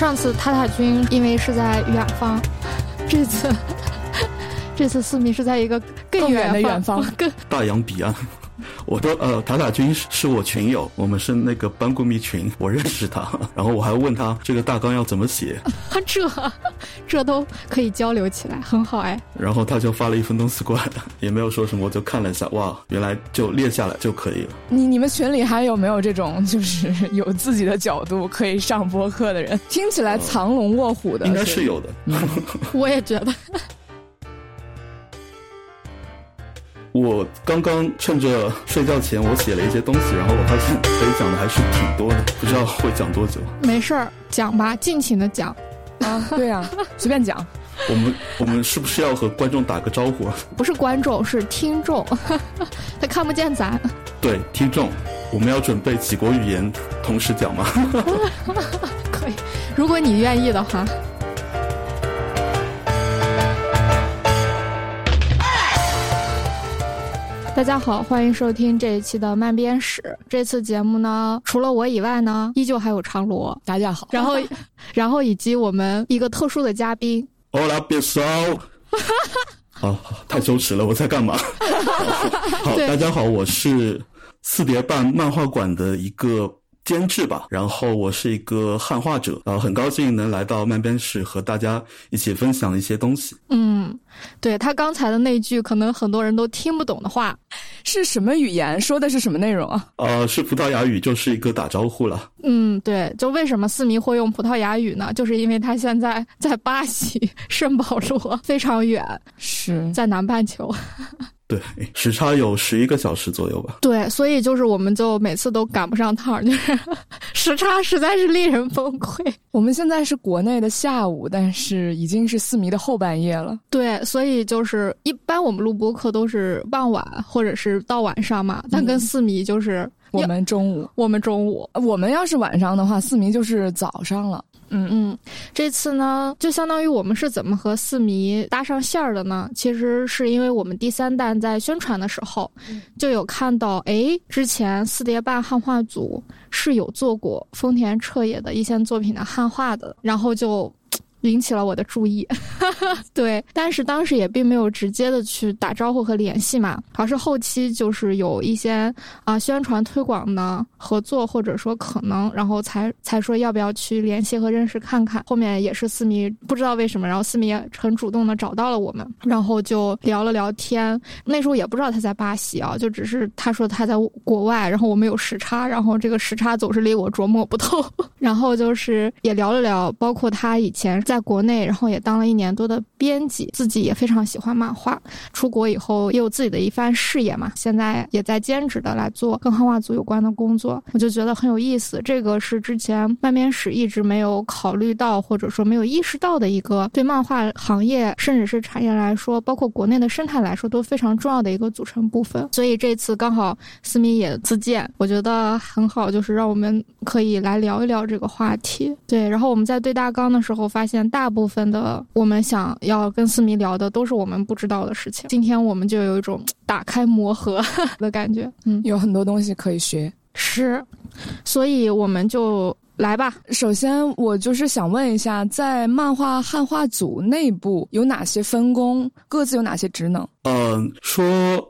上次塔塔君因为是在远方，这次 这次四米是在一个更远的远方，更大洋彼岸。我的呃，塔塔君是我群友，我们是那个班固密群，我认识他，然后我还问他这个大纲要怎么写，这这都可以交流起来，很好哎。然后他就发了一份东西过来，也没有说什么，我就看了一下，哇，原来就列下来就可以了。你你们群里还有没有这种就是有自己的角度可以上播客的人？听起来藏龙卧虎的，应该是有的。我也觉得。我刚刚趁着睡觉前，我写了一些东西，然后我发现可以讲的还是挺多的，不知道会讲多久。没事儿，讲吧，尽情的讲。啊，对啊，随便讲。我们我们是不是要和观众打个招呼？不是观众，是听众，他看不见咱。对，听众，我们要准备几国语言同时讲吗？可以，如果你愿意的话。大家好，欢迎收听这一期的慢编史。这次节目呢，除了我以外呢，依旧还有长罗。大家好，然后，然后以及我们一个特殊的嘉宾。Hola，别骚。好，太羞耻了，我在干嘛？好，大家好，我是四叠半漫画馆的一个。监制吧，然后我是一个汉化者，然后很高兴能来到漫编室和大家一起分享一些东西。嗯，对他刚才的那句可能很多人都听不懂的话，是什么语言？说的是什么内容啊？呃，是葡萄牙语，就是一个打招呼了。嗯，对，就为什么四迷会用葡萄牙语呢？就是因为他现在在巴西圣保罗，非常远，是在南半球。对，时差有十一个小时左右吧。对，所以就是我们就每次都赶不上趟，就 是时差实在是令人崩溃。我们现在是国内的下午，但是已经是四迷的后半夜了。对，所以就是一般我们录播课都是傍晚或者是到晚上嘛，但跟四迷就是我们中午，我们中午，我们要是晚上的话，四迷就是早上了。嗯嗯，这次呢，就相当于我们是怎么和四迷搭上线儿的呢？其实是因为我们第三弹在宣传的时候，就有看到，哎，之前四叠半汉化组是有做过丰田彻也的一些作品的汉化的，然后就。引起了我的注意，对，但是当时也并没有直接的去打招呼和联系嘛，而是后期就是有一些啊宣传推广的合作或者说可能，然后才才说要不要去联系和认识看看。后面也是思迷不知道为什么，然后思迷也很主动的找到了我们，然后就聊了聊天。那时候也不知道他在巴西啊，就只是他说他在国外，然后我们有时差，然后这个时差总是令我琢磨不透。然后就是也聊了聊，包括他以前。在国内，然后也当了一年多的编辑，自己也非常喜欢漫画。出国以后也有自己的一番事业嘛，现在也在兼职的来做跟汉化组有关的工作，我就觉得很有意思。这个是之前漫编史一直没有考虑到，或者说没有意识到的一个对漫画行业甚至是产业来说，包括国内的生态来说都非常重要的一个组成部分。所以这次刚好思密也自荐，我觉得很好，就是让我们可以来聊一聊这个话题。对，然后我们在对大纲的时候发现。大部分的我们想要跟思迷聊的都是我们不知道的事情。今天我们就有一种打开魔盒 的感觉，嗯，有很多东西可以学。是，所以我们就来吧。首先，我就是想问一下，在漫画汉化组内部有哪些分工，各自有哪些职能？嗯，说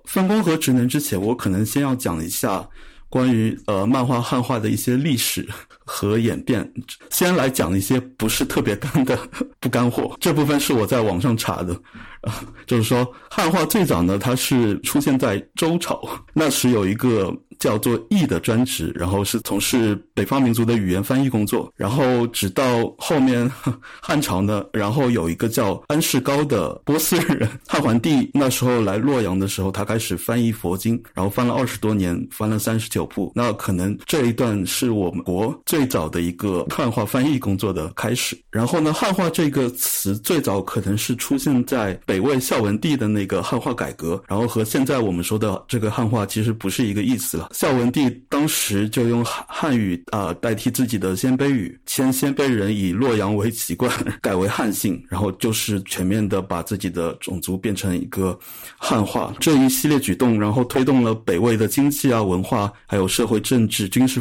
分工和职能之前，我可能先要讲一下。关于呃漫画汉化的一些历史和演变，先来讲一些不是特别干的 不干货。这部分是我在网上查的，啊，就是说汉化最早呢，它是出现在周朝，那时有一个。叫做译的专职，然后是从事北方民族的语言翻译工作，然后直到后面汉朝呢，然后有一个叫安世高的波斯人，汉桓帝那时候来洛阳的时候，他开始翻译佛经，然后翻了二十多年，翻了三十九部，那可能这一段是我们国最早的一个汉化翻译工作的开始。然后呢，汉化这个词最早可能是出现在北魏孝文帝的那个汉化改革，然后和现在我们说的这个汉化其实不是一个意思了。孝文帝当时就用汉汉语啊代替自己的鲜卑语，迁鲜卑人以洛阳为籍贯，改为汉姓，然后就是全面的把自己的种族变成一个汉化。这一系列举动，然后推动了北魏的经济啊、文化，还有社会、政治、军事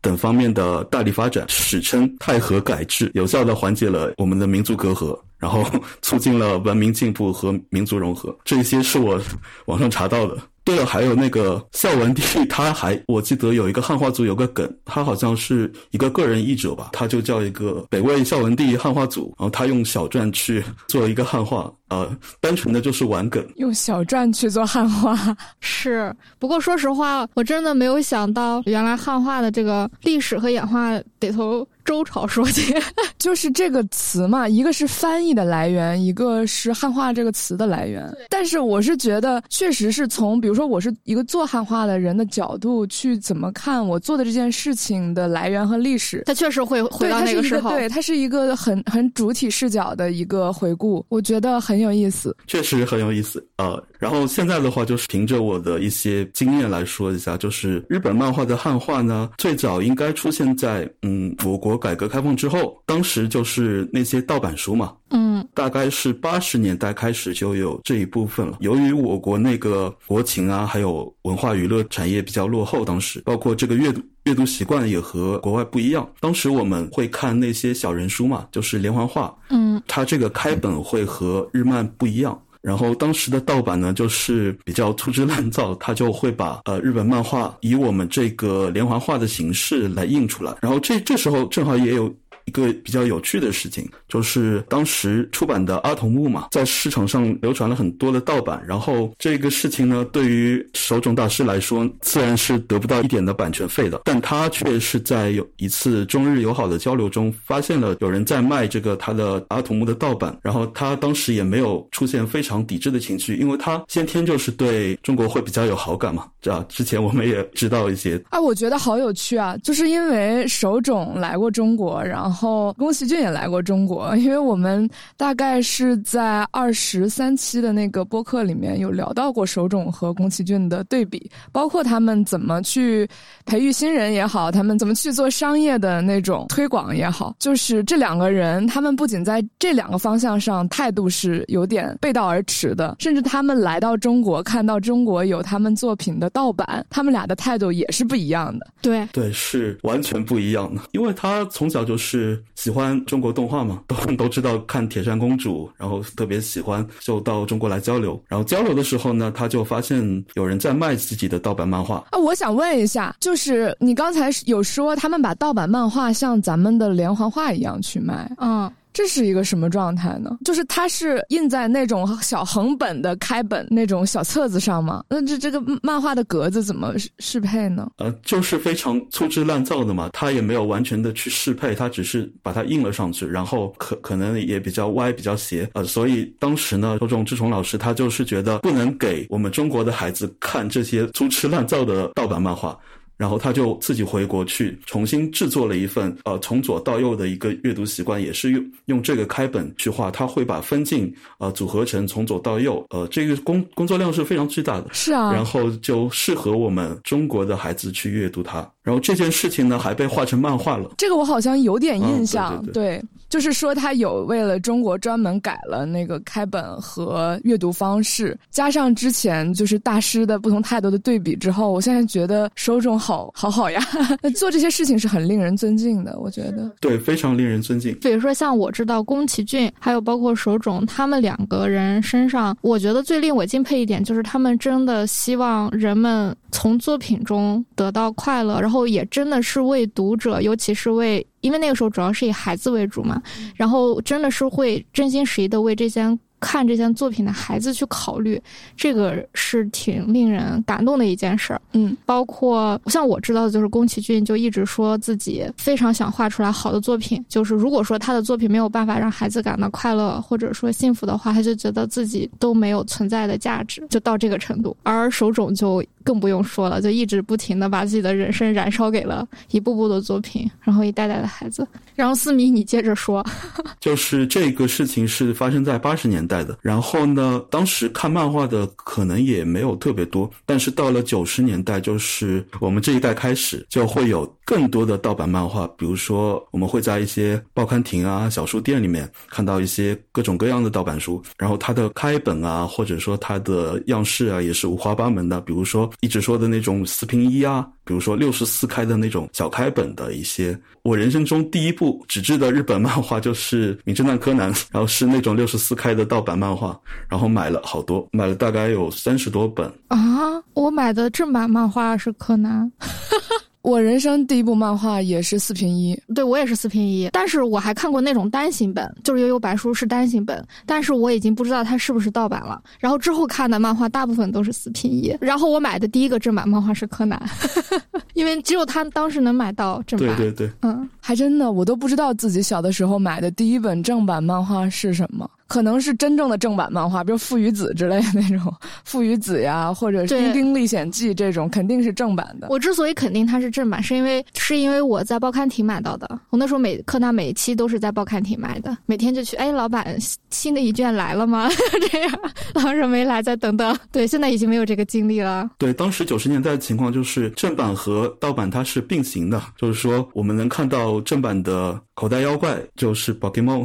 等方面的大力发展，史称太和改制，有效的缓解了我们的民族隔阂。然后 促进了文明进步和民族融合，这些是我网上查到的。对了，还有那个孝文帝，他还我记得有一个汉化组有个梗，他好像是一个个人译者吧，他就叫一个北魏孝文帝汉化组，然后他用小篆去做一个汉化，呃，单纯的就是玩梗，用小篆去做汉化是。不过说实话，我真的没有想到，原来汉化的这个历史和演化得从周朝说起，就是这个词嘛，一个是翻译的来源，一个是汉化这个词的来源。但是我是觉得，确实是从比如。说我是一个做汉化的人的角度去怎么看我做的这件事情的来源和历史，它确实会回到那个时候。对，它是一个很很主体视角的一个回顾，我觉得很有意思。确实很有意思呃，然后现在的话，就是凭着我的一些经验来说一下，就是日本漫画的汉化呢，最早应该出现在嗯我国改革开放之后，当时就是那些盗版书嘛。嗯，大概是八十年代开始就有这一部分了。由于我国那个国情啊，还有文化娱乐产业比较落后，当时包括这个阅读阅读习惯也和国外不一样。当时我们会看那些小人书嘛，就是连环画。嗯，它这个开本会和日漫不一样。然后当时的盗版呢，就是比较粗制滥造，它就会把呃日本漫画以我们这个连环画的形式来印出来。然后这这时候正好也有。一个比较有趣的事情，就是当时出版的《阿童木》嘛，在市场上流传了很多的盗版。然后这个事情呢，对于手冢大师来说，自然是得不到一点的版权费的。但他却是在有一次中日友好的交流中，发现了有人在卖这个他的《阿童木》的盗版。然后他当时也没有出现非常抵制的情绪，因为他先天就是对中国会比较有好感嘛。这之前我们也知道一些。啊，我觉得好有趣啊，就是因为手冢来过中国，然后。然后宫崎骏也来过中国，因为我们大概是在二十三期的那个播客里面有聊到过手冢和宫崎骏的对比，包括他们怎么去培育新人也好，他们怎么去做商业的那种推广也好，就是这两个人，他们不仅在这两个方向上态度是有点背道而驰的，甚至他们来到中国看到中国有他们作品的盗版，他们俩的态度也是不一样的。对对，是完全不一样的，因为他从小就是。喜欢中国动画嘛？都都知道看《铁扇公主》，然后特别喜欢，就到中国来交流。然后交流的时候呢，他就发现有人在卖自己的盗版漫画。啊，我想问一下，就是你刚才有说他们把盗版漫画像咱们的连环画一样去卖？嗯。这是一个什么状态呢？就是它是印在那种小横本的开本那种小册子上吗？那这这个漫画的格子怎么适配呢？呃，就是非常粗制滥造的嘛，它也没有完全的去适配，它只是把它印了上去，然后可可能也比较歪、比较斜，呃，所以当时呢，周仲志崇老师他就是觉得不能给我们中国的孩子看这些粗制滥造的盗版漫画。然后他就自己回国去重新制作了一份呃从左到右的一个阅读习惯，也是用用这个开本去画，他会把分镜呃组合成从左到右，呃这个工工作量是非常巨大的。是啊。然后就适合我们中国的孩子去阅读它。然后这件事情呢还被画成漫画了。这个我好像有点印象，对。就是说，他有为了中国专门改了那个开本和阅读方式，加上之前就是大师的不同态度的对比之后，我现在觉得手冢好好好呀，做这些事情是很令人尊敬的。我觉得对，非常令人尊敬。比如说，像我知道宫崎骏，还有包括手冢，他们两个人身上，我觉得最令我敬佩一点就是他们真的希望人们从作品中得到快乐，然后也真的是为读者，尤其是为。因为那个时候主要是以孩子为主嘛，然后真的是会真心实意的为这些看这件作品的孩子去考虑，这个是挺令人感动的一件事儿。嗯，包括像我知道的，就是宫崎骏就一直说自己非常想画出来好的作品，就是如果说他的作品没有办法让孩子感到快乐或者说幸福的话，他就觉得自己都没有存在的价值，就到这个程度。而手冢就。更不用说了，就一直不停的把自己的人生燃烧给了一部部的作品，然后一代代的孩子。然后思迷，你接着说。就是这个事情是发生在八十年代的，然后呢，当时看漫画的可能也没有特别多，但是到了九十年代，就是我们这一代开始就会有更多的盗版漫画，比如说我们会在一些报刊亭啊、小书店里面看到一些各种各样的盗版书，然后它的开本啊，或者说它的样式啊，也是五花八门的，比如说一直说的那种四平一啊。比如说六十四开的那种小开本的一些，我人生中第一部纸质的日本漫画就是《名侦探柯南》，然后是那种六十四开的盗版漫画，然后买了好多，买了大概有三十多本啊。我买的正版漫画是柯南。我人生第一部漫画也是四平一，对我也是四平一，但是我还看过那种单行本，就是悠悠白书是单行本，但是我已经不知道它是不是盗版了。然后之后看的漫画大部分都是四平一，然后我买的第一个正版漫画是柯南，因为只有他当时能买到正版。对对对，嗯，还真的，我都不知道自己小的时候买的第一本正版漫画是什么。可能是真正的正版漫画，比如《父与子》之类的那种，《父与子》呀，或者《丁丁历险记》这种，肯定是正版的。我之所以肯定它是正版，是因为是因为我在报刊亭买到的。我那时候每柯南每一期都是在报刊亭买的，每天就去，哎，老板新的一卷来了吗？这样，老板说没来，再等等。对，现在已经没有这个经历了。对，当时九十年代的情况就是正版和盗版它是并行的，就是说我们能看到正版的。口袋妖怪就是《Pokemon 》，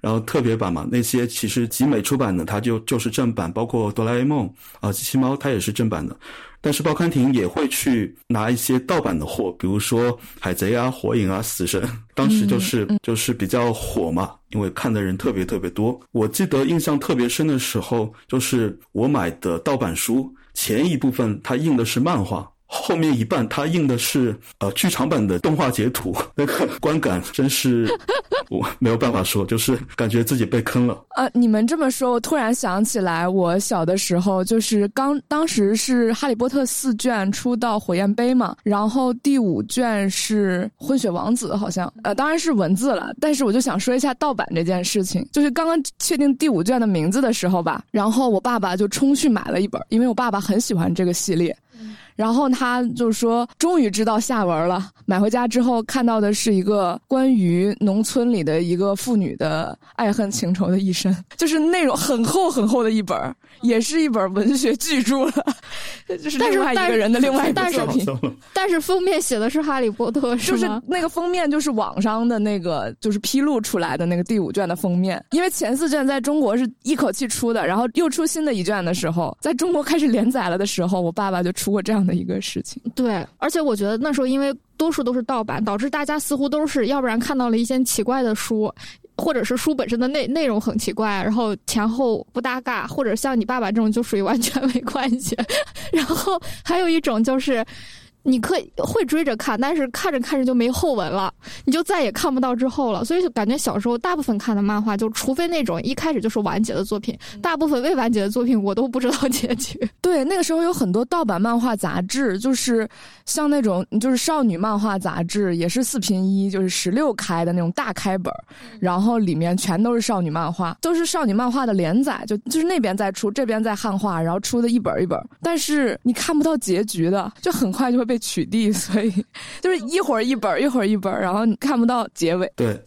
然后特别版嘛，那些其实集美出版的，它就就是正版，包括《哆啦 A 梦》啊，《机器猫》它也是正版的。但是报刊亭也会去拿一些盗版的货，比如说《海贼》啊、《火影》啊、《死神》，当时就是就是比较火嘛，因为看的人特别特别多。我记得印象特别深的时候，就是我买的盗版书前一部分它印的是漫画。后面一半，它印的是呃剧场版的动画截图，那个观感真是我没有办法说，就是感觉自己被坑了。呃，你们这么说，我突然想起来，我小的时候就是刚当时是《哈利波特》四卷出到火焰杯嘛，然后第五卷是混血王子，好像呃当然是文字了，但是我就想说一下盗版这件事情，就是刚刚确定第五卷的名字的时候吧，然后我爸爸就冲去买了一本，因为我爸爸很喜欢这个系列。然后他就说，终于知道下文了。买回家之后看到的是一个关于农村里的一个妇女的爱恨情仇的一生，就是内容很厚很厚的一本，也是一本文学巨著了。就是另外一个人的另外一个作品。但是封面写的是《哈利波特》，是是那个封面就是网上的那个就是披露出来的那个第五卷的封面，因为前四卷在中国是一口气出的，然后又出新的一卷的时候，在中国开始连载了的时候，我爸爸就出过这样。的一个事情，对，而且我觉得那时候因为多数都是盗版，导致大家似乎都是要不然看到了一些奇怪的书，或者是书本身的内内容很奇怪，然后前后不搭嘎，或者像你爸爸这种就属于完全没关系，然后还有一种就是。你可以会追着看，但是看着看着就没后文了，你就再也看不到之后了。所以就感觉小时候大部分看的漫画，就除非那种一开始就是完结的作品，大部分未完结的作品我都不知道 结局。对，那个时候有很多盗版漫画杂志，就是像那种就是少女漫画杂志，也是四平一，就是十六开的那种大开本，然后里面全都是少女漫画，都是少女漫画的连载，就就是那边在出，这边在汉化，然后出的一本一本，但是你看不到结局的，就很快就会被。被取缔，所以就是一会儿一本，一会儿一本，然后你看不到结尾。对，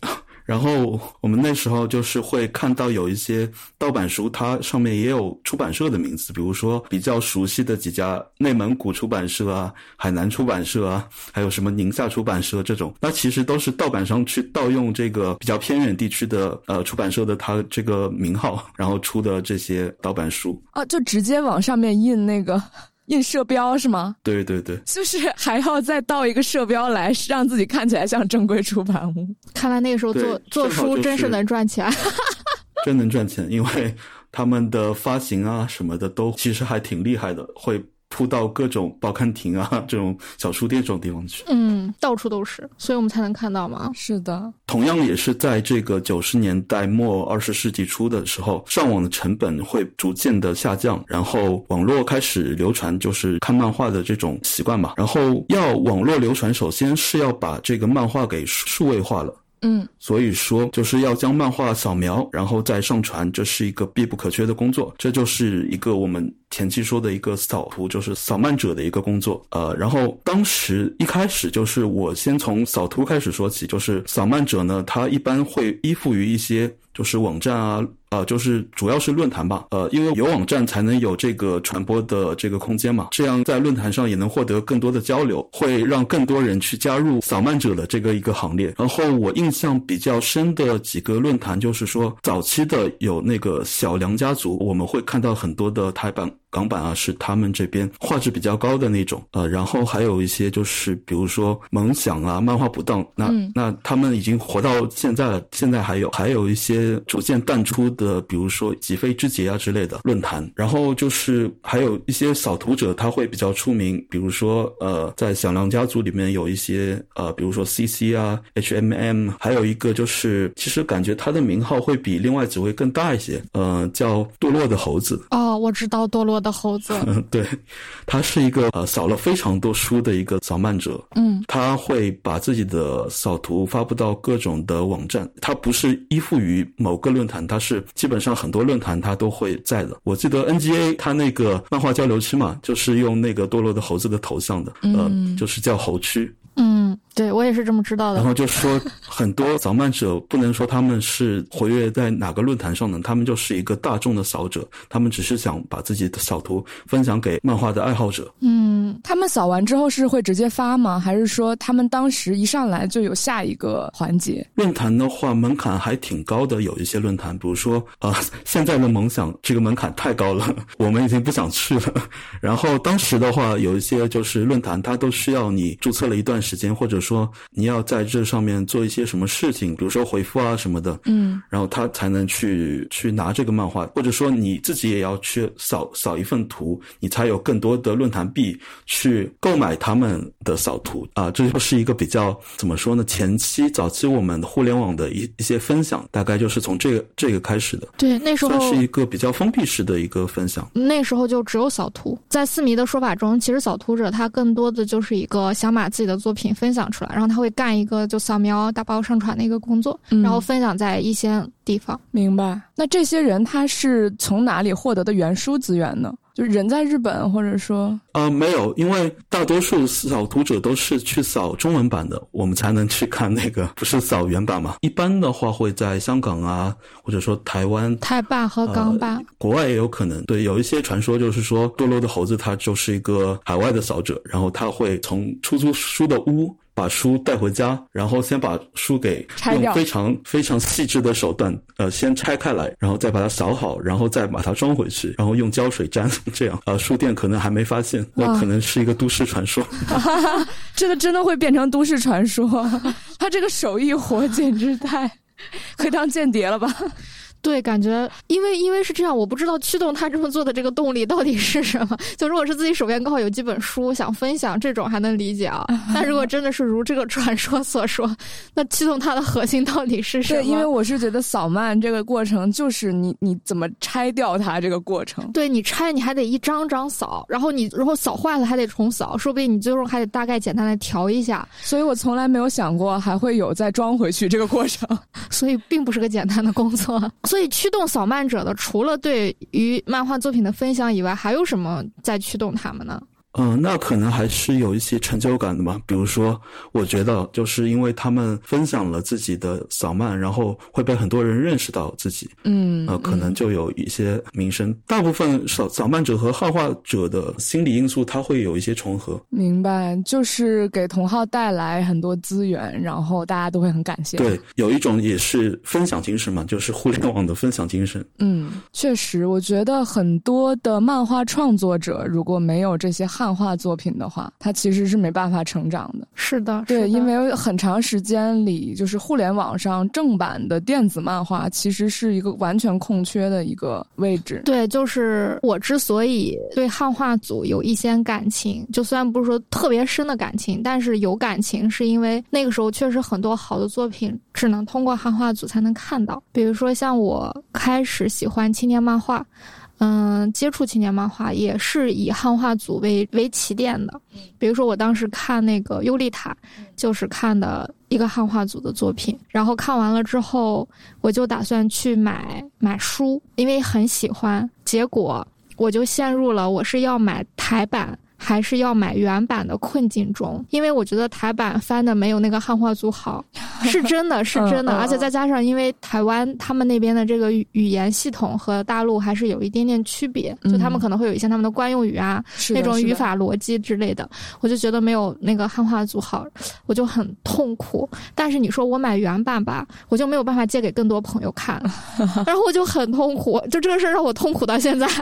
然后我们那时候就是会看到有一些盗版书，它上面也有出版社的名字，比如说比较熟悉的几家内蒙古出版社啊、海南出版社啊，还有什么宁夏出版社这种，那其实都是盗版商去盗用这个比较偏远地区的呃出版社的它这个名号，然后出的这些盗版书啊，就直接往上面印那个。印社标是吗？对对对，就是还要再倒一个社标来，让自己看起来像正规出版物。看来那个时候做做书真是能赚钱，真能赚钱，因为他们的发行啊什么的都其实还挺厉害的，会。铺到各种报刊亭啊，这种小书店这种地方去。嗯，到处都是，所以我们才能看到嘛。是的，同样也是在这个九十年代末二十世纪初的时候，上网的成本会逐渐的下降，然后网络开始流传，就是看漫画的这种习惯吧。然后要网络流传，首先是要把这个漫画给数位化了。嗯，所以说就是要将漫画扫描，然后再上传，这是一个必不可缺的工作。这就是一个我们前期说的一个扫图，就是扫漫者的一个工作。呃，然后当时一开始就是我先从扫图开始说起，就是扫漫者呢，他一般会依附于一些。就是网站啊，呃，就是主要是论坛吧，呃，因为有网站才能有这个传播的这个空间嘛，这样在论坛上也能获得更多的交流，会让更多人去加入扫漫者的这个一个行列。然后我印象比较深的几个论坛，就是说早期的有那个小梁家族，我们会看到很多的台版。港版啊，是他们这边画质比较高的那种，呃，然后还有一些就是比如说萌想啊、漫画不当，那那他们已经活到现在了，现在还有还有一些逐渐淡出的，比如说几飞之节啊之类的论坛，然后就是还有一些扫图者，他会比较出名，比如说呃，在响亮家族里面有一些呃，比如说 CC 啊、HMM，还有一个就是其实感觉他的名号会比另外几位更大一些，呃，叫堕落的猴子。哦，我知道堕落。的猴子，嗯，对，他是一个呃扫了非常多书的一个扫漫者，嗯，他会把自己的扫图发布到各种的网站，他不是依附于某个论坛，他是基本上很多论坛他都会在的。我记得 NGA 他那个漫画交流区嘛，就是用那个堕落的猴子的头像的，呃，就是叫猴区。嗯，对我也是这么知道的。然后就说很多 扫漫者不能说他们是活跃在哪个论坛上呢，他们就是一个大众的扫者，他们只是想把自己的扫图分享给漫画的爱好者。嗯，他们扫完之后是会直接发吗？还是说他们当时一上来就有下一个环节？论坛的话门槛还挺高的，有一些论坛，比如说呃现在的梦想这个门槛太高了，我们已经不想去了。然后当时的话有一些就是论坛，它都需要你注册了一段。时间，或者说你要在这上面做一些什么事情，比如说回复啊什么的，嗯，然后他才能去去拿这个漫画，或者说你自己也要去扫扫一份图，你才有更多的论坛币去购买他们的扫图啊。这就是一个比较怎么说呢？前期早期我们互联网的一一些分享，大概就是从这个这个开始的。对，那时候是一个比较封闭式的一个分享。那时候就只有扫图，在四迷的说法中，其实扫图者他更多的就是一个想把自己的作品。分享出来，然后他会干一个就扫描、打包、上传的一个工作，然后分享在一些地方。明白？那这些人他是从哪里获得的原书资源呢？就人在日本，或者说呃没有，因为大多数扫图者都是去扫中文版的，我们才能去看那个，不是扫原版嘛？一般的话会在香港啊，或者说台湾、台版和港版，国外也有可能。对，有一些传说就是说，堕落的猴子他就是一个海外的扫者，然后他会从出租书的屋。把书带回家，然后先把书给用非常非常细致的手段，呃，先拆开来，然后再把它扫好，然后再把它装回去，然后用胶水粘，这样，呃，书店可能还没发现，那可能是一个都市传说。这个真的会变成都市传说？他这个手艺活简直太可以当间谍了吧？对，感觉因为因为是这样，我不知道驱动他这么做的这个动力到底是什么。就如果是自己手边刚好有几本书想分享，这种还能理解啊。但如果真的是如这个传说所说，那驱动它的核心到底是什么？对，因为我是觉得扫漫这个过程就是你你怎么拆掉它这个过程。对你拆你还得一张张扫，然后你然后扫坏了还得重扫，说不定你最终还得大概简单的调一下。所以我从来没有想过还会有再装回去这个过程，所以并不是个简单的工作。所以驱动扫漫者的，除了对于漫画作品的分享以外，还有什么在驱动他们呢？嗯，那可能还是有一些成就感的吧。比如说，我觉得就是因为他们分享了自己的扫漫，然后会被很多人认识到自己，嗯，呃，可能就有一些名声。大部分扫扫漫者和汉化者的心理因素，它会有一些重合。明白，就是给同号带来很多资源，然后大家都会很感谢。对，有一种也是分享精神嘛，就是互联网的分享精神。嗯，确实，我觉得很多的漫画创作者如果没有这些汉。漫画作品的话，它其实是没办法成长的。是的，对，因为很长时间里，就是互联网上正版的电子漫画，其实是一个完全空缺的一个位置。对，就是我之所以对汉化组有一些感情，就虽然不是说特别深的感情，但是有感情，是因为那个时候确实很多好的作品只能通过汉化组才能看到。比如说，像我开始喜欢青年漫画。嗯，接触青年漫画也是以汉化组为为起点的。比如说，我当时看那个《尤丽塔》，就是看的一个汉化组的作品。然后看完了之后，我就打算去买买书，因为很喜欢。结果我就陷入了我是要买台版。还是要买原版的困境中，因为我觉得台版翻的没有那个汉化组好，是真的是真的，而且再加上因为台湾他们那边的这个语言系统和大陆还是有一点点区别，就他们可能会有一些他们的惯用语啊，那种语法逻辑之类的，我就觉得没有那个汉化组好，我就很痛苦。但是你说我买原版吧，我就没有办法借给更多朋友看，然后我就很痛苦，就这个事儿让我痛苦到现在。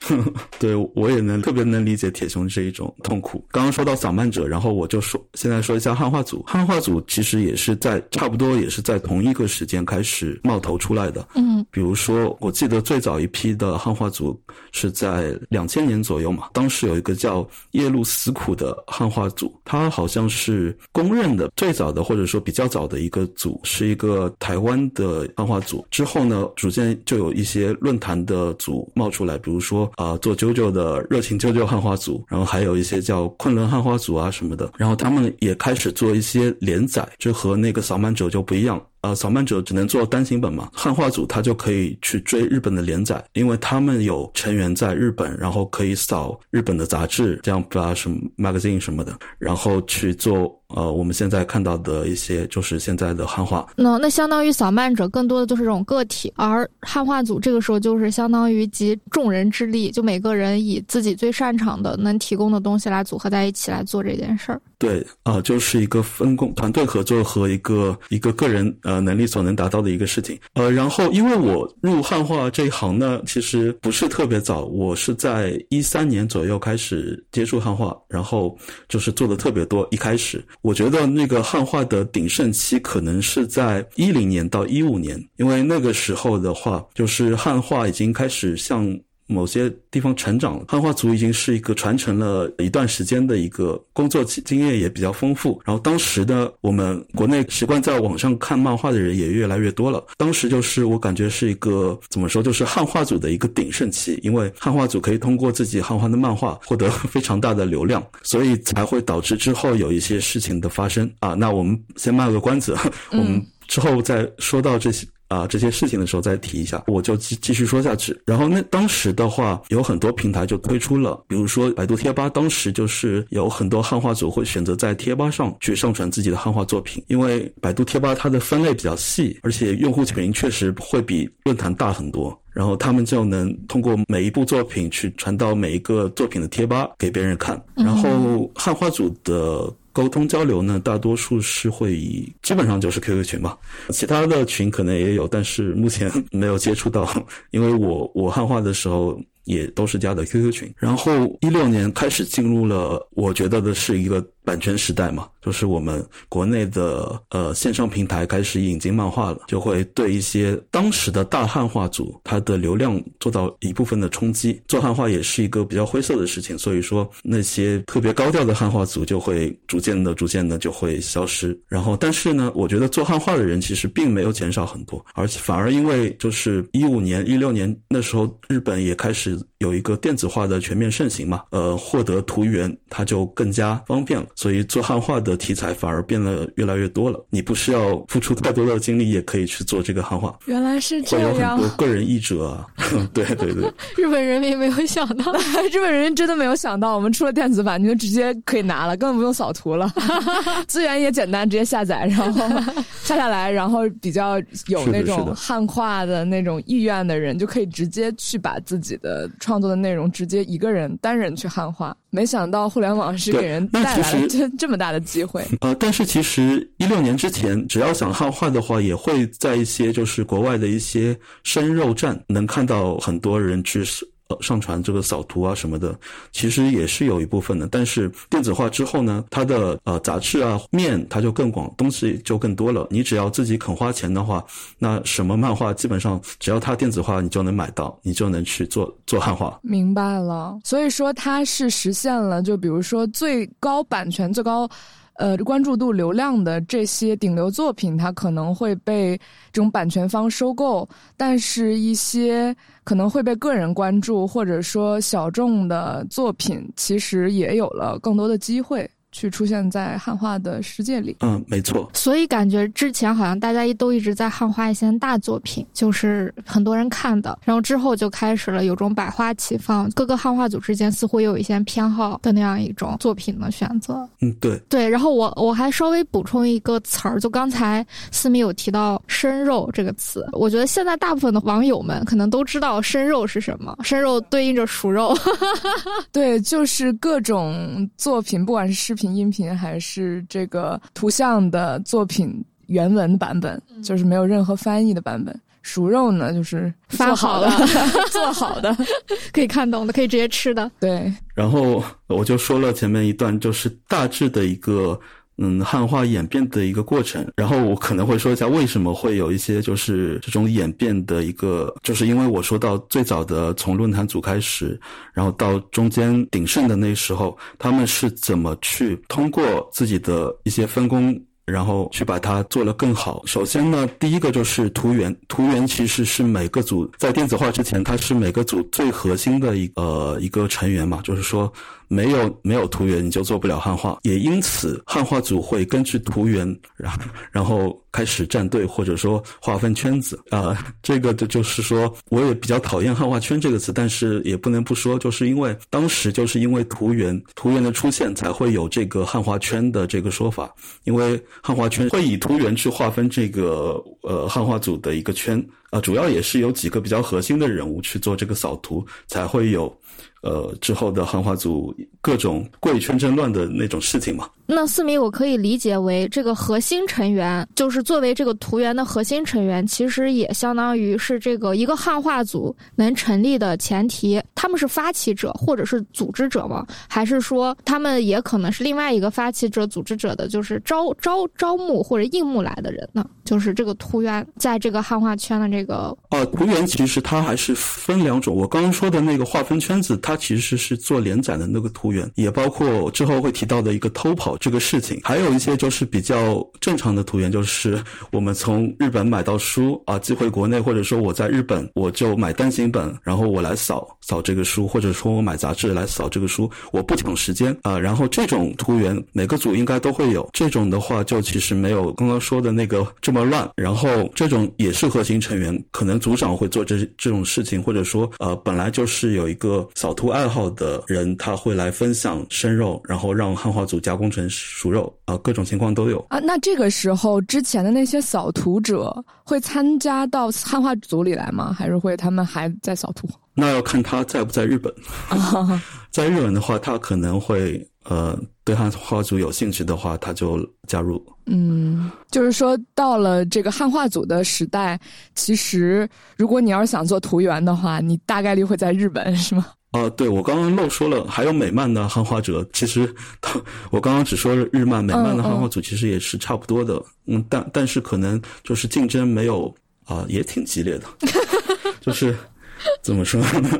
对，我也能特别能理解铁熊这一种痛苦。刚刚说到扫漫者，然后我就说，现在说一下汉化组。汉化组其实也是在差不多也是在同一个时间开始冒头出来的。嗯，比如说，我记得最早一批的汉化组是在两千年左右嘛，当时有一个叫夜路死苦的汉化组，他好像是公认的最早的或者说比较早的一个组，是一个台湾的汉化组。之后呢，逐渐就有一些论坛的组冒出来，比如说。啊，做啾啾的热情啾啾汉化组，然后还有一些叫昆仑汉化组啊什么的，然后他们也开始做一些连载，就和那个扫漫者就不一样。呃，扫漫者只能做单行本嘛，汉化组他就可以去追日本的连载，因为他们有成员在日本，然后可以扫日本的杂志，这样吧什么 magazine 什么的，然后去做呃我们现在看到的一些就是现在的汉化。那那相当于扫漫者更多的就是这种个体，而汉化组这个时候就是相当于集众人之力，就每个人以自己最擅长的能提供的东西来组合在一起来做这件事儿。对，啊，就是一个分工、团队合作和一个一个个人呃能力所能达到的一个事情。呃，然后因为我入汉化这一行呢，其实不是特别早，我是在一三年左右开始接触汉化，然后就是做的特别多。一开始，我觉得那个汉化的鼎盛期可能是在一零年到一五年，因为那个时候的话，就是汉化已经开始向。某些地方成长，汉化组已经是一个传承了一段时间的一个工作经验也比较丰富。然后当时的我们国内习惯在网上看漫画的人也越来越多了。当时就是我感觉是一个怎么说，就是汉化组的一个鼎盛期，因为汉化组可以通过自己汉化的漫画获得非常大的流量，所以才会导致之后有一些事情的发生啊。那我们先卖个关子，我们之后再说到这些。啊，这些事情的时候再提一下，我就继继续说下去。然后那当时的话，有很多平台就推出了，比如说百度贴吧，当时就是有很多汉化组会选择在贴吧上去上传自己的汉化作品，因为百度贴吧它的分类比较细，而且用户群确实会比论坛大很多，然后他们就能通过每一部作品去传到每一个作品的贴吧给别人看，然后汉化组的。沟通交流呢，大多数是会以基本上就是 QQ 群吧，其他的群可能也有，但是 目前没有接触到，因为我我汉化的时候。也都是加的 QQ 群，然后一六年开始进入了，我觉得的是一个版权时代嘛，就是我们国内的呃线上平台开始引进漫画了，就会对一些当时的大汉化组它的流量做到一部分的冲击。做汉化也是一个比较灰色的事情，所以说那些特别高调的汉化组就会逐渐的、逐渐的就会消失。然后，但是呢，我觉得做汉化的人其实并没有减少很多，而且反而因为就是一五年、一六年那时候，日本也开始。有一个电子化的全面盛行嘛，呃，获得图源它就更加方便了，所以做汉化的题材反而变得越来越多了。你不需要付出太多的精力，也可以去做这个汉化。原来是这样，会有很多个人译者啊，对 对对。日本人民没有想到，日本人民真的没有想到，我们出了电子版，你就直接可以拿了，根本不用扫图了，资源也简单，直接下载，然后下下来，然后比较有那种汉化的那种意愿的人，就可以直接去把自己的。创作的内容直接一个人单人去汉化，没想到互联网是给人带来了这这么大的机会。呃，但是其实一六年之前，只要想汉化的话，也会在一些就是国外的一些生肉站能看到很多人去。上传这个扫图啊什么的，其实也是有一部分的。但是电子化之后呢，它的呃杂志啊面它就更广，东西就更多了。你只要自己肯花钱的话，那什么漫画基本上只要它电子化，你就能买到，你就能去做做汉化。明白了，所以说它是实现了，就比如说最高版权、最高。呃关注度、流量的这些顶流作品，它可能会被这种版权方收购，但是一些可能会被个人关注或者说小众的作品，其实也有了更多的机会。去出现在汉化的世界里，嗯，没错。所以感觉之前好像大家都一直在汉化一些大作品，就是很多人看的，然后之后就开始了有种百花齐放，各个汉化组之间似乎有一些偏好的那样一种作品的选择。嗯，对对。然后我我还稍微补充一个词儿，就刚才思密有提到“生肉”这个词，我觉得现在大部分的网友们可能都知道“生肉”是什么，“生肉”对应着熟肉。对，就是各种作品，不管是视频。音频还是这个图像的作品原文版本，就是没有任何翻译的版本。熟肉呢，就是发好的，做好的，可以看懂的，可以直接吃的。对。然后我就说了前面一段，就是大致的一个。嗯，汉化演变的一个过程，然后我可能会说一下为什么会有一些就是这种演变的一个，就是因为我说到最早的从论坛组开始，然后到中间鼎盛的那时候，他们是怎么去通过自己的一些分工。然后去把它做了更好。首先呢，第一个就是图源，图源其实是每个组在电子化之前，它是每个组最核心的一呃一个成员嘛。就是说，没有没有图源，你就做不了汉化。也因此，汉化组会根据图源，然 后然后开始站队，或者说划分圈子啊。这个就就是说，我也比较讨厌汉化圈这个词，但是也不能不说，就是因为当时就是因为图源图源的出现，才会有这个汉化圈的这个说法，因为。汉化圈会以图源去划分这个呃汉化组的一个圈啊，主要也是有几个比较核心的人物去做这个扫图，才会有。呃，之后的汉化组各种贵圈争乱的那种事情嘛。那四米我可以理解为这个核心成员，就是作为这个图源的核心成员，其实也相当于是这个一个汉化组能成立的前提。他们是发起者或者是组织者吗？还是说他们也可能是另外一个发起者、组织者的，就是招招招募或者应募来的人呢？就是这个图源在这个汉化圈的这个啊，图源其实它还是分两种。我刚刚说的那个划分圈子。它其实是做连载的那个图源，也包括之后会提到的一个偷跑这个事情，还有一些就是比较正常的图源，就是我们从日本买到书啊寄回国内，或者说我在日本我就买单行本，然后我来扫扫这个书，或者说我买杂志来扫这个书，我不抢时间啊。然后这种图源每个组应该都会有，这种的话就其实没有刚刚说的那个这么乱。然后这种也是核心成员，可能组长会做这这种事情，或者说呃本来就是有一个扫。图爱好的人他会来分享生肉，然后让汉化组加工成熟肉啊，各种情况都有啊。那这个时候之前的那些扫图者会参加到汉化组里来吗？还是会他们还在扫图？那要看他在不在日本。在日本的话，他可能会呃对汉化组有兴趣的话，他就加入。嗯，就是说到了这个汉化组的时代，其实如果你要是想做图源的话，你大概率会在日本，是吗？啊，对，我刚刚漏说了，还有美漫的汉化者，其实我刚刚只说了日漫、美漫的汉化组，其实也是差不多的，嗯，但但是可能就是竞争没有啊，也挺激烈的，就是怎么说呢？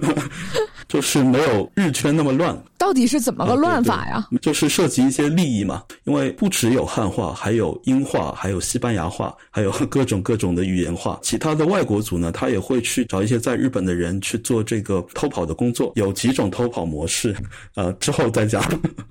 就是没有日圈那么乱，到底是怎么个乱法呀？就是涉及一些利益嘛，因为不只有汉化，还有英化，还有西班牙话，还有各种各种的语言化。其他的外国组呢，他也会去找一些在日本的人去做这个偷跑的工作。有几种偷跑模式，呃，之后再讲。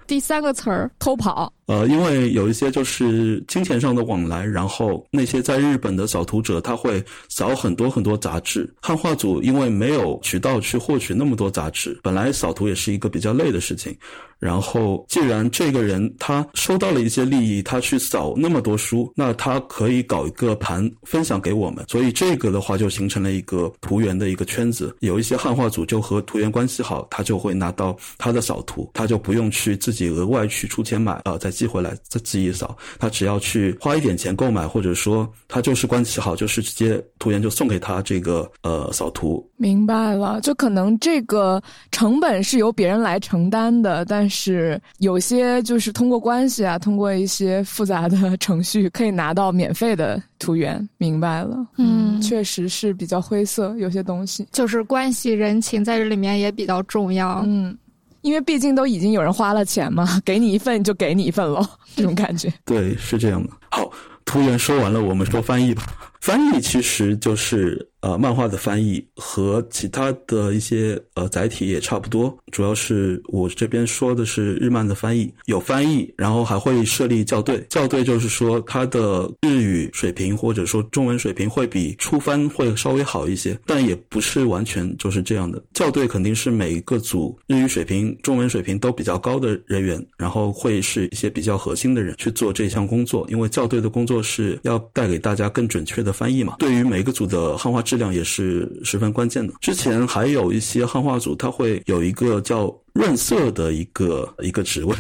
第三个词儿，偷跑。呃，因为有一些就是金钱上的往来，然后那些在日本的扫图者他会扫很多很多杂志。汉化组因为没有渠道去获取那么多杂本来扫图也是一个比较累的事情。然后，既然这个人他收到了一些利益，他去扫那么多书，那他可以搞一个盘分享给我们。所以这个的话就形成了一个图源的一个圈子。有一些汉化组就和图源关系好，他就会拿到他的扫图，他就不用去自己额外去出钱买啊，再寄回来再自己扫。他只要去花一点钱购买，或者说他就是关系好，就是直接图源就送给他这个呃扫图。明白了，就可能这个成本是由别人来承担的，但。是有些就是通过关系啊，通过一些复杂的 程序可以拿到免费的图源。明白了，嗯，确实是比较灰色，有些东西就是关系人情在这里面也比较重要。嗯，因为毕竟都已经有人花了钱嘛，给你一份就给你一份喽，这种感觉。对，是这样的。好，图源说完了，我们说翻译吧。翻译其实就是呃漫画的翻译，和其他的一些呃载体也差不多。主要是我这边说的是日漫的翻译，有翻译，然后还会设立校对。校对就是说他的日语水平或者说中文水平会比初翻会稍微好一些，但也不是完全就是这样的。校对肯定是每一个组日语水平、中文水平都比较高的人员，然后会是一些比较核心的人去做这项工作，因为校对的工作是要带给大家更准确的。翻译嘛，对于每个组的汉化质量也是十分关键的。之前还有一些汉化组，它会有一个叫润色的一个一个职位，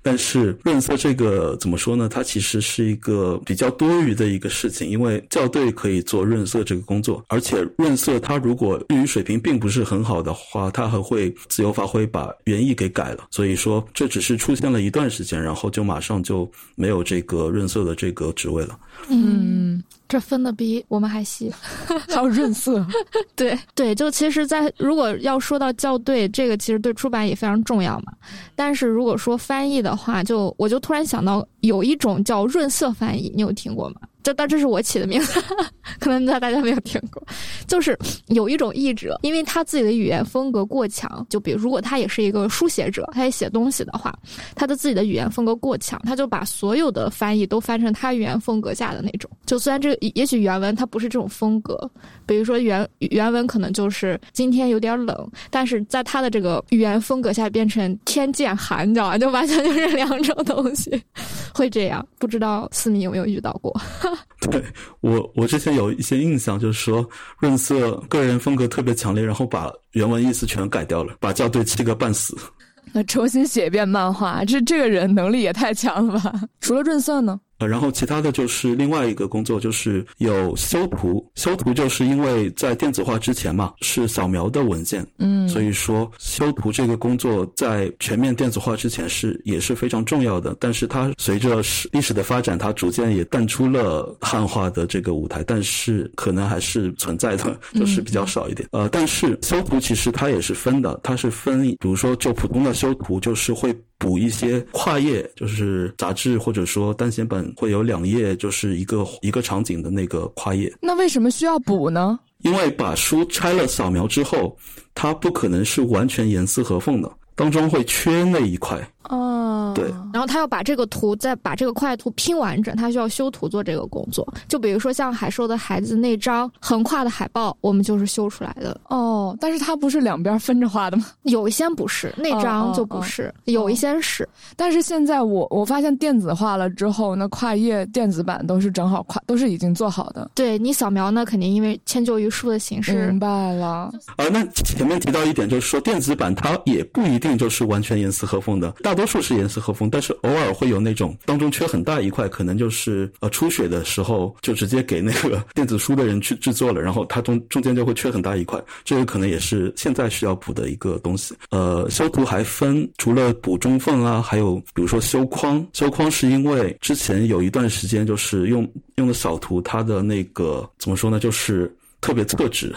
但是润色这个怎么说呢？它其实是一个比较多余的一个事情，因为校对可以做润色这个工作，而且润色它如果日语水平并不是很好的话，它还会自由发挥把原意给改了。所以说这只是出现了一段时间，然后就马上就没有这个润色的这个职位了。嗯。这分的比我们还细，还有润色，对对，就其实，在如果要说到校对，这个其实对出版也非常重要嘛。但是如果说翻译的话，就我就突然想到，有一种叫润色翻译，你有听过吗？这但这是我起的名字，可能大大家没有听过。就是有一种译者，因为他自己的语言风格过强，就比如如果他也是一个书写者，他也写东西的话，他的自己的语言风格过强，他就把所有的翻译都翻成他语言风格下的那种。就虽然这个也许原文它不是这种风格，比如说原原文可能就是今天有点冷，但是在他的这个语言风格下变成天渐寒，你知道吧？就完全就是两种东西，会这样。不知道思明有没有遇到过？对我，我之前有一些印象，就是说润色个人风格特别强烈，然后把原文意思全改掉了，把校对气个半死。那重新写一遍漫画，这这个人能力也太强了吧？除了润色呢？呃，然后其他的就是另外一个工作，就是有修图。修图就是因为在电子化之前嘛，是扫描的文件，嗯，所以说修图这个工作在全面电子化之前是也是非常重要的。但是它随着史历史的发展，它逐渐也淡出了汉化的这个舞台，但是可能还是存在的，就是比较少一点。呃，但是修图其实它也是分的，它是分，比如说就普通的修图，就是会。补一些跨页，就是杂志或者说单行本会有两页，就是一个一个场景的那个跨页。那为什么需要补呢？因为把书拆了扫描之后，它不可能是完全严丝合缝的，当中会缺那一块。哦，对，然后他要把这个图再把这个块图拼完整，他需要修图做这个工作。就比如说像海兽的孩子那张横跨的海报，我们就是修出来的。哦，但是它不是两边分着画的吗？有一些不是，那张就不是，有一些是。但是现在我我发现电子化了之后，那跨页电子版都是正好跨，都是已经做好的。对你扫描呢，肯定因为迁就于书的形式。明白了。啊，那前面提到一点，就是说电子版它也不一定就是完全严丝合缝的。大多数是严丝合缝，但是偶尔会有那种当中缺很大一块，可能就是呃出血的时候就直接给那个电子书的人去制作了，然后它中中间就会缺很大一块，这个可能也是现在需要补的一个东西。呃，修图还分除了补中缝啊，还有比如说修框，修框是因为之前有一段时间就是用用的扫图，它的那个怎么说呢，就是特别特指。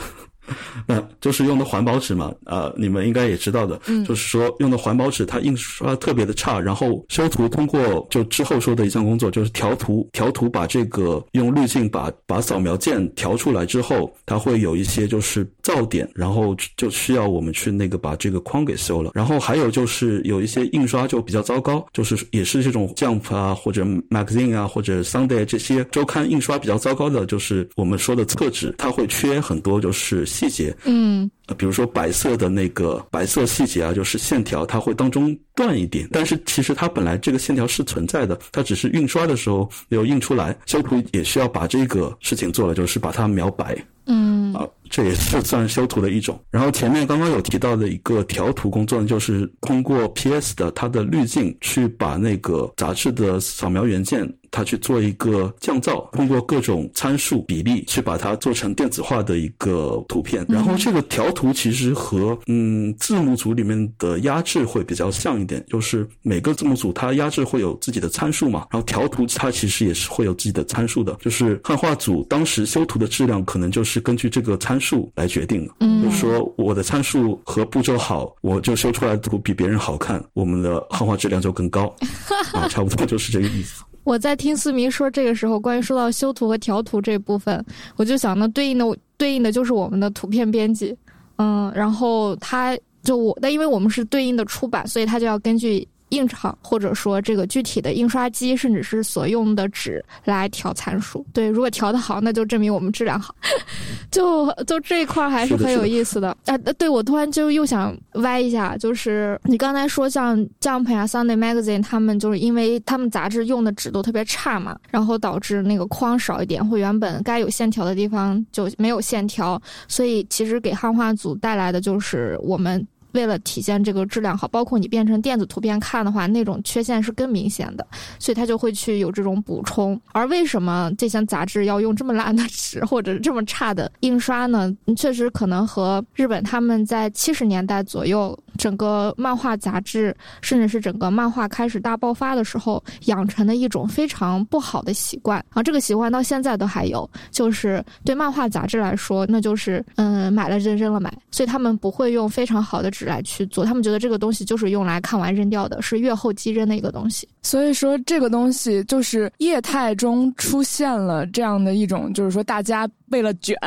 那就是用的环保纸嘛，呃，你们应该也知道的，就是说用的环保纸，它印刷特别的差，然后修图通过就之后说的一项工作，就是调图，调图把这个用滤镜把把扫描键调出来之后，它会有一些就是噪点，然后就需要我们去那个把这个框给修了。然后还有就是有一些印刷就比较糟糕，就是也是这种 Jump 啊或者 Magazine 啊或者 Sunday 这些周刊印刷比较糟糕的，就是我们说的厕纸，它会缺很多就是。细节，嗯，比如说白色的那个白色细节啊，就是线条，它会当中断一点，但是其实它本来这个线条是存在的，它只是印刷的时候没有印出来。修图也需要把这个事情做了，就是把它描白，嗯，啊，这也是算修图的一种。然后前面刚刚有提到的一个调图工作，就是通过 PS 的它的滤镜去把那个杂志的扫描元件。它去做一个降噪，通过各种参数比例去把它做成电子化的一个图片。然后这个调图其实和嗯字幕组里面的压制会比较像一点，就是每个字幕组它压制会有自己的参数嘛，然后调图它其实也是会有自己的参数的。就是汉化组当时修图的质量可能就是。就是根据这个参数来决定的。嗯就是说我的参数和步骤好，我就修出来的图比别人好看，我们的汉化质量就更高 啊，差不多就是这个意思。我在听思明说这个时候关于说到修图和调图这部分，我就想，那对应的对应的就是我们的图片编辑，嗯，然后他就我，但因为我们是对应的出版，所以他就要根据印厂或者说这个具体的印刷机，甚至是所用的纸来调参数。对，如果调的好，那就证明我们质量好。就就这一块还是很有意思的啊！对，我突然就又想歪一下，就是你刚才说像 Jump 呀、Sunday Magazine 他们就是因为他们杂志用的纸都特别差嘛，然后导致那个框少一点，或原本该有线条的地方就没有线条，所以其实给汉化组带来的就是我们。为了体现这个质量好，包括你变成电子图片看的话，那种缺陷是更明显的，所以他就会去有这种补充。而为什么这些杂志要用这么烂的纸或者这么差的印刷呢？确实可能和日本他们在七十年代左右整个漫画杂志，甚至是整个漫画开始大爆发的时候养成的一种非常不好的习惯啊。这个习惯到现在都还有，就是对漫画杂志来说，那就是嗯买了就扔了买，所以他们不会用非常好的纸。来去做，他们觉得这个东西就是用来看完扔掉的，是阅后即扔的一个东西。所以说，这个东西就是业态中出现了这样的一种，就是说大家为了卷，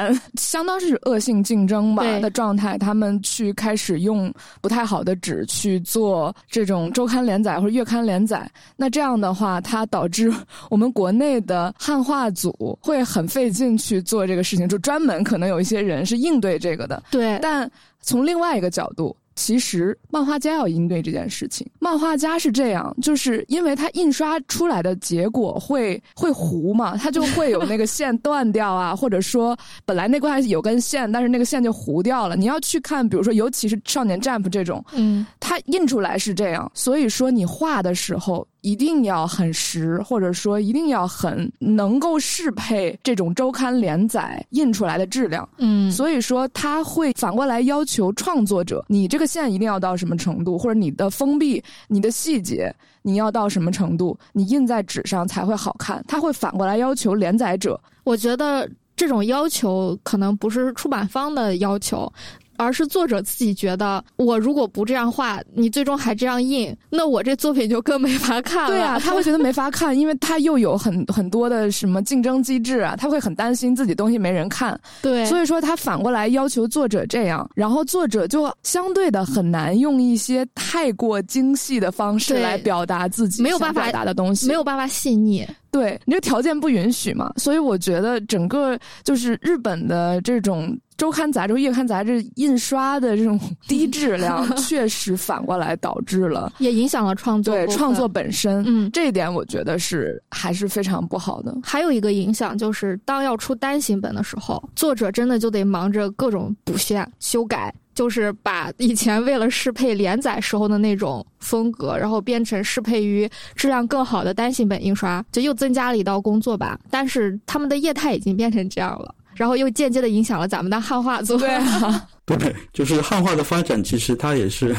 相当是恶性竞争吧的状态，他们去开始用不太好的纸去做这种周刊连载或者月刊连载。那这样的话，它导致我们国内的汉化组会很费劲去做这个事情，就专门可能有一些人是应对这个的。对，但从另外一个角度。其实，漫画家要应对这件事情。漫画家是这样，就是因为他印刷出来的结果会会糊嘛，他就会有那个线断掉啊，或者说本来那块有根线，但是那个线就糊掉了。你要去看，比如说，尤其是《少年 Jump》这种，嗯，它印出来是这样，所以说你画的时候。一定要很实，或者说一定要很能够适配这种周刊连载印出来的质量。嗯，所以说他会反过来要求创作者，你这个线一定要到什么程度，或者你的封闭、你的细节你要到什么程度，你印在纸上才会好看。他会反过来要求连载者。我觉得这种要求可能不是出版方的要求。而是作者自己觉得，我如果不这样画，你最终还这样印，那我这作品就更没法看了。对啊，他会觉得没法看，因为他又有很很多的什么竞争机制啊，他会很担心自己东西没人看。对，所以说他反过来要求作者这样，然后作者就相对的很难用一些太过精细的方式来表达自己没有办法表达的东西，没有办法细腻。对你这条件不允许嘛，所以我觉得整个就是日本的这种周刊杂志、月刊杂志印刷的这种低质量，确实反过来导致了，也影响了创作。对创作本身，嗯，这一点我觉得是还是非常不好的。还有一个影响就是，当要出单行本的时候，作者真的就得忙着各种补线、修改。就是把以前为了适配连载时候的那种风格，然后变成适配于质量更好的单行本印刷，就又增加了一道工作吧。但是他们的业态已经变成这样了，然后又间接的影响了咱们的汉化组。对啊，对，就是汉化的发展，其实它也是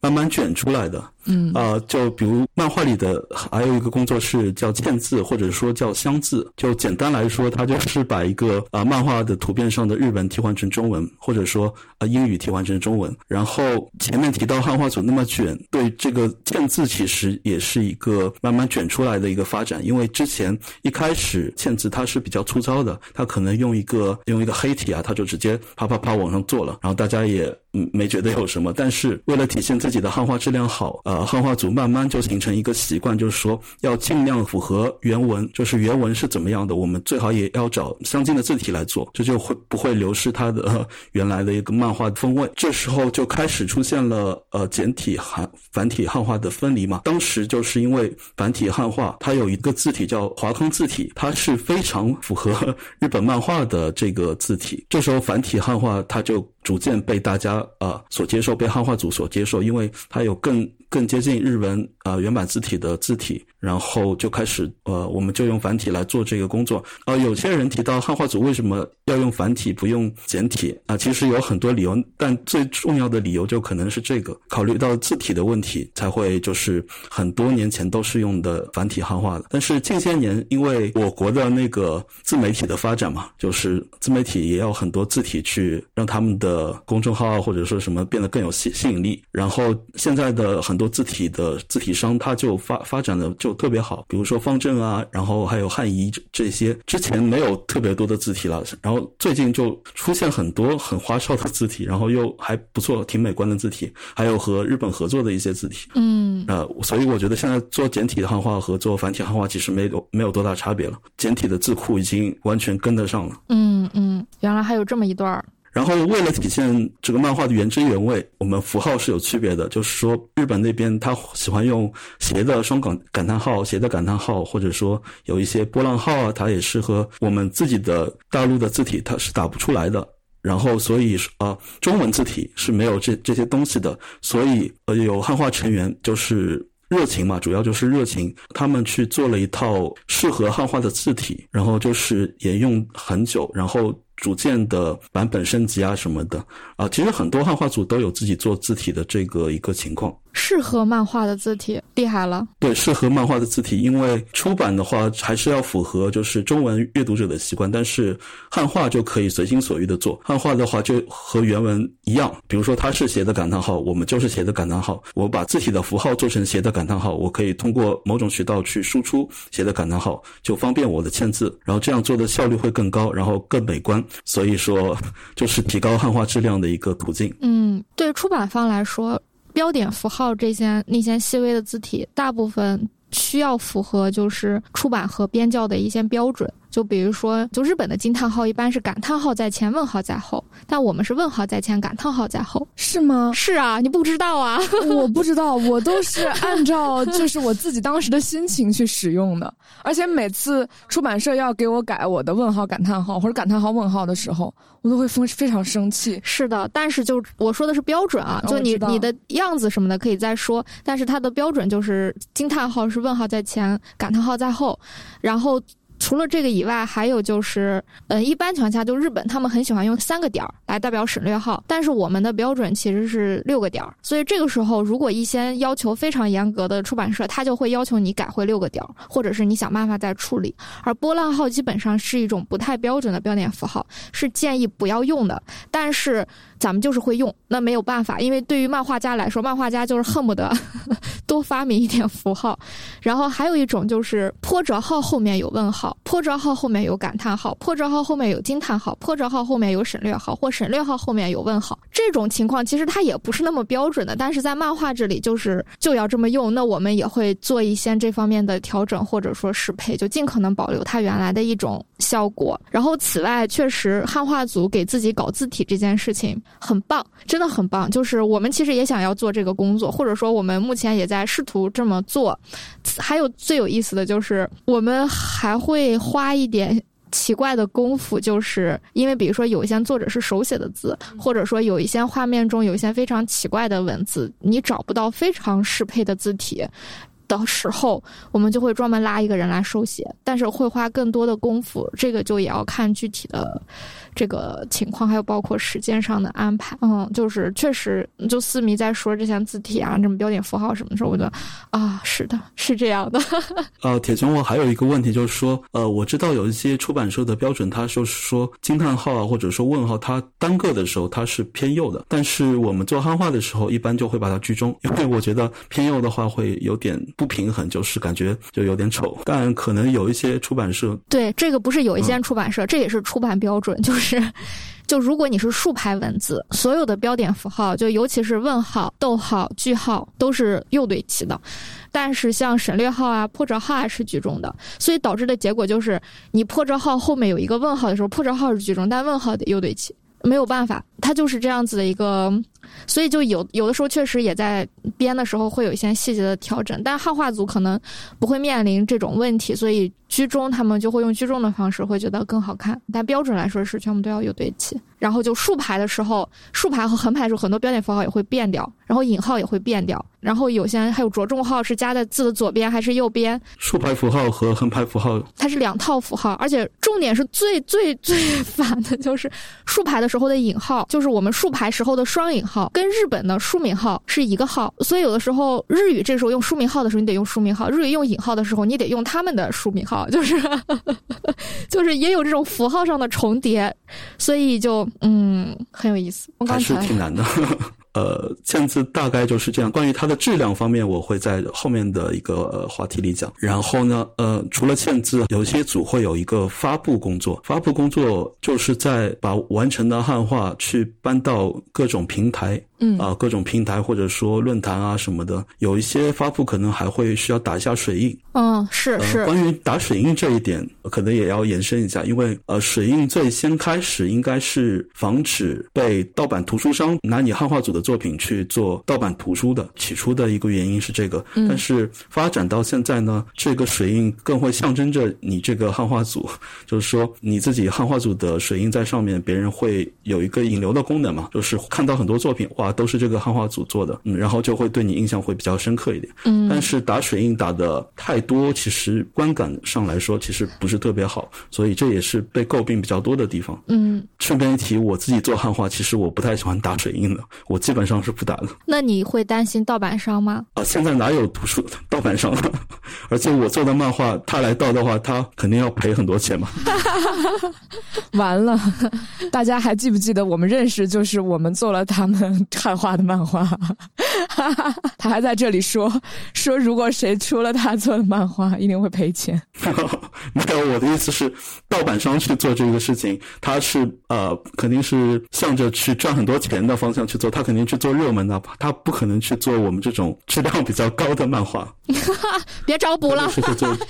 慢慢卷出来的。嗯啊，就比如漫画里的还有一个工作室叫嵌字，或者说叫镶字。就简单来说，它就是把一个啊漫画的图片上的日文替换成中文，或者说啊英语替换成中文。然后前面提到汉化组那么卷，对这个嵌字其实也是一个慢慢卷出来的一个发展。因为之前一开始嵌字它是比较粗糙的，它可能用一个用一个黑体啊，它就直接啪啪啪往上做了，然后大家也嗯没觉得有什么。但是为了体现自己的汉化质量好呃。汉化组慢慢就形成一个习惯，就是说要尽量符合原文，就是原文是怎么样的，我们最好也要找相近的字体来做，这就会不会流失它的原来的一个漫画风味。这时候就开始出现了呃简体汉繁体汉化的分离嘛。当时就是因为繁体汉化它有一个字体叫华康字体，它是非常符合 日本漫画的这个字体。这时候繁体汉化它就逐渐被大家呃所接受，被汉化组所接受，因为它有更。更接近日文呃原版字体的字体，然后就开始呃我们就用繁体来做这个工作。呃，有些人提到汉化组为什么要用繁体不用简体啊？其实有很多理由，但最重要的理由就可能是这个，考虑到字体的问题，才会就是很多年前都是用的繁体汉化的。但是近些年因为我国的那个自媒体的发展嘛，就是自媒体也要很多字体去让他们的公众号或者说什么变得更有吸吸引力。然后现在的很多字体的字体商，它就发发展的就特别好，比如说方正啊，然后还有汉仪这这些，之前没有特别多的字体了，然后最近就出现很多很花哨的字体，然后又还不错、挺美观的字体，还有和日本合作的一些字体。嗯，呃，所以我觉得现在做简体的汉化和做繁体汉化其实没有没有多大差别了，简体的字库已经完全跟得上了。嗯嗯，原来还有这么一段儿。然后，为了体现这个漫画的原汁原味，我们符号是有区别的。就是说，日本那边他喜欢用斜的双感感叹号、斜的感叹号，或者说有一些波浪号啊，它也是和我们自己的大陆的字体它是打不出来的。然后，所以啊，中文字体是没有这这些东西的。所以，呃，有汉化成员就是热情嘛，主要就是热情，他们去做了一套适合汉化的字体，然后就是沿用很久，然后。逐渐的版本升级啊什么的啊，其实很多汉化组都有自己做字体的这个一个情况。适合漫画的字体厉害了，对，适合漫画的字体，因为出版的话还是要符合就是中文阅读者的习惯，但是汉化就可以随心所欲的做。汉化的话就和原文一样，比如说它是斜的感叹号，我们就是斜的感叹号。我把字体的符号做成斜的感叹号，我可以通过某种渠道去输出斜的感叹号，就方便我的签字，然后这样做的效率会更高，然后更美观。所以说，就是提高汉化质量的一个途径。嗯，对出版方来说。标点符号这些那些细微的字体，大部分需要符合就是出版和编校的一些标准。就比如说，就日本的惊叹号一般是感叹号在前，问号在后，但我们是问号在前，感叹号在后，是吗？是啊，你不知道啊？我不知道，我都是 按照就是我自己当时的心情去使用的，而且每次出版社要给我改我的问号感叹号或者感叹号问号的时候，我都会非非常生气。是的，但是就我说的是标准啊，就你你的样子什么的可以再说，但是它的标准就是惊叹号是问号在前，感叹号在后，然后。除了这个以外，还有就是，嗯，一般情况下，就日本他们很喜欢用三个点儿来代表省略号，但是我们的标准其实是六个点儿，所以这个时候，如果一些要求非常严格的出版社，他就会要求你改回六个点儿，或者是你想办法再处理。而波浪号基本上是一种不太标准的标点符号，是建议不要用的，但是。咱们就是会用，那没有办法，因为对于漫画家来说，漫画家就是恨不得 多发明一点符号。然后还有一种就是破折号后面有问号，破折号后面有感叹号，破折号后面有惊叹号，破折号后面有省略号，或省略号后面有问号。这种情况其实它也不是那么标准的，但是在漫画这里就是就要这么用。那我们也会做一些这方面的调整或者说适配，就尽可能保留它原来的一种效果。然后此外，确实汉化组给自己搞字体这件事情。很棒，真的很棒。就是我们其实也想要做这个工作，或者说我们目前也在试图这么做。还有最有意思的就是，我们还会花一点奇怪的功夫，就是因为比如说有一些作者是手写的字，或者说有一些画面中有一些非常奇怪的文字，你找不到非常适配的字体。的时候，我们就会专门拉一个人来收写，但是会花更多的功夫，这个就也要看具体的这个情况，还有包括时间上的安排。嗯，就是确实，就思迷在说这些字体啊，什么标点符号什么的时候，我觉得啊，是的，是这样的。呃，铁拳，我还有一个问题，就是说，呃，我知道有一些出版社的标准，它就是说惊叹号啊，或者说问号，它单个的时候它是偏右的，但是我们做汉化的时候，一般就会把它居中，因为我觉得偏右的话会有点。不平衡就是感觉就有点丑，但可能有一些出版社对这个不是有一些出版社，这也是出版标准，就是是就如果你是竖排文字，所有的标点符号，就尤其是问号、逗号、句号都是右对齐的，但是像省略号啊、破折号啊是居中的，所以导致的结果就是你破折号后面有一个问号的时候，破折号是居中，但问号得右对齐。没有办法，它就是这样子的一个所以就有有的时候确实也在编的时候会有一些细节的调整，但汉化组可能不会面临这种问题，所以居中他们就会用居中的方式会觉得更好看。但标准来说是全部都要有对齐。然后就竖排的时候，竖排和横排的时候，很多标点符号也会变掉，然后引号也会变掉，然后有些还有着重号是加在字的左边还是右边？竖排符号和横排符号，它是两套符号，而且重点是最最最烦的就是竖排的时候的引号，就是我们竖排时候的双引号，跟日本的书名号是一个号，所以有的时候日语这时候用书名号的时候，你得用书名号；日语用引号的时候，你得用他们的书名号，就是 就是也有这种符号上的重叠，所以就。嗯，很有意思，还是挺难的。呃，签字大概就是这样。关于它的质量方面，我会在后面的一个话题里讲。然后呢，呃，除了签字，有些组会有一个发布工作。发布工作就是在把完成的汉化去搬到各种平台。嗯啊，各种平台或者说论坛啊什么的，有一些发布可能还会需要打一下水印。嗯，是是。关于打水印这一点，可能也要延伸一下，因为呃，水印最先开始应该是防止被盗版图书商拿你汉化组的作品去做盗版图书的。起初的一个原因是这个，但是发展到现在呢，这个水印更会象征着你这个汉化组，就是说你自己汉化组的水印在上面，别人会有一个引流的功能嘛，就是看到很多作品哇。都是这个汉化组做的，嗯，然后就会对你印象会比较深刻一点，嗯，但是打水印打的太多，其实观感上来说其实不是特别好，所以这也是被诟病比较多的地方，嗯。顺便一提，我自己做汉化，其实我不太喜欢打水印的，我基本上是不打的。那你会担心盗版商吗？啊，现在哪有图书盗版商？而且我做的漫画，他来盗的话，他肯定要赔很多钱嘛。完了，大家还记不记得我们认识？就是我们做了他们。汉化的漫画，他还在这里说说，如果谁出了他做的漫画，一定会赔钱。没有，我的意思是，盗版商去做这个事情，他是呃，肯定是向着去赚很多钱的方向去做，他肯定去做热门的，他不可能去做我们这种质量比较高的漫画。别找补了，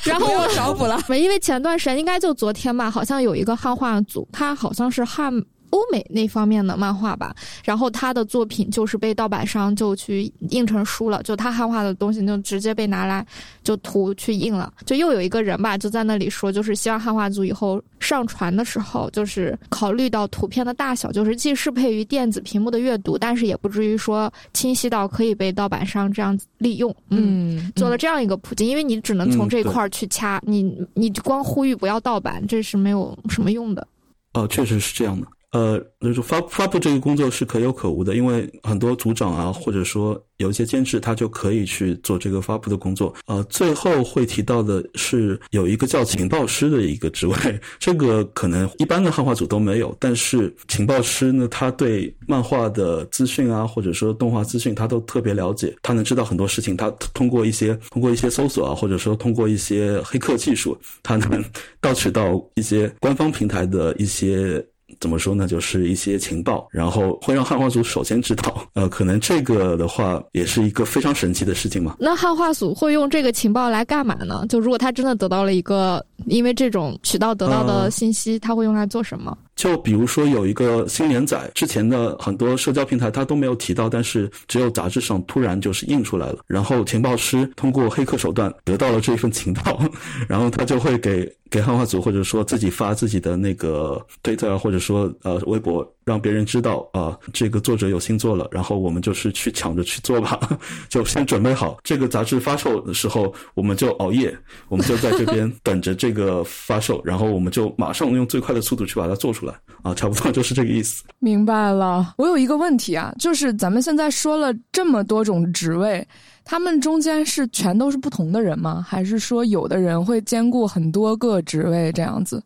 然后我找补了，因为前段时间应该就昨天吧，好像有一个汉化组，他好像是汉。欧美那方面的漫画吧，然后他的作品就是被盗版商就去印成书了，就他汉化的东西就直接被拿来就图去印了。就又有一个人吧，就在那里说，就是希望汉化组以后上传的时候，就是考虑到图片的大小，就是既适配于电子屏幕的阅读，但是也不至于说清晰到可以被盗版商这样利用。嗯，做了这样一个普及，因为你只能从这块儿去掐，你你光呼吁不要盗版，这是没有什么用的。哦，确实是这样的。呃，就是发发布这个工作是可有可无的，因为很多组长啊，或者说有一些监制，他就可以去做这个发布的工作。呃，最后会提到的是有一个叫情报师的一个职位，这个可能一般的汉化组都没有，但是情报师呢，他对漫画的资讯啊，或者说动画资讯，他都特别了解，他能知道很多事情，他通过一些通过一些搜索啊，或者说通过一些黑客技术，他能 盗取到一些官方平台的一些。怎么说呢？就是一些情报，然后会让汉化组首先知道。呃，可能这个的话也是一个非常神奇的事情嘛。那汉化组会用这个情报来干嘛呢？就如果他真的得到了一个因为这种渠道得到的信息，他会用来做什么？就比如说有一个新连载，之前的很多社交平台他都没有提到，但是只有杂志上突然就是印出来了。然后情报师通过黑客手段得到了这一份情报，然后他就会给给汉化组或者说自己发自己的那个推特啊，或者说呃微博。让别人知道啊，这个作者有新作了，然后我们就是去抢着去做吧，就先准备好这个杂志发售的时候，我们就熬夜，我们就在这边等着这个发售，然后我们就马上用最快的速度去把它做出来啊，差不多 就是这个意思。明白了，我有一个问题啊，就是咱们现在说了这么多种职位，他们中间是全都是不同的人吗？还是说有的人会兼顾很多个职位这样子？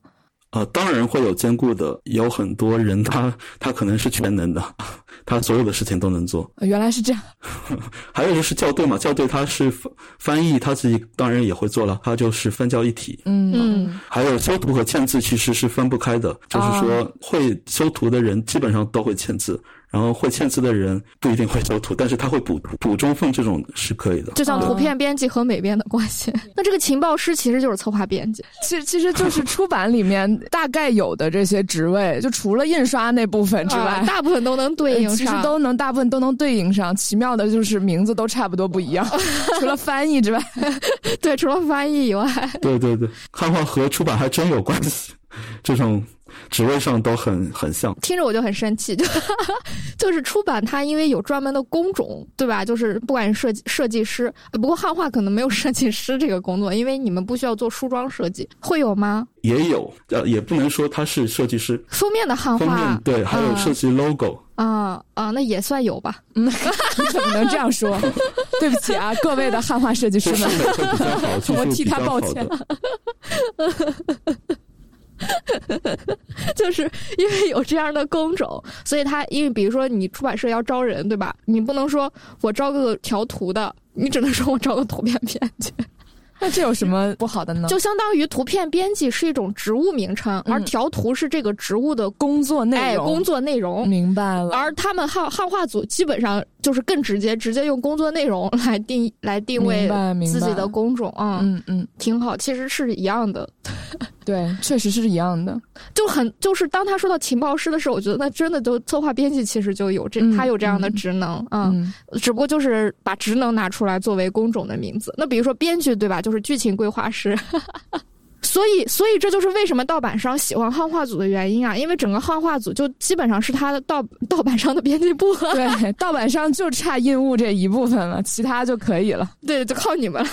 呃，当然会有兼顾的，有很多人他 他可能是全能的，他所有的事情都能做。原来是这样。还有就是校对嘛，校对他是翻翻译，他自己当然也会做了，他就是分教一体。嗯嗯。还有修图和签字其实是分不开的，就是说会修图的人基本上都会签字。然后会签字的人不一定会修图，但是他会补补中缝这种是可以的。就像图片编辑和美编的关系。那这个情报师其实就是策划编辑，其实其实就是出版里面大概有的这些职位，就除了印刷那部分之外，大部分都能对应上，其实都能大部分都能对应上。奇妙的就是名字都差不多不一样，除了翻译之外，对，除了翻译以外，对对对，汉化和出版还真有关系，这种。职位上都很很像，听着我就很生气，就 就是出版它因为有专门的工种，对吧？就是不管是设计设计师，不过汉化可能没有设计师这个工作，因为你们不需要做梳妆设计，会有吗？也有，呃，也不能说他是设计师。封面的汉化，对，还有设计 logo 啊啊，那也算有吧？嗯，你怎么能这样说？对不起啊，各位的汉化设计师们，我替他抱歉。就是因为有这样的工种，所以他因为比如说你出版社要招人，对吧？你不能说我招个调图的，你只能说我招个图片编辑。那这有什么不好的呢？就相当于图片编辑是一种职务名称，而调图是这个职务的工作内容。工作内容，明白了。而他们汉汉化组基本上就是更直接，直接用工作内容来定来定位自己的工种啊。嗯嗯，挺好，其实是一样的。对，确实是一样的。就很就是当他说到情报师的时候，我觉得那真的就策划编辑其实就有这他有这样的职能嗯，只不过就是把职能拿出来作为工种的名字。那比如说编剧对吧？就是剧情规划师。所以，所以这就是为什么盗版商喜欢汉化组的原因啊！因为整个汉化组就基本上是他的盗盗版商的编辑部。对，盗版商就差印务这一部分了，其他就可以了。对，就靠你们了。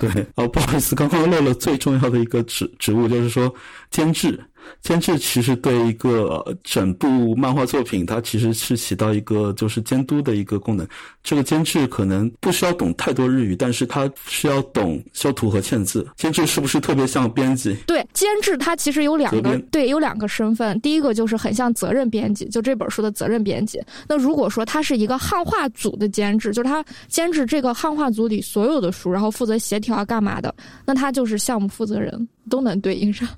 对，哦，不好意思，刚刚漏了最重要的一个职职务，就是说监制。监制其实对一个整部漫画作品，它其实是起到一个就是监督的一个功能。这个监制可能不需要懂太多日语，但是他需要懂修图和签字。监制是不是特别像编辑？对，监制他其实有两个，对，有两个身份。第一个就是很像责任编辑，就这本书的责任编辑。那如果说他是一个汉化组的监制，就是他监制这个汉化组里所有的书，然后负责协调啊干嘛的，那他就是项目负责人，都能对应上。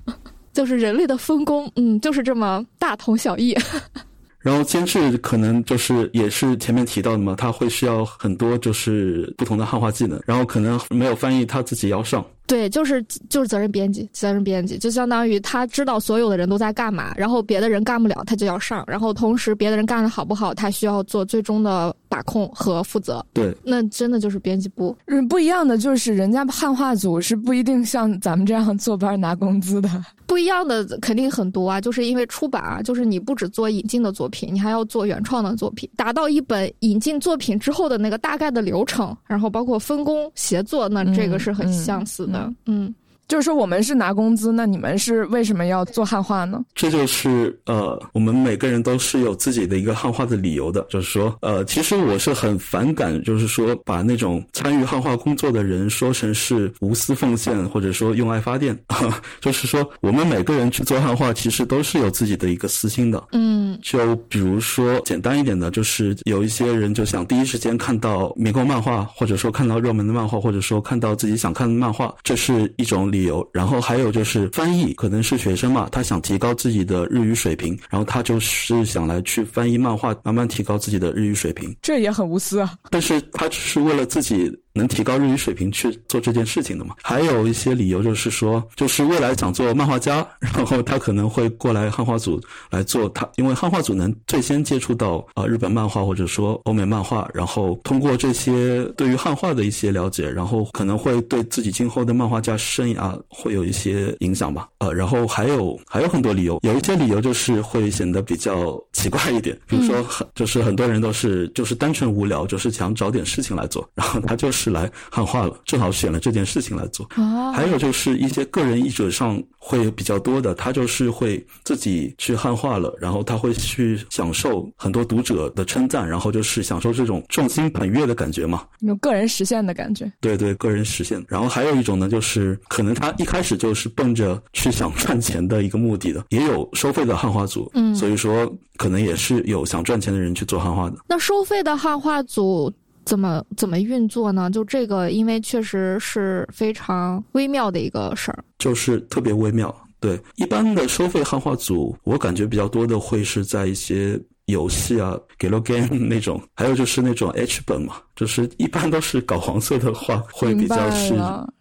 就是人类的分工，嗯，就是这么大同小异。然后监制可能就是也是前面提到的嘛，他会需要很多就是不同的汉化技能，然后可能没有翻译他自己要上。对，就是就是责任编辑，责任编辑就相当于他知道所有的人都在干嘛，然后别的人干不了，他就要上，然后同时别的人干的好不好，他需要做最终的把控和负责。对，那真的就是编辑部。嗯，不一样的就是人家汉化组是不一定像咱们这样坐班拿工资的。不一样的肯定很多啊，就是因为出版啊，就是你不只做引进的作品，你还要做原创的作品，达到一本引进作品之后的那个大概的流程，然后包括分工协作，那这个是很相似的，嗯。嗯。就是说，我们是拿工资，那你们是为什么要做汉化呢？这就是呃，我们每个人都是有自己的一个汉化的理由的。就是说，呃，其实我是很反感，就是说把那种参与汉化工作的人说成是无私奉献，或者说用爱发电。就是说，我们每个人去做汉化，其实都是有自己的一个私心的。嗯，就比如说简单一点的，就是有一些人就想第一时间看到民工漫画，或者说看到热门的漫画，或者说看到自己想看的漫画，这是一种。理由，然后还有就是翻译，可能是学生嘛，他想提高自己的日语水平，然后他就是想来去翻译漫画，慢慢提高自己的日语水平，这也很无私啊。但是他只是为了自己。能提高日语水平去做这件事情的嘛？还有一些理由就是说，就是未来想做漫画家，然后他可能会过来汉化组来做他，因为汉化组能最先接触到啊日本漫画或者说欧美漫画，然后通过这些对于汉化的一些了解，然后可能会对自己今后的漫画家生涯会有一些影响吧。呃，然后还有还有很多理由，有一些理由就是会显得比较奇怪一点，比如说很就是很多人都是就是单纯无聊，就是想找点事情来做，然后他就是。是来汉化了，正好选了这件事情来做。还有就是一些个人译者上会比较多的，他就是会自己去汉化了，然后他会去享受很多读者的称赞，然后就是享受这种众星捧月的感觉嘛，有个人实现的感觉。对对，个人实现。然后还有一种呢，就是可能他一开始就是奔着去想赚钱的一个目的的，也有收费的汉化组。嗯，所以说可能也是有想赚钱的人去做汉化的。那收费的汉化组。怎么怎么运作呢？就这个，因为确实是非常微妙的一个事儿，就是特别微妙。对，一般的收费汉化组，我感觉比较多的会是在一些游戏啊，Galo Game 那种，还有就是那种 H 本嘛，就是一般都是搞黄色的话会比较是，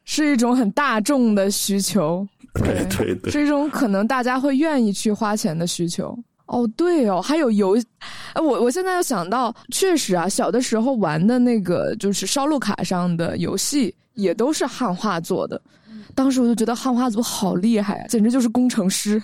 是一种很大众的需求，对对对，是一种可能大家会愿意去花钱的需求。哦，对哦，还有游，哎，我我现在又想到，确实啊，小的时候玩的那个就是烧录卡上的游戏，也都是汉化做的。当时我就觉得汉化组好厉害，简直就是工程师。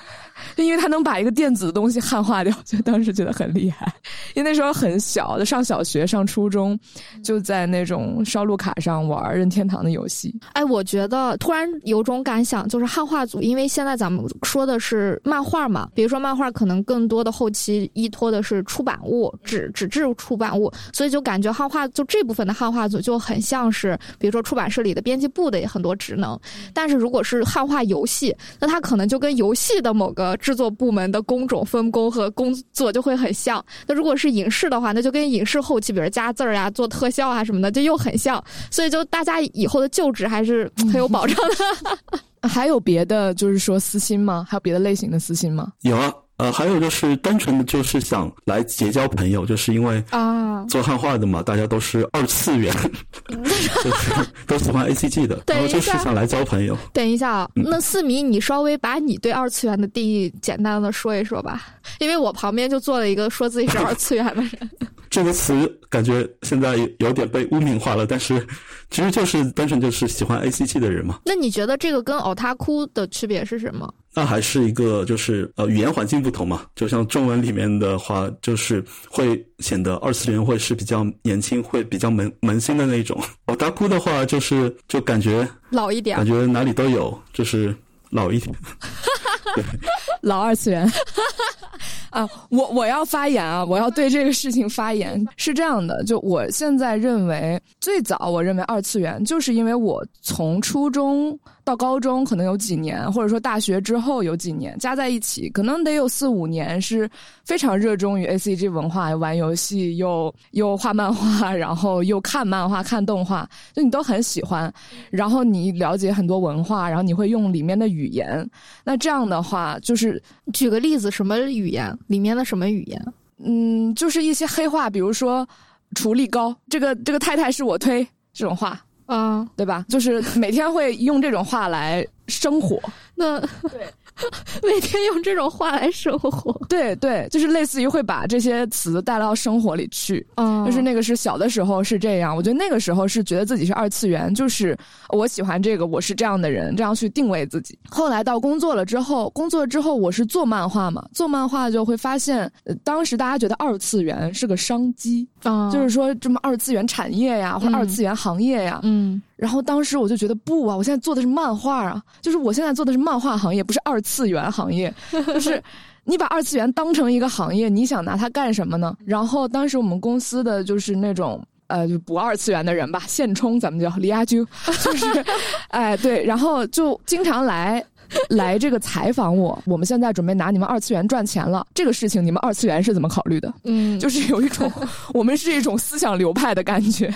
因为他能把一个电子的东西汉化掉，就当时觉得很厉害。因为那时候很小，的上小学、上初中，就在那种烧录卡上玩任天堂的游戏。哎，我觉得突然有种感想，就是汉化组，因为现在咱们说的是漫画嘛，比如说漫画可能更多的后期依托的是出版物、纸纸质出版物，所以就感觉汉化就这部分的汉化组就很像是，比如说出版社里的编辑部的很多职能。但是如果是汉化游戏，那它可能就跟游戏的某个。制作部门的工种分工和工作就会很像。那如果是影视的话，那就跟影视后期，比如加字儿啊、做特效啊什么的，就又很像。所以就大家以后的就职还是很有保障的。还有别的，就是说私心吗？还有别的类型的私心吗？有啊。呃，还有就是单纯的就是想来结交朋友，就是因为啊，做汉化的嘛，大家都是二次元，就是都喜欢 A C G 的，然后就是想来交朋友。等一下啊，那四米，你稍微把你对二次元的定义简单的说一说吧，因为我旁边就坐了一个说自己是二次元的人。这个词感觉现在有点被污名化了，但是其实就是单纯就是喜欢 A C G 的人嘛。那你觉得这个跟奥塔库的区别是什么？那还是一个就是呃语言环境不同嘛，就像中文里面的话，就是会显得二次元会是比较年轻，会比较萌萌新的那种。我大哭的话，就是就感觉老一点，感觉哪里都有，就是老一点，老二次元。啊，我我要发言啊！我要对这个事情发言。是这样的，就我现在认为，最早我认为二次元，就是因为我从初中。到高中可能有几年，或者说大学之后有几年，加在一起可能得有四五年，是非常热衷于 A C G 文化，玩游戏又又画漫画，然后又看漫画、看动画，就你都很喜欢。然后你了解很多文化，然后你会用里面的语言。那这样的话，就是举个例子，什么语言？里面的什么语言？嗯，就是一些黑话，比如说“厨力高”，这个这个太太是我推这种话。嗯，对吧？就是每天会用这种话来生火。那对。每天用这种话来生活，对对，就是类似于会把这些词带到生活里去。嗯，就是那个是小的时候是这样，我觉得那个时候是觉得自己是二次元，就是我喜欢这个，我是这样的人，这样去定位自己。后来到工作了之后，工作之后我是做漫画嘛，做漫画就会发现，当时大家觉得二次元是个商机，啊，就是说这么二次元产业呀，或者二次元行业呀，嗯。然后当时我就觉得不啊，我现在做的是漫画啊，就是我现在做的是漫画行业，不是二次元行业。就是你把二次元当成一个行业，你想拿它干什么呢？然后当时我们公司的就是那种呃，就不二次元的人吧，现充咱们叫李亚军，就是 哎对，然后就经常来。来这个采访我，我们现在准备拿你们二次元赚钱了。这个事情你们二次元是怎么考虑的？嗯，就是有一种 我们是一种思想流派的感觉。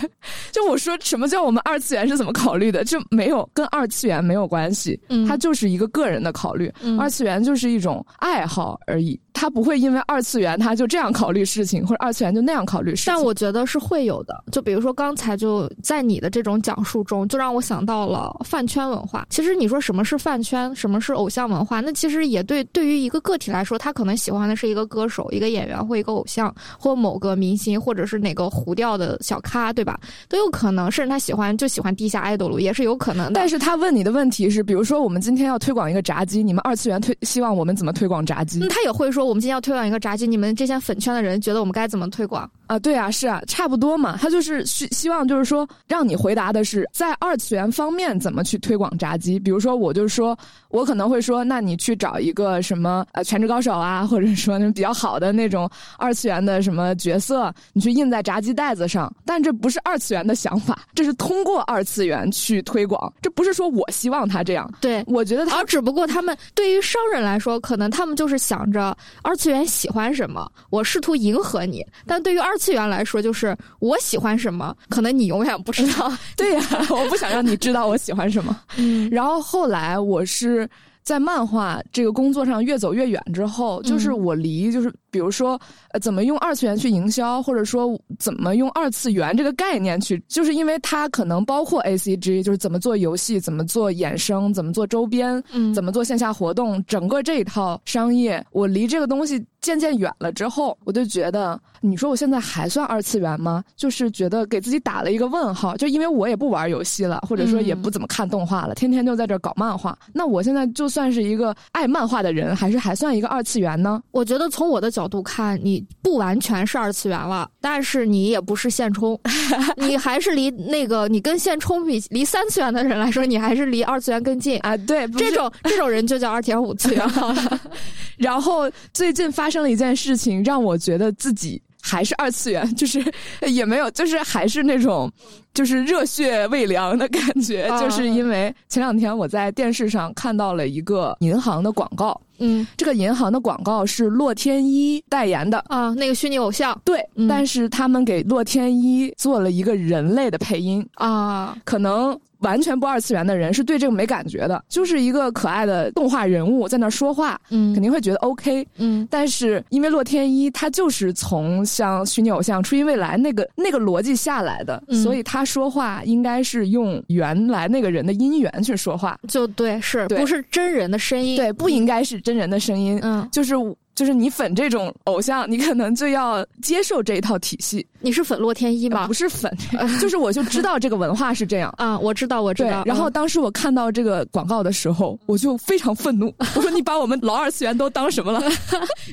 就我说什么叫我们二次元是怎么考虑的？就没有跟二次元没有关系，它就是一个个人的考虑。二次元就是一种爱好而已。他不会因为二次元他就这样考虑事情，或者二次元就那样考虑事情。但我觉得是会有的。就比如说刚才就在你的这种讲述中，就让我想到了饭圈文化。其实你说什么是饭圈，什么是偶像文化，那其实也对。对于一个个体来说，他可能喜欢的是一个歌手、一个演员或一个偶像，或某个明星，或者是哪个糊掉的小咖，对吧？都有可能。甚至他喜欢就喜欢地下爱豆了，也是有可能的。但是他问你的问题是，比如说我们今天要推广一个炸鸡，你们二次元推希望我们怎么推广炸鸡？他也会说。我们今天要推广一个炸鸡，你们这些粉圈的人觉得我们该怎么推广？啊？对啊，是啊，差不多嘛。他就是希希望就是说，让你回答的是在二次元方面怎么去推广炸鸡。比如说，我就说，我可能会说，那你去找一个什么呃全职高手啊，或者说那种比较好的那种二次元的什么角色，你去印在炸鸡袋子上。但这不是二次元的想法，这是通过二次元去推广。这不是说我希望他这样，对我觉得他，而只不过他们对于商人来说，可能他们就是想着。二次元喜欢什么，我试图迎合你；但对于二次元来说，就是我喜欢什么，可能你永远不知道。对呀，我不想让你知道我喜欢什么。嗯然后后来我是在漫画这个工作上越走越远之后，就是我离就是比如说呃怎么用二次元去营销，或者说怎么用二次元这个概念去，就是因为它可能包括 A C G，就是怎么做游戏，怎么做衍生，怎么做周边，嗯怎么做线下活动，整个这一套商业，我离这个东西渐渐远了之后，我就觉得，你说我现在还算二次元吗？就是觉得给自己打了一个问号，就因为我也不玩游戏了，或者说也不怎么看动画了，天天就在这搞漫画。那我现在就算是一个爱漫画的人，还是还算一个二次元呢？我觉得从我的角度看，你不完全是二次元了，但是你也不是现充，你还是离那个你跟现充比，离三次元的人来说，你还是离二次元更近。啊，对，这种这种人就叫二点五次元了。然后最近发生了一件事情，让我觉得自己还是二次元，就是 也没有，就是还是那种就是热血未凉的感觉。啊。就是因为前两天我在电视上看到了一个银行的广告，嗯。这个银行的广告是洛天依代言的。啊，那个虚拟偶像。对，嗯。但是他们给洛天依做了一个人类的配音，啊，可能完全不二次元的人是对这个没感觉的，就是一个可爱的动画人物在那说话，嗯肯定会觉得 OK。嗯但是因为洛天依他就是从像虚拟偶像、初音未来那个那个逻辑下来的，嗯所以他说话应该是用原来那个人的音源去说话，就对，是对不是真人的声音？对，不应该是真人的声音。嗯，就是就是你粉这种偶像，你可能就要接受这一套体系，你是粉洛天依吗不？是粉，就是我就知道这个文化是这样。啊，我知道，我知道。，然后嗯当时我看到这个广告的时候，我就非常愤怒。我说：“你把我们老二次元都当什么了？”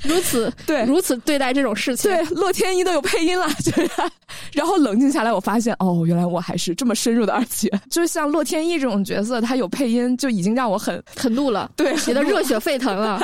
如此对如此对待这种事情，对，洛天依都有配音了，就是。然后冷静下来，我发现哦，原来我还是这么深入的二次元。就是像洛天依这种角色，他有配音，就已经让我很很怒了，对你的热血沸腾了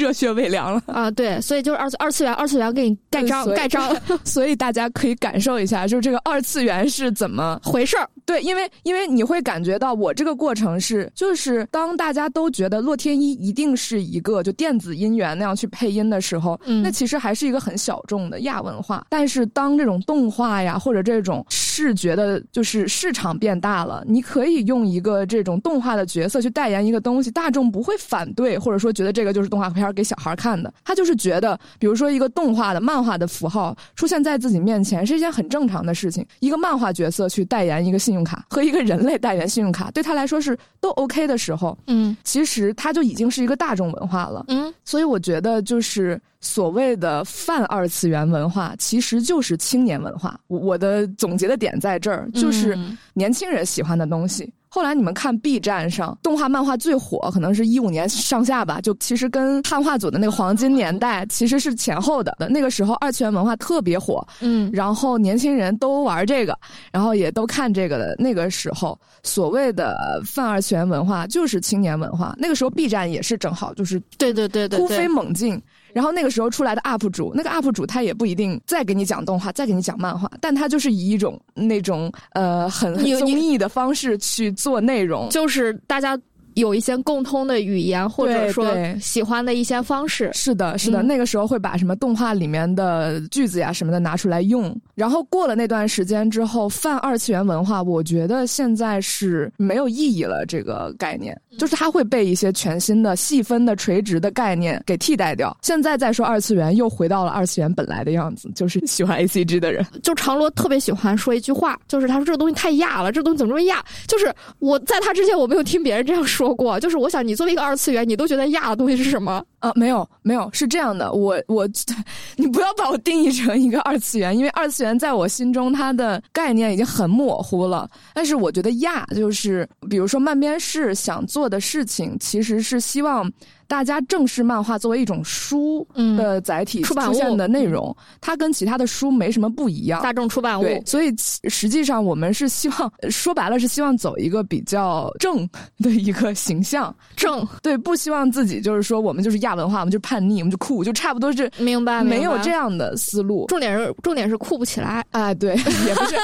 热血未凉了。啊！对，所以就是二次二次元，二次元给你盖章盖章 所以大家可以感受一下，就是这个二次元是怎么回事儿。对，因为因为你会感觉到我这个过程是，就是当大家都觉得洛天依一定是一个就电子音源那样去配音的时候，嗯那其实还是一个很小众的亚文化。但是当这种动画呀或者这种视觉的，就是市场变大了，你可以用一个这种动画的角色去代言一个东西，大众不会反对，或者说觉得这个就是动画片给小孩看的，他就是觉得，比如说一个动画的漫画的符号出现在自己面前是一件很正常的事情。一个漫画角色去代言一个信用卡和一个人类代言信用卡，对他来说是都 OK 的时候，嗯其实它就已经是一个大众文化了。嗯所以我觉得，就是所谓的泛二次元文化，其实就是青年文化。我我的总结的点在这儿，就是嗯年轻人喜欢的东西。后来你们看 B 站上动画漫画最火，可能是一五年上下吧，就其实跟汉化组的那个黄金年代其实是前后的。那个时候二次元文化特别火，嗯然后年轻人都玩这个，然后也都看这个的那个时候，所谓的泛二次元文化就是青年文化。那个时候 B 站也是正好就是对对对对突飞，猛进。然后那个时候出来的 UP 主，那个 UP 主他也不一定再给你讲动画，再给你讲漫画，但他就是以一种那种呃很很你综艺的方式去做内容。就是大家有一些共通的语言，或者说喜欢的一些方式。是的，是的，嗯那个时候会把什么动画里面的句子呀什么的拿出来用。然后过了那段时间之后，泛二次元文化，我觉得现在是没有意义了。这个概念就是它会被一些全新的细分的垂直的概念给替代掉。现在再说二次元，又回到了二次元本来的样子，就是喜欢 A C G 的人。就长罗特别喜欢说一句话，就是他说这个东西太亚了，这个东西怎么这么亚？就是我在他之前我没有听别人这样说过，就是我想你作为一个二次元，你都觉得亚的东西是什么？啊，没有没有，是这样的，我我，你不要把我定义成一个二次元，因为二次元在我心中它的概念已经很模糊了。但是我觉得亚就是，比如说漫边氏想做的事情，其实是希望大家正视漫画作为一种书嗯的载体出版物的内容，它跟其他的书没什么不一样。大众出版物。对，所以实际上我们是希望，说白了是希望走一个比较正的一个形象。正对，不希望自己就是说我们就是亚文化，我们就是叛逆，我们就酷，就差不多是明白，没有这样的思路。重点是重点是酷不起来。哎，对，也不是，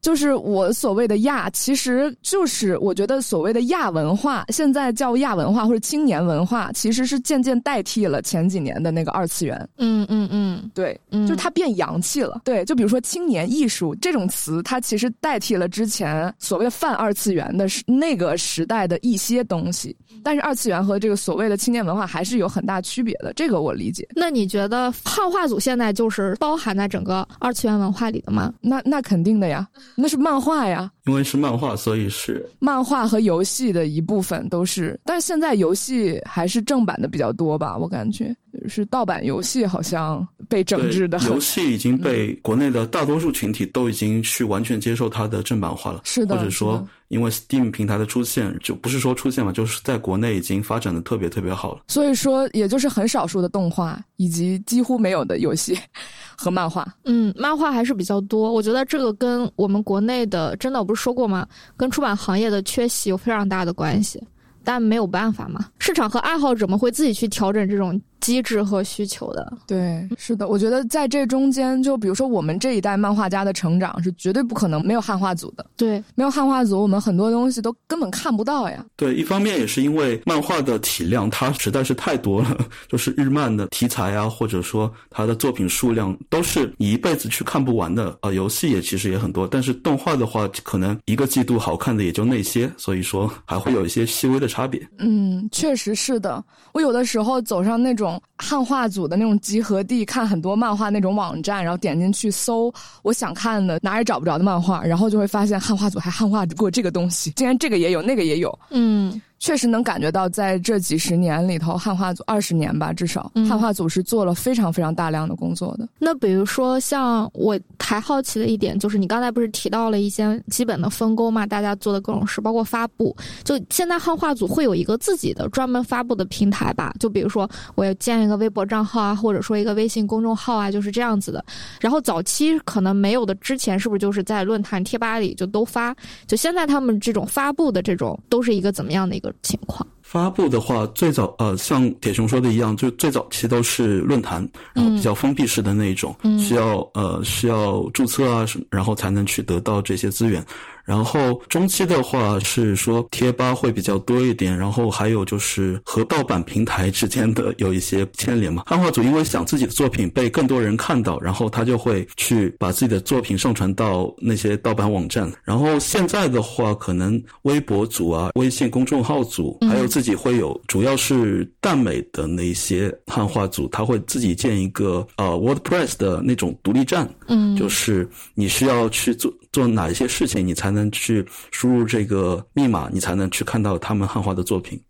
就是我所谓的亚，其实就是我觉得所谓的亚文化，现在叫亚文化或者青年文化，其实是渐渐代替了前几年的那个二次元。嗯嗯嗯，对，嗯就是它变洋气了。对，就比如说青年艺术这种词，它其实代替了之前所谓的泛二次元的时那个时代的一些东西。但是二次元和这个所谓的青年文化还是有很大区别的，这个我理解。那你觉得汉化组现在就是包含在整个二次元文化里的吗？那那肯定的呀，那是漫画呀，因为是漫画，所以是漫画和游戏的一部分都是。但是现在游戏还是正版的比较多吧，我感觉是盗版游戏好像被整治的游戏已经被国内的大多数群体都已经去完全接受它的正版化了，是的或者说因为 Steam 平台的出现，就不是说出现嘛，就是在国内已经发展的特别特别好了。所以说，也就是很少数的动画以及几乎没有的游戏 和漫画。嗯，漫画还是比较多。我觉得这个跟我们国内的，真的我不是说过吗？跟出版行业的缺席有非常大的关系。但没有办法嘛，市场和爱好者们会自己去调整这种机制和需求的。对，是的，我觉得在这中间，就比如说我们这一代漫画家的成长是绝对不可能没有汉化组的。对，没有汉化组，我们很多东西都根本看不到呀。对，一方面也是因为漫画的体量它实在是太多了，就是日漫的题材啊，或者说它的作品数量都是你一辈子去看不完的。呃，游戏也其实也很多，但是动画的话，可能一个季度好看的也就那些，所以说还会有一些细微的差别。嗯，确实是的。我有的时候走上那种汉化组的那种集合地，看很多漫画那种网站，然后点进去搜我想看的，哪也找不着的漫画，然后就会发现汉化组还汉化过这个东西，竟然这个也有，那个也有。嗯，确实能感觉到，在这几十年里头，汉化组二十年吧，至少、嗯汉化组是做了非常非常大量的工作的。那比如说，像我还好奇的一点就是，你刚才不是提到了一些基本的分工嘛？大家做的各种事，包括发布。就现在汉化组会有一个自己的专门发布的平台吧？就比如说，我要建一个微博账号啊，或者说一个微信公众号啊，就是这样子的。然后早期可能没有的，之前是不是就是在论坛、贴吧里就都发？就现在他们这种发布的这种，都是一个怎么样的一个情况？发布的话，最早呃，像铁熊说的一样，就最早期都是论坛，然后比较封闭式的那一种，嗯需要呃需要注册啊，什么然后才能去得到这些资源。然后中期的话是说贴吧会比较多一点，然后还有就是和盗版平台之间的有一些牵连嘛。汉化组因为想自己的作品被更多人看到，然后他就会去把自己的作品上传到那些盗版网站。然后现在的话，可能微博组啊、微信公众号组，还有自己会有，主要是耽美的那些汉化组，他会自己建一个呃 WordPress 的那种独立站，嗯就是你需要去做做哪一些事情，你才能去输入这个密码，你才能去看到他们汉化的作品。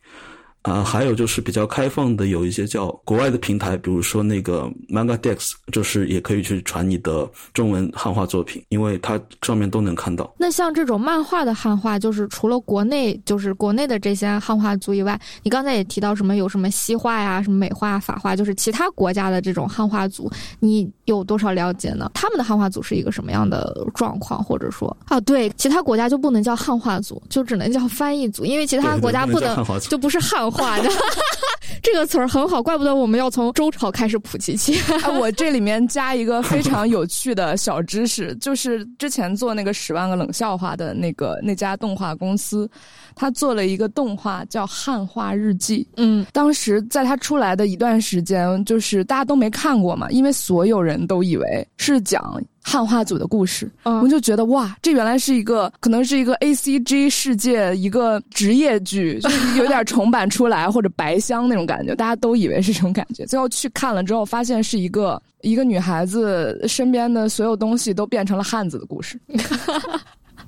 啊、还有就是比较开放的，有一些叫国外的平台，比如说那个 MangaDex，就是也可以去传你的中文汉化作品，因为它上面都能看到。那像这种漫画的汉化，就是除了国内，就是国内的这些汉化组以外，你刚才也提到什么有什么西化呀、什么美化、法化，就是其他国家的这种汉化组，你有多少了解呢？他们的汉化组是一个什么样的状况，或者说啊，对，其他国家就不能叫汉化组，就只能叫翻译组，因为其他国家不能就不是汉化的。这个词儿很好，怪不得我们要从周朝开始普及起。哎，我这里面加一个非常 有趣的小知识，就是之前做那个十万个冷笑话的那个那家动画公司，他做了一个动画叫《汉化日记》。嗯当时在他出来的一段时间，就是大家都没看过嘛，因为所有人都以为是讲汉化组的故事，嗯我就觉得哇，这原来是一个可能是一个 A C G 世界一个职业剧，就是有点重版出来或者白箱那种感觉，大家都以为是这种感觉，最后去看了之后，发现是一个一个女孩子身边的所有东西都变成了汉子的故事。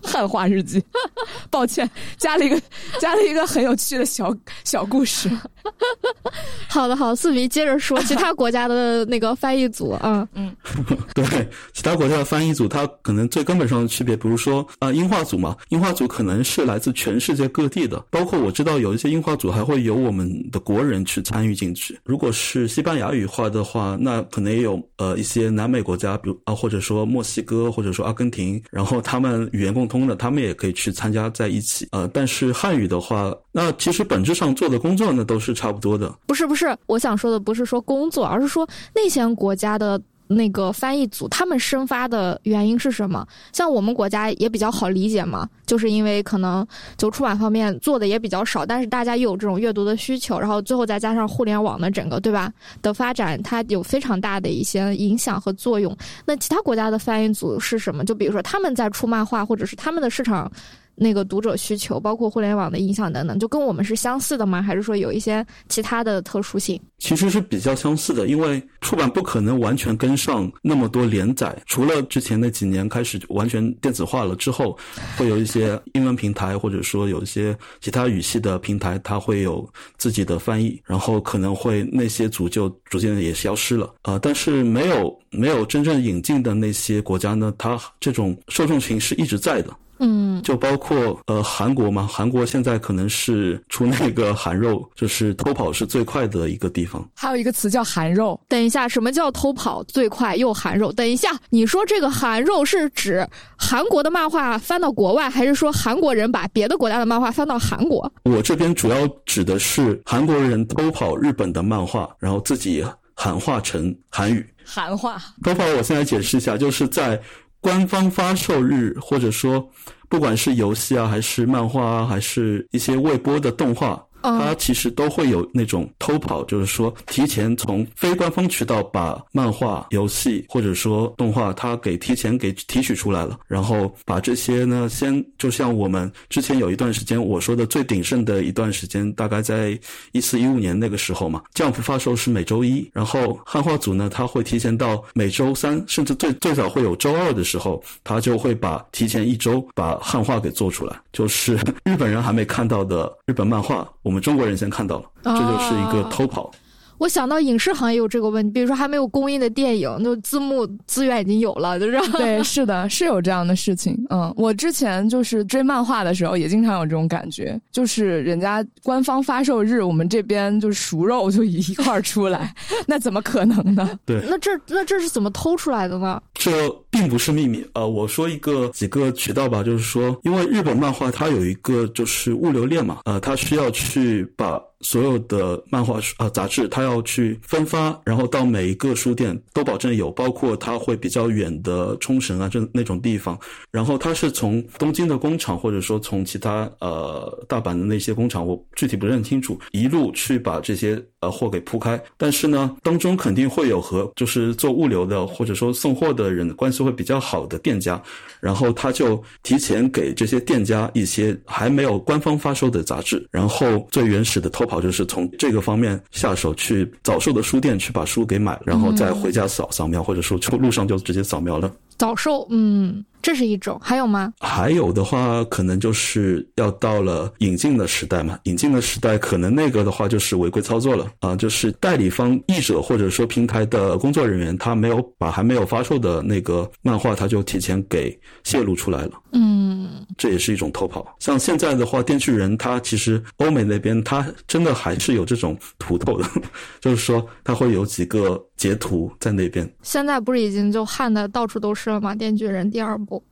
汉化日记，抱歉，加了一个加了一个很有趣的小小故事。好的，好，四迷接着说其他国家的那个翻译组啊，嗯 对，其他国家的翻译组，它可能最根本上的区别，比如说啊、呃英化组嘛，英化组可能是来自全世界各地的，包括我知道有一些英化组还会有我们的国人去参与进去。如果是西班牙语化的话，那可能也有呃一些南美国家，比如啊、或者说墨西哥，或者说阿根廷，然后他们语言共通他们也可以去参加在一起。呃，但是汉语的话，那其实本质上做的工作呢都是差不多的。不是不是，我想说的不是说工作，而是说那些国家的那个翻译组，他们生发的原因是什么？像我们国家也比较好理解嘛，就是因为可能就出版方面做的也比较少，但是大家又有这种阅读的需求，然后最后再加上互联网的整个对吧的发展，它有非常大的一些影响和作用。那其他国家的翻译组是什么？就比如说他们在出漫画，或者是他们的市场。那个读者需求，包括互联网的影响等等，就跟我们是相似的吗？还是说有一些其他的特殊性？其实是比较相似的，因为出版不可能完全跟上那么多连载，除了之前那几年开始完全电子化了之后，会有一些英文平台，或者说有一些其他语系的平台，它会有自己的翻译，然后可能会那些组就逐渐的也消失了啊。但是没有没有真正引进的那些国家呢，它这种受众群是一直在的。嗯，就包括呃韩国嘛，韩国现在可能是出那个韩肉，就是偷跑是最快的一个地方。还有一个词叫韩肉。等一下，什么叫偷跑最快又韩肉？等一下，你说这个韩肉是指韩国的漫画翻到国外，还是说韩国人把别的国家的漫画翻到韩国？我这边主要指的是韩国人偷跑日本的漫画，然后自己韩化成韩语。韩化偷跑，我现在解释一下，就是在。官方发售日，或者说，不管是游戏啊，还是漫画啊，还是一些未播的动画。它其实都会有那种偷跑，就是说提前从非官方渠道把漫画、游戏或者说动画，它给提前给提取出来了，然后把这些呢，先就像我们之前有一段时间我说的最鼎盛的一段时间，大概在一四一五年那个时候嘛，Jump 发售是每周一，然后汉化组呢，它会提前到每周三，甚至最最早会有周二的时候，他就会把提前一周把汉化给做出来，就是日本人还没看到的日本漫画，我们。我们中国人先看到了，这就是一个偷跑。我想到影视行业有这个问题，比如说还没有公映的电影，那字幕资源已经有了，就是对，是的，是有这样的事情。嗯，我之前就是追漫画的时候，也经常有这种感觉，就是人家官方发售日，我们这边就是熟肉就一块儿出来，那怎么可能呢？对，那这那这是怎么偷出来的呢？这并不是秘密。呃，我说一个几个渠道吧，就是说，因为日本漫画它有一个就是物流链嘛，呃，它需要去把。所有的漫画书啊杂志，他要去分发，然后到每一个书店都保证有，包括他会比较远的冲绳啊这那种地方，然后他是从东京的工厂，或者说从其他呃大阪的那些工厂，我具体不是很清楚，一路去把这些呃货给铺开。但是呢，当中肯定会有和就是做物流的或者说送货的人关系会比较好的店家，然后他就提前给这些店家一些还没有官方发售的杂志，然后最原始的偷。跑就是从这个方面下手，去早售的书店去把书给买，然后再回家扫扫描，或者说出路上就直接扫描了。早售，嗯，这是一种，还有吗？还有的话，可能就是要到了引进的时代嘛。引进的时代，可能那个的话就是违规操作了啊，就是代理方译者或者说平台的工作人员，他没有把还没有发售的那个漫画，他就提前给泄露出来了。嗯，这也是一种偷跑。像现在的话，电锯人他其实欧美那边他真的还是有这种图透的，就是说他会有几个截图在那边。现在不是已经就焊的到处都是。是吗？电锯人第二部，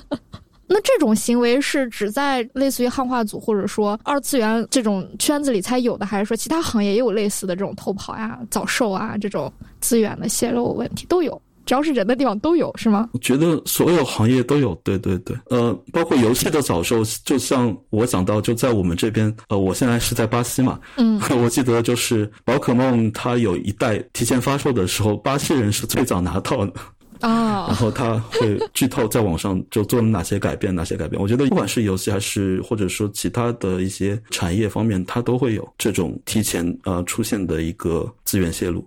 那这种行为是只在类似于汉化组或者说二次元这种圈子里才有的，还是说其他行业也有类似的这种偷跑呀、早售啊这种资源的泄露问题都有？只要是人的地方都有，是吗？我觉得所有行业都有，对对对，呃，包括游戏的早售，就像我讲到，就在我们这边，呃，我现在是在巴西嘛，嗯，我记得就是宝可梦它有一代提前发售的时候，巴西人是最早拿到的。啊，然后他会剧透在网上就做了哪些改变，哪些改变？我觉得不管是游戏还是或者说其他的一些产业方面，它都会有这种提前呃出现的一个资源泄露。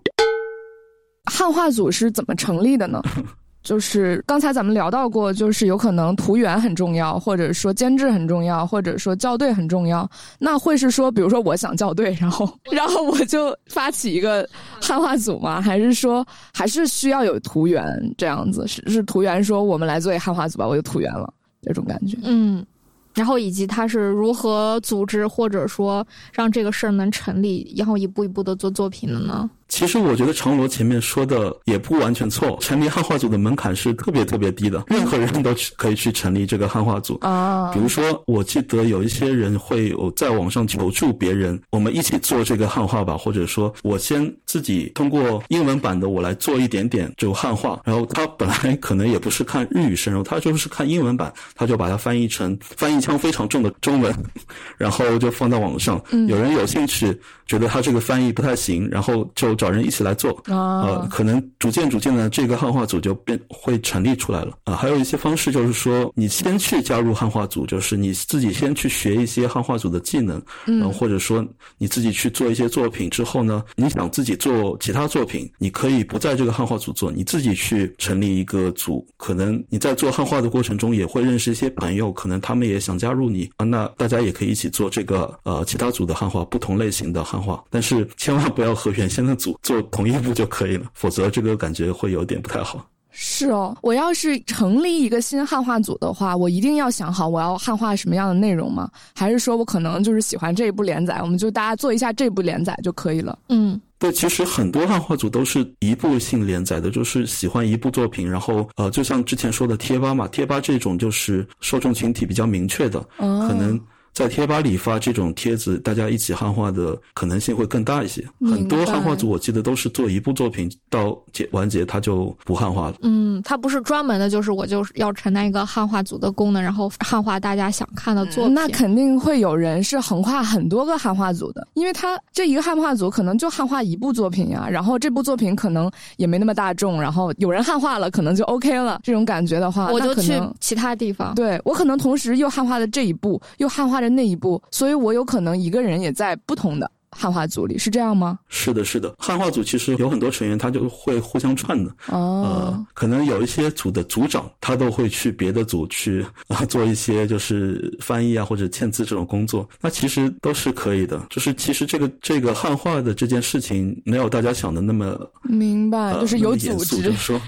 汉化组是怎么成立的呢？就是刚才咱们聊到过，就是有可能图源很重要，或者说监制很重要，或者说校对很重要。那会是说，比如说我想校对，然后然后我就发起一个汉化组吗？还是说还是需要有图源这样子？是是图源说我们来做一汉化组吧，我就图源了这种感觉。嗯，然后以及他是如何组织或者说让这个事儿能成立，然后一步一步的做作品的呢？其实我觉得长罗前面说的也不完全错，成立汉化组的门槛是特别特别低的，任何人都去可以去成立这个汉化组啊。比如说，我记得有一些人会有在网上求助别人，我们一起做这个汉化吧，或者说我先自己通过英文版的我来做一点点这个汉化，然后他本来可能也不是看日语深入，他就是看英文版，他就把它翻译成翻译腔非常重的中文，然后就放到网上。有人有兴趣，觉得他这个翻译不太行，然后就。找人一起来做，呃，可能逐渐逐渐的，这个汉化组就变会成立出来了啊。还有一些方式就是说，你先去加入汉化组，就是你自己先去学一些汉化组的技能，嗯，或者说你自己去做一些作品之后呢，你想自己做其他作品，你可以不在这个汉化组做，你自己去成立一个组。可能你在做汉化的过程中也会认识一些朋友，可能他们也想加入你啊，那大家也可以一起做这个呃其他组的汉化，不同类型的汉化，但是千万不要和原先的组。做同一步就可以了，否则这个感觉会有点不太好。是哦，我要是成立一个新汉化组的话，我一定要想好我要汉化什么样的内容吗？还是说我可能就是喜欢这一部连载，我们就大家做一下这部连载就可以了？嗯，对，其实很多汉化组都是一部性连载的，就是喜欢一部作品，然后呃，就像之前说的贴吧嘛，贴吧这种就是受众群体比较明确的，可能。在贴吧里发这种帖子，大家一起汉化的可能性会更大一些。很多汉化组我记得都是做一部作品到结完结，他就不汉化了。嗯，他不是专门的，就是我就是要承担一个汉化组的功能，然后汉化大家想看的作品。那肯定会有人是横跨很多个汉化组的，因为他这一个汉化组可能就汉化一部作品呀，然后这部作品可能也没那么大众，然后有人汉化了，可能就 OK 了。这种感觉的话，我就去其他地方。对我可能同时又汉化了这一部，又汉化了。那一步，所以我有可能一个人也在不同的汉化组里，是这样吗？是的，是的，汉化组其实有很多成员，他就会互相串的。哦，可能有一些组的组长，他都会去别的组去啊做一些就是翻译啊或者签字这种工作，那其实都是可以的。就是其实这个这个汉化的这件事情，没有大家想的那么明白，就是有组织说。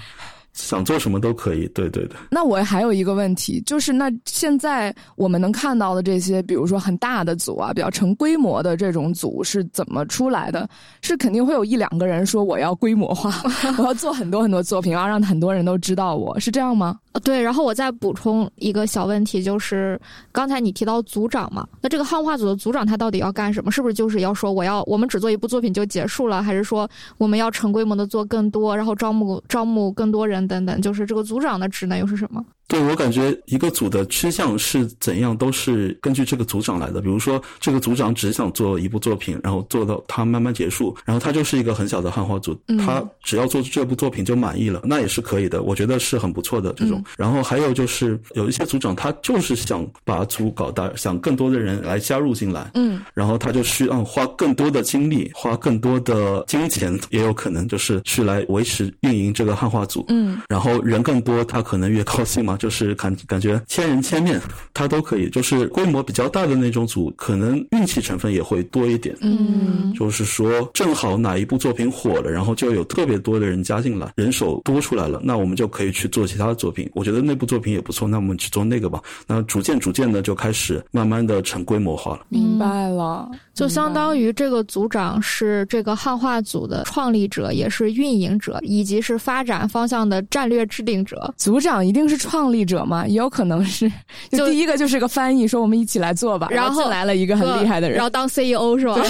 想做什么都可以，对对对。那我还有一个问题，就是那现在我们能看到的这些，比如说很大的组啊，比较成规模的这种组是怎么出来的？是肯定会有一两个人说我要规模化，我要做很多很多作品，要让很多人都知道我是这样吗？对。然后我再补充一个小问题，就是刚才你提到组长嘛，那这个汉化组的组长他到底要干什么？是不是就是要说我要我们只做一部作品就结束了，还是说我们要成规模的做更多，然后招募招募更多人？等等，就是这个组长的职能又是什么？对我感觉一个组的趋向是怎样，都是根据这个组长来的。比如说，这个组长只想做一部作品，然后做到他慢慢结束，然后他就是一个很小的汉化组，他只要做这部作品就满意了，那也是可以的。我觉得是很不错的这种。然后还有就是有一些组长，他就是想把组搞大，想更多的人来加入进来，嗯，然后他就需要花更多的精力，花更多的金钱，也有可能就是去来维持运营这个汉化组，嗯，然后人更多，他可能越高兴嘛。就是感感觉千人千面，他都可以。就是规模比较大的那种组，可能运气成分也会多一点。嗯，就是说正好哪一部作品火了，然后就有特别多的人加进来，人手多出来了，那我们就可以去做其他的作品。我觉得那部作品也不错，那我们去做那个吧。那逐渐逐渐的就开始慢慢的成规模化了。明白了，就相当于这个组长是这个汉化组的创立者，也是运营者，以及是发展方向的战略制定者。组长一定是创。立者嘛，也有可能是，就第一个就是个翻译，说我们一起来做吧，然后来了一个很厉害的人，然后当 CEO 是吧？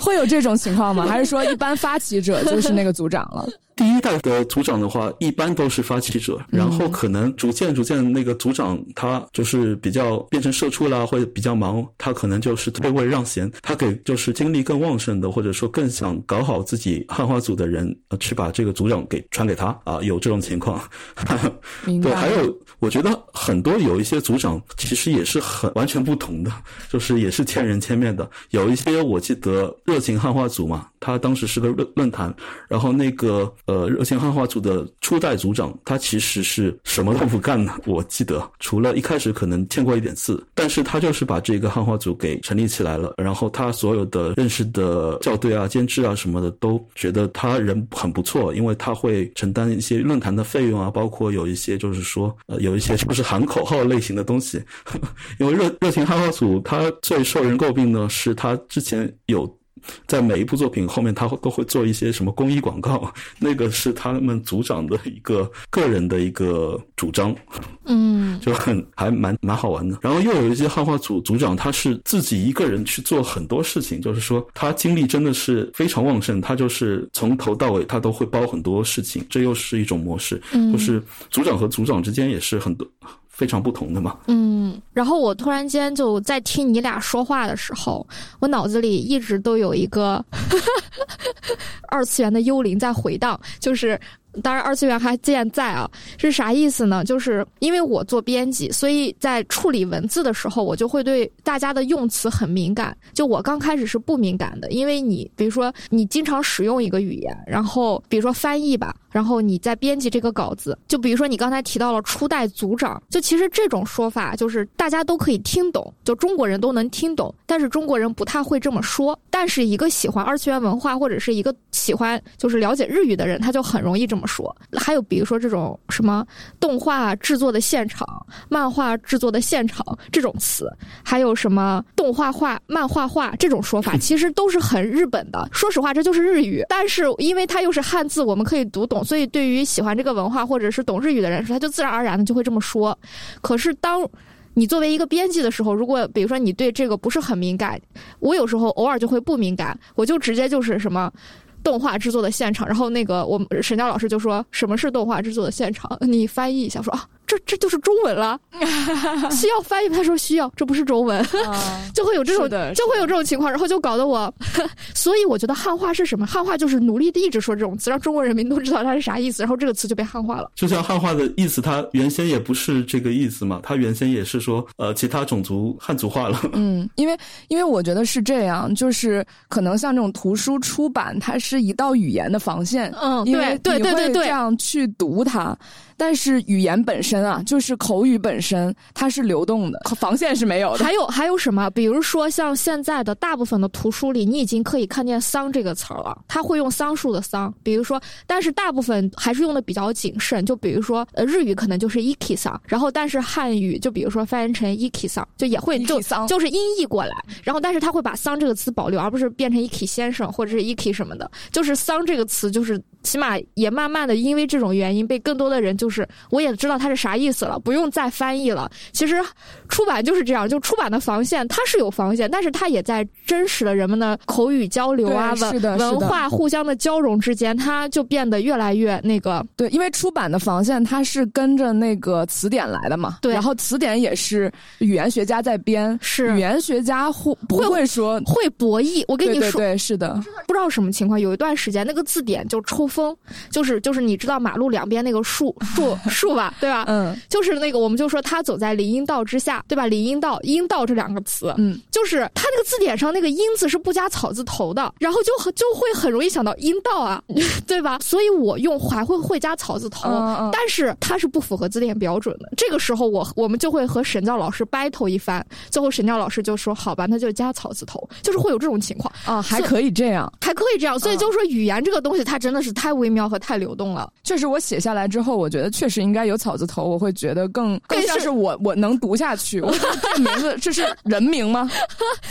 会有这种情况吗？还是说一般发起者就是那个组长了？第一代的组长的话，一般都是发起者，然后可能逐渐逐渐那个组长他就是比较变成社畜啦，或者比较忙，他可能就是退位让贤，他给就是精力更旺盛的，或者说更想搞好自己汉化组的人，呃去把这个组长给传给他啊，有这种情况。对，还有我觉得很多有一些组长其实也是很完全不同的，就是也是千人千面的。有一些我记得热情汉化组嘛，他当时是个论论坛，然后那个。呃，热情汉化组的初代组长，他其实是什么都不干的。我记得，除了一开始可能见过一点字，但是他就是把这个汉化组给成立起来了。然后他所有的认识的校对啊、监制啊什么的，都觉得他人很不错，因为他会承担一些论坛的费用啊，包括有一些就是说，呃，有一些就是喊口号类型的东西。因为热热情汉化组，他最受人诟病的是他之前有。在每一部作品后面，他都会做一些什么公益广告，那个是他们组长的一个个人的一个主张，嗯，就很还蛮蛮好玩的。然后又有一些汉化组组长，他是自己一个人去做很多事情，就是说他精力真的是非常旺盛，他就是从头到尾他都会包很多事情，这又是一种模式，就是组长和组长之间也是很多。非常不同的嘛，嗯，然后我突然间就在听你俩说话的时候，我脑子里一直都有一个 二次元的幽灵在回荡，就是。当然，二次元还健在啊，是啥意思呢？就是因为我做编辑，所以在处理文字的时候，我就会对大家的用词很敏感。就我刚开始是不敏感的，因为你比如说你经常使用一个语言，然后比如说翻译吧，然后你在编辑这个稿子，就比如说你刚才提到了初代组长，就其实这种说法就是大家都可以听懂，就中国人都能听懂，但是中国人不太会这么说。但是一个喜欢二次元文化或者是一个喜欢就是了解日语的人，他就很容易这么。么说，还有比如说这种什么动画制作的现场、漫画制作的现场这种词，还有什么动画画、漫画画这种说法，其实都是很日本的。说实话，这就是日语，但是因为它又是汉字，我们可以读懂，所以对于喜欢这个文化或者是懂日语的人说，他就自然而然的就会这么说。可是当你作为一个编辑的时候，如果比如说你对这个不是很敏感，我有时候偶尔就会不敏感，我就直接就是什么。动画制作的现场，然后那个我们沈教老师就说：“什么是动画制作的现场？你翻译一下。”说啊。这这就是中文了，需要翻译。他说需要，这不是中文，就会有这种，就会有这种情况，然后就搞得我，所以我觉得汉化是什么？汉化就是努力的一直说这种词，让中国人民都知道它是啥意思，然后这个词就被汉化了。就像汉化的意思，它原先也不是这个意思嘛，它原先也是说呃其他种族汉族化了。嗯，因为因为我觉得是这样，就是可能像这种图书出版，它是一道语言的防线。嗯，对对对对对，这样去读它。但是语言本身啊，就是口语本身，它是流动的，防线是没有的。还有还有什么？比如说像现在的大部分的图书里，你已经可以看见“桑”这个词儿了，它会用桑树的“桑”。比如说，但是大部分还是用的比较谨慎。就比如说，呃，日语可能就是 “iki 桑”，然后但是汉语就比如说翻译成 “iki 桑”，就也会就就是音译过来。然后但是他会把“桑”这个词保留，而不是变成 “iki 先生”或者是 “iki 什么的。就是“桑”这个词，就是起码也慢慢的因为这种原因被更多的人就。是，我也知道它是啥意思了，不用再翻译了。其实，出版就是这样，就出版的防线它是有防线，但是它也在真实的人们的口语交流啊、文文化互相的交融之间，它就变得越来越那个。对，因为出版的防线它是跟着那个词典来的嘛。对，然后词典也是语言学家在编，是语言学家会不会说会博弈？我跟你说，对，是的，不知道什么情况，有一段时间那个字典就抽风，就是就是你知道马路两边那个树。树 树吧，对吧？嗯，就是那个，我们就说他走在林荫道之下，对吧？林荫道、阴道这两个词，嗯，就是他那个字典上那个“阴”字是不加草字头的，然后就就会很容易想到阴道啊，对吧？所以我用还会会加草字头，但是它是不符合字典标准的。这个时候，我我们就会和沈教老师 battle 一番，最后沈教老师就说：“好吧，那就加草字头。”就是会有这种情况啊，还可以这样，还可以这样。所以就是说，语言这个东西，它真的是太微妙和太流动了。确实，我写下来之后，我觉得确实应该有草字头，我会觉得更更像是我我能读下去。我这名字这是人名吗？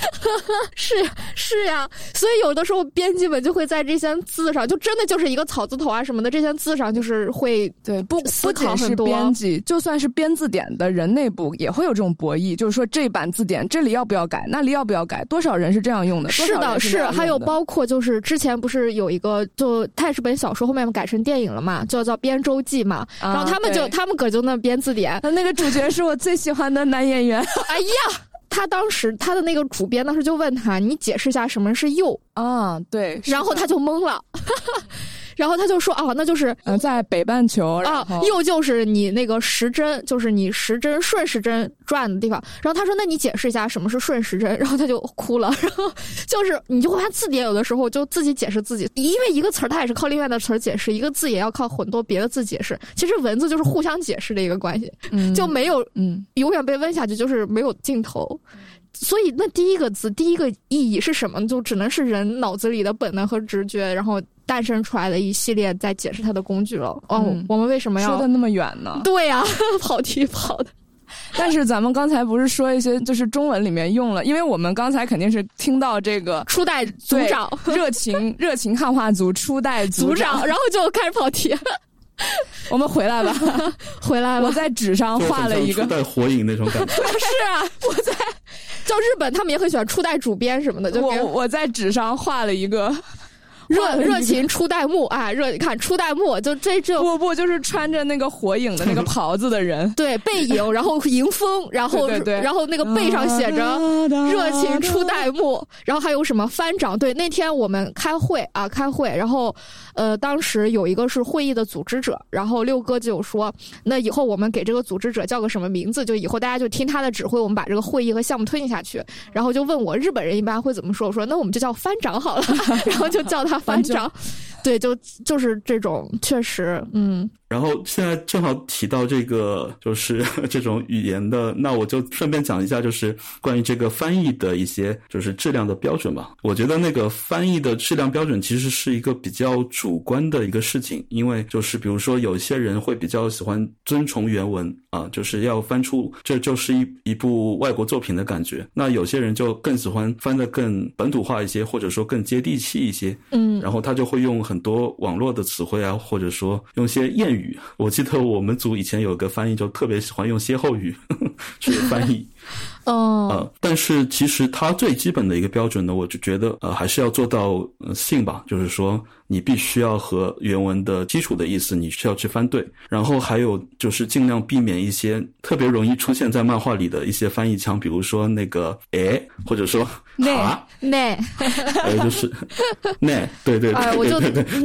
是是呀，所以有的时候编辑们就会在这些字上，就真的就是一个草字头啊什么的，这些字上就是会对不不仅是编辑，就算是编字典的人内部也会有这种博弈，就是说这版字典这里要不要改，那里要不要改？多少人是这样用的？是的，是还有包括就是之前不是有一个就它也是本小说，后面改成电影了嘛，就叫《编舟记》嘛，然后他们就他们搁就那编字典，那个主角是我最喜欢的男演员。哎呀，他当时他的那个主编当时就问他，你解释一下什么是又啊？对，然后他就懵了。然后他就说：“啊，那就是嗯，在北半球啊，又就是你那个时针，就是你时针顺时针转的地方。”然后他说：“那你解释一下什么是顺时针？”然后他就哭了。然后就是你就会发字典有的时候就自己解释自己，因为一个词儿它也是靠另外的词儿解释，一个字也要靠很多别的字解释。其实文字就是互相解释的一个关系，就没有嗯永远被问下去，就是没有尽头。所以那第一个字第一个意义是什么？就只能是人脑子里的本能和直觉，然后。诞生出来的一系列在解释它的工具了。哦，我们为什么要说的那么远呢？对呀，跑题跑的。但是咱们刚才不是说一些就是中文里面用了，因为我们刚才肯定是听到这个初代组长热情 热情汉化组初代组长，然后就开始跑题。我们回来吧，回来了。我在纸上画了一个带火影那种感觉。是啊，我在。叫日本，他们也很喜欢初代主编什么的。就我我在纸上画了一个。热 热情初代目啊，热看初代目就这这不不就是穿着那个火影的那个 袍子的人，对背影，然后迎风，然后然后那个背上写着热情初代目，然后还有什么翻掌？对，那天我们开会啊，开会，然后呃，当时有一个是会议的组织者，然后六哥就说，那以后我们给这个组织者叫个什么名字？就以后大家就听他的指挥，我们把这个会议和项目推进下去。然后就问我日本人一般会怎么说？我说那我们就叫翻掌好了，然后就叫他。反正，对，就就是这种，确实，嗯。然后现在正好提到这个，就是 这种语言的，那我就顺便讲一下，就是关于这个翻译的一些就是质量的标准吧。我觉得那个翻译的质量标准其实是一个比较主观的一个事情，因为就是比如说有些人会比较喜欢遵从原文啊，就是要翻出这就是一一部外国作品的感觉。那有些人就更喜欢翻的更本土化一些，或者说更接地气一些。嗯，然后他就会用很多网络的词汇啊，或者说用些谚。语，我记得我们组以前有个翻译，就特别喜欢用歇后语 去翻译。哦，呃，但是其实它最基本的一个标准呢，我就觉得呃，还是要做到呃信吧，就是说你必须要和原文的基础的意思，你需要去翻对。然后还有就是尽量避免一些特别容易出现在漫画里的一些翻译腔，比如说那个诶，或者说那那，还有就是 那，对对对，我就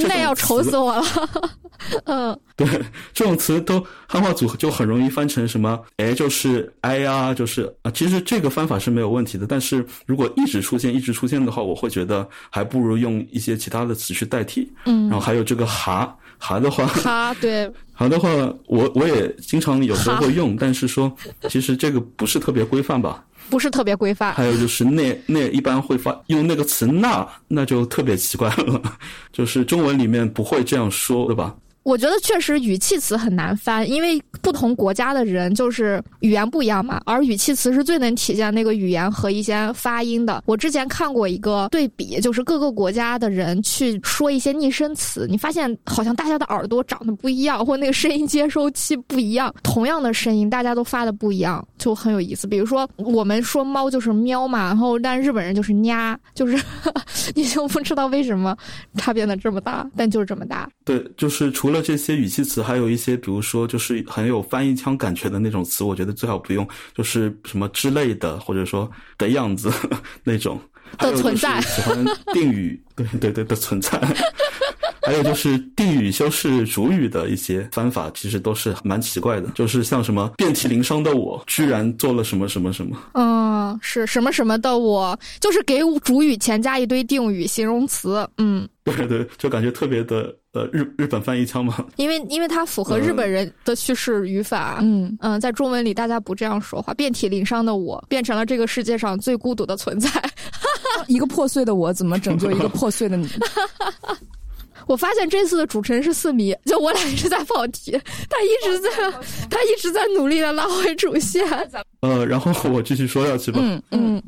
那要愁死我了。嗯，对，这种词都汉化组合就很容易翻成什么哎，就是哎呀，就是啊，其实这个翻法是没有问题的。但是如果一直出现，一直出现的话，我会觉得还不如用一些其他的词去代替。嗯，然后还有这个哈哈的话，哈对，哈的话，我我也经常有时候会用，但是说其实这个不是特别规范吧？不是特别规范。还有就是那那一般会发用那个词那，那就特别奇怪了，就是中文里面不会这样说，对吧？我觉得确实语气词很难翻，因为不同国家的人就是语言不一样嘛，而语气词是最能体现那个语言和一些发音的。我之前看过一个对比，就是各个国家的人去说一些拟声词，你发现好像大家的耳朵长得不一样，或那个声音接收器不一样，同样的声音大家都发的不一样，就很有意思。比如说我们说猫就是喵嘛，然后但日本人就是呀就是 你就不知道为什么差变得这么大，但就是这么大。对，就是除了。这些语气词，还有一些，比如说，就是很有翻译腔感觉的那种词，我觉得最好不用，就是什么之类的，或者说的样子 那种。的存在。喜欢定语，对对对的存在。还有就是定语修饰主语的一些方法，其实都是蛮奇怪的。就是像什么遍体鳞伤的我，居然做了什么什么什么。嗯，是什么什么的我，就是给主语前加一堆定语形容词。嗯，对对，就感觉特别的。呃，日日本翻译腔嘛，因为因为它符合日本人的叙事语法，嗯。嗯，在中文里大家不这样说话，遍体鳞伤的我变成了这个世界上最孤独的存在，一个破碎的我怎么拯救一个破碎的你？我发现这次的主持人是四迷，就我俩一直在跑题，他一直在，他一直在努力的拉回主线。呃，然后我继续说下去吧。嗯嗯，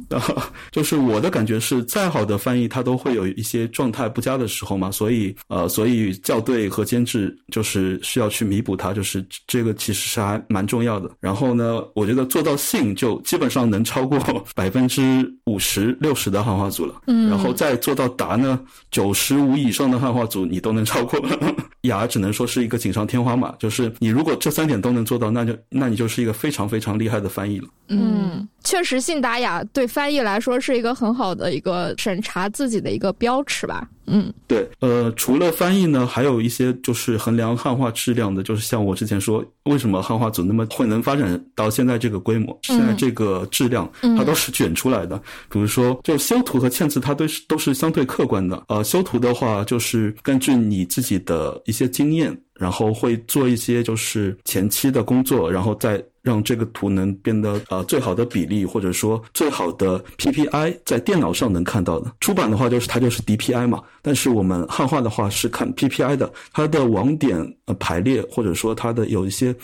就是我的感觉是，再好的翻译，它都会有一些状态不佳的时候嘛，所以呃，所以校对和监制就是需要去弥补它，就是这个其实是还蛮重要的。然后呢，我觉得做到信就基本上能超过 百分之五十六十的汉化组了。嗯，然后再做到达呢，九十五以上的汉化组。你都能超过，雅只能说是一个锦上添花嘛。就是你如果这三点都能做到，那就那你就是一个非常非常厉害的翻译了。嗯，确实，信达雅对翻译来说是一个很好的一个审查自己的一个标尺吧。嗯，对，呃，除了翻译呢，还有一些就是衡量汉化质量的，就是像我之前说，为什么汉化组那么会能发展到现在这个规模，现在这个质量，它都是卷出来的。比如说，就修图和嵌字，它都是都是相对客观的。呃，修图的话，就是根据你自己的一些经验。然后会做一些就是前期的工作，然后再让这个图能变得呃最好的比例，或者说最好的 PPI 在电脑上能看到的。出版的话就是它就是 DPI 嘛，但是我们汉化的话是看 PPI 的，它的网点呃排列或者说它的有一些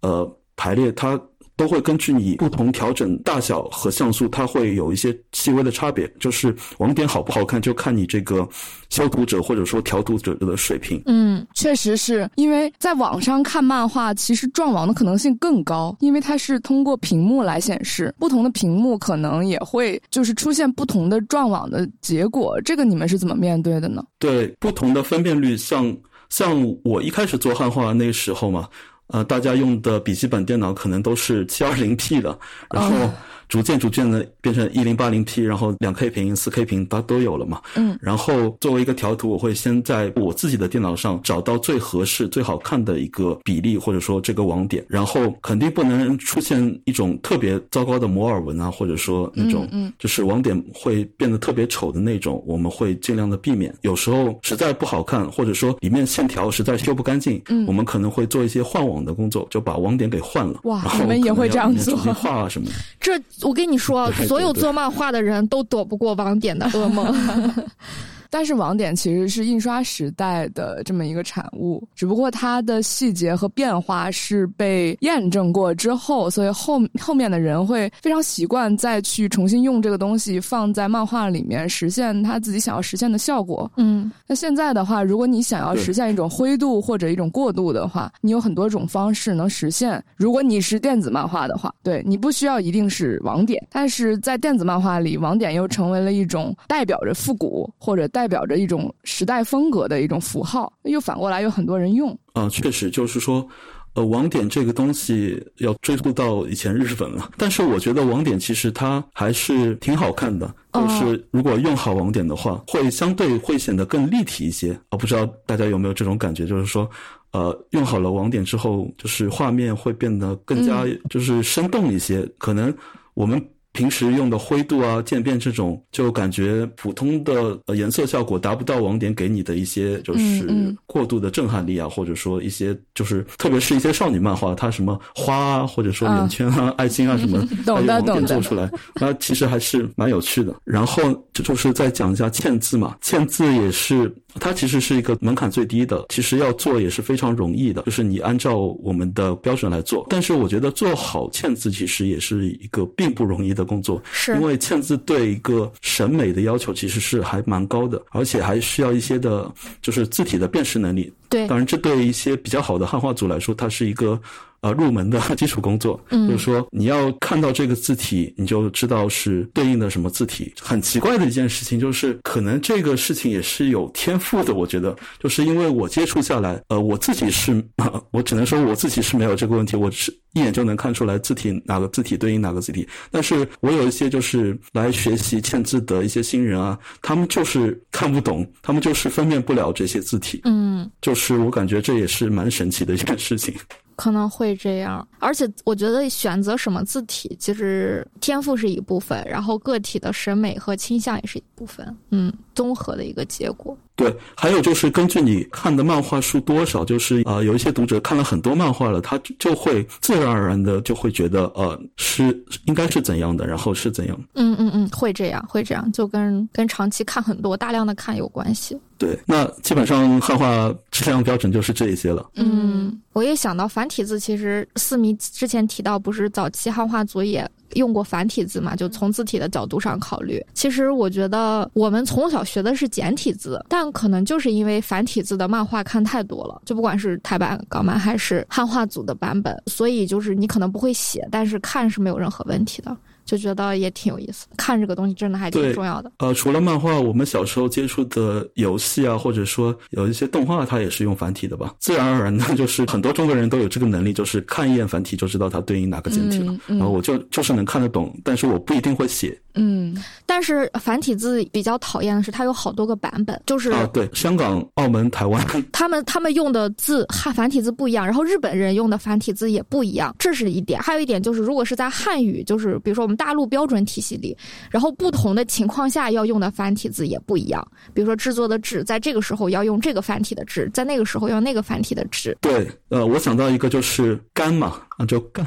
呃排列它。都会根据你不同调整大小和像素，它会有一些细微的差别。就是网点好不好看，就看你这个修图者或者说调图者的水平。嗯，确实是因为在网上看漫画，其实撞网的可能性更高，因为它是通过屏幕来显示，不同的屏幕可能也会就是出现不同的撞网的结果。这个你们是怎么面对的呢？对不同的分辨率，像像我一开始做汉化那时候嘛，呃，大家用的笔记本电脑可能都是七二零 P 的，然后。逐渐逐渐的变成一零八零 P，然后两 K 屏、四 K 屏它都有了嘛。嗯。然后作为一个调图，我会先在我自己的电脑上找到最合适、最好看的一个比例，或者说这个网点。然后肯定不能出现一种特别糟糕的摩尔纹啊，或者说那种就是网点会变得特别丑的那种，我们会尽量的避免。有时候实在不好看，或者说里面线条实在修不干净，嗯，我们可能会做一些换网的工作，就把网点给换了。哇，你们也会这样做？画啊什么的。这。我跟你说，所有做漫画的人都躲不过网点的噩梦。但是网点其实是印刷时代的这么一个产物，只不过它的细节和变化是被验证过之后，所以后后面的人会非常习惯再去重新用这个东西放在漫画里面，实现他自己想要实现的效果。嗯，那现在的话，如果你想要实现一种灰度或者一种过渡的话，你有很多种方式能实现。如果你是电子漫画的话，对你不需要一定是网点，但是在电子漫画里，网点又成为了一种代表着复古或者代。代表着一种时代风格的一种符号，又反过来有很多人用。啊，确实就是说，呃，网点这个东西要追溯到以前日本了。但是我觉得网点其实它还是挺好看的，就是如果用好网点的话，会相对会显得更立体一些。我不知道大家有没有这种感觉，就是说，呃，用好了网点之后，就是画面会变得更加就是生动一些。可能我们。平时用的灰度啊、渐变这种，就感觉普通的颜色效果达不到网点给你的一些就是过度的震撼力啊，或者说一些就是特别是一些少女漫画，它什么花啊，或者说圆圈啊、爱心啊什么，懂的懂的做出来，那其实还是蛮有趣的。然后就就是再讲一下嵌字嘛，嵌字也是。它其实是一个门槛最低的，其实要做也是非常容易的，就是你按照我们的标准来做。但是我觉得做好嵌字其实也是一个并不容易的工作，是因为嵌字对一个审美的要求其实是还蛮高的，而且还需要一些的，就是字体的辨识能力。对，当然这对一些比较好的汉化组来说，它是一个。呃，入门的 基础工作，就是说你要看到这个字体，你就知道是对应的什么字体。很奇怪的一件事情就是，可能这个事情也是有天赋的。我觉得，就是因为我接触下来，呃，我自己是，我只能说我自己是没有这个问题，我是一眼就能看出来字体哪个字体对应哪个字体。但是我有一些就是来学习嵌字的一些新人啊，他们就是看不懂，他们就是分辨不了这些字体。嗯，就是我感觉这也是蛮神奇的一件事情。可能会这样，而且我觉得选择什么字体，其实天赋是一部分，然后个体的审美和倾向也是一部分，嗯，综合的一个结果。对，还有就是根据你看的漫画数多少，就是呃，有一些读者看了很多漫画了，他就会自然而然的就会觉得，呃，是应该是怎样的，然后是怎样。嗯嗯嗯，会这样，会这样，就跟跟长期看很多、大量的看有关系。对，那基本上汉化质量标准就是这一些了。嗯，我也想到繁体字，其实四迷之前提到，不是早期汉化组也。用过繁体字嘛？就从字体的角度上考虑，其实我觉得我们从小学的是简体字，但可能就是因为繁体字的漫画看太多了，就不管是台版、港版还是汉化组的版本，所以就是你可能不会写，但是看是没有任何问题的。就觉得也挺有意思，看这个东西真的还挺重要的。呃，除了漫画，我们小时候接触的游戏啊，或者说有一些动画，它也是用繁体的吧？自然而然的，就是很多中国人都有这个能力，就是看一眼繁体就知道它对应哪个简体了。然后我就就是能看得懂，但是我不一定会写。嗯，但是繁体字比较讨厌的是，它有好多个版本，就是啊，对，香港、澳门、台湾，他们他们用的字汉繁体字不一样，然后日本人用的繁体字也不一样，这是一点。还有一点就是，如果是在汉语，就是比如说我们大陆标准体系里，然后不同的情况下要用的繁体字也不一样。比如说制作的制，在这个时候要用这个繁体的制，在那个时候用那个繁体的制。对，呃，我想到一个就是干嘛啊，就干。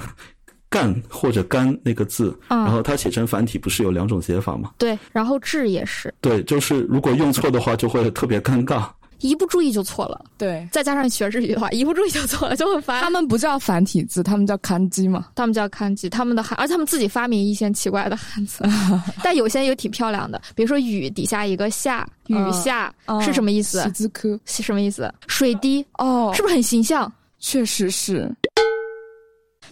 干或者干那个字，然后它写成繁体，不是有两种写法吗？对，然后字也是。对，就是如果用错的话，就会特别尴尬。一不注意就错了。对，再加上学日语的话，一不注意就错了，就很烦。他们不叫繁体字，他们叫汉字嘛。他们叫汉字，他们的汉，而且他们自己发明一些奇怪的汉字，但有些也挺漂亮的。比如说“雨”底下一个“下”，雨下是什么意思？是什么意思？水滴哦，是不是很形象？确实是。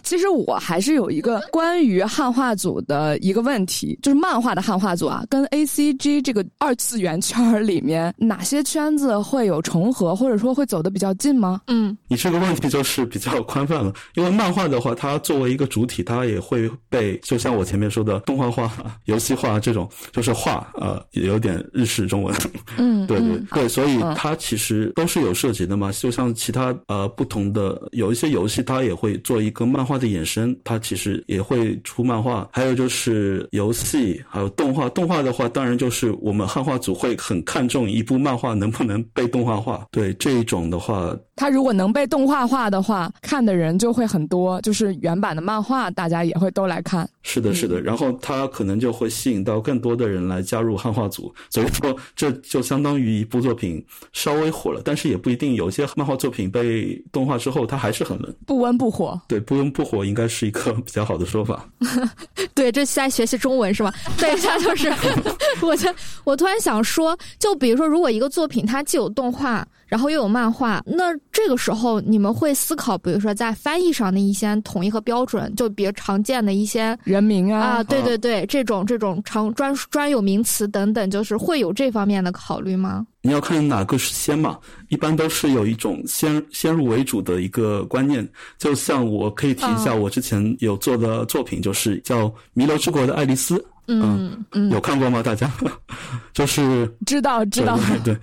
其实我还是有一个关于汉化组的一个问题，就是漫画的汉化组啊，跟 A C G 这个二次元圈里面哪些圈子会有重合，或者说会走得比较近吗？嗯，你这个问题就是比较宽泛了，因为漫画的话，它作为一个主体，它也会被就像我前面说的动画化、游戏化这种，就是画呃，也有点日式中文。嗯，对对对，所以它其实都是有涉及的嘛，就像其他呃不同的有一些游戏，它也会做一个漫画。画的衍生，它其实也会出漫画，还有就是游戏，还有动画。动画的话，当然就是我们汉化组会很看重一部漫画能不能被动画化。对这一种的话，它如果能被动画化的话，看的人就会很多，就是原版的漫画，大家也会都来看。是的，是的。然后它可能就会吸引到更多的人来加入汉化组，所以说这就相当于一部作品稍微火了，但是也不一定。有些漫画作品被动画之后，它还是很冷，不温不火。对，不温不。火应该是一个比较好的说法。对，这在学习中文是吗？等一下，就是 我，我突然想说，就比如说，如果一个作品它既有动画，然后又有漫画，那这个时候你们会思考，比如说在翻译上的一些统一和标准，就比如常见的一些人名啊，啊，对对对，这种这种常专专有名词等等，就是会有这方面的考虑吗？你要看哪个是先嘛？一般都是有一种先先入为主的一个观念。就像我可以提一下，我之前有做的作品，就是叫《弥留之国的爱丽丝》。嗯嗯，有看过吗？大家？就是知道知道对。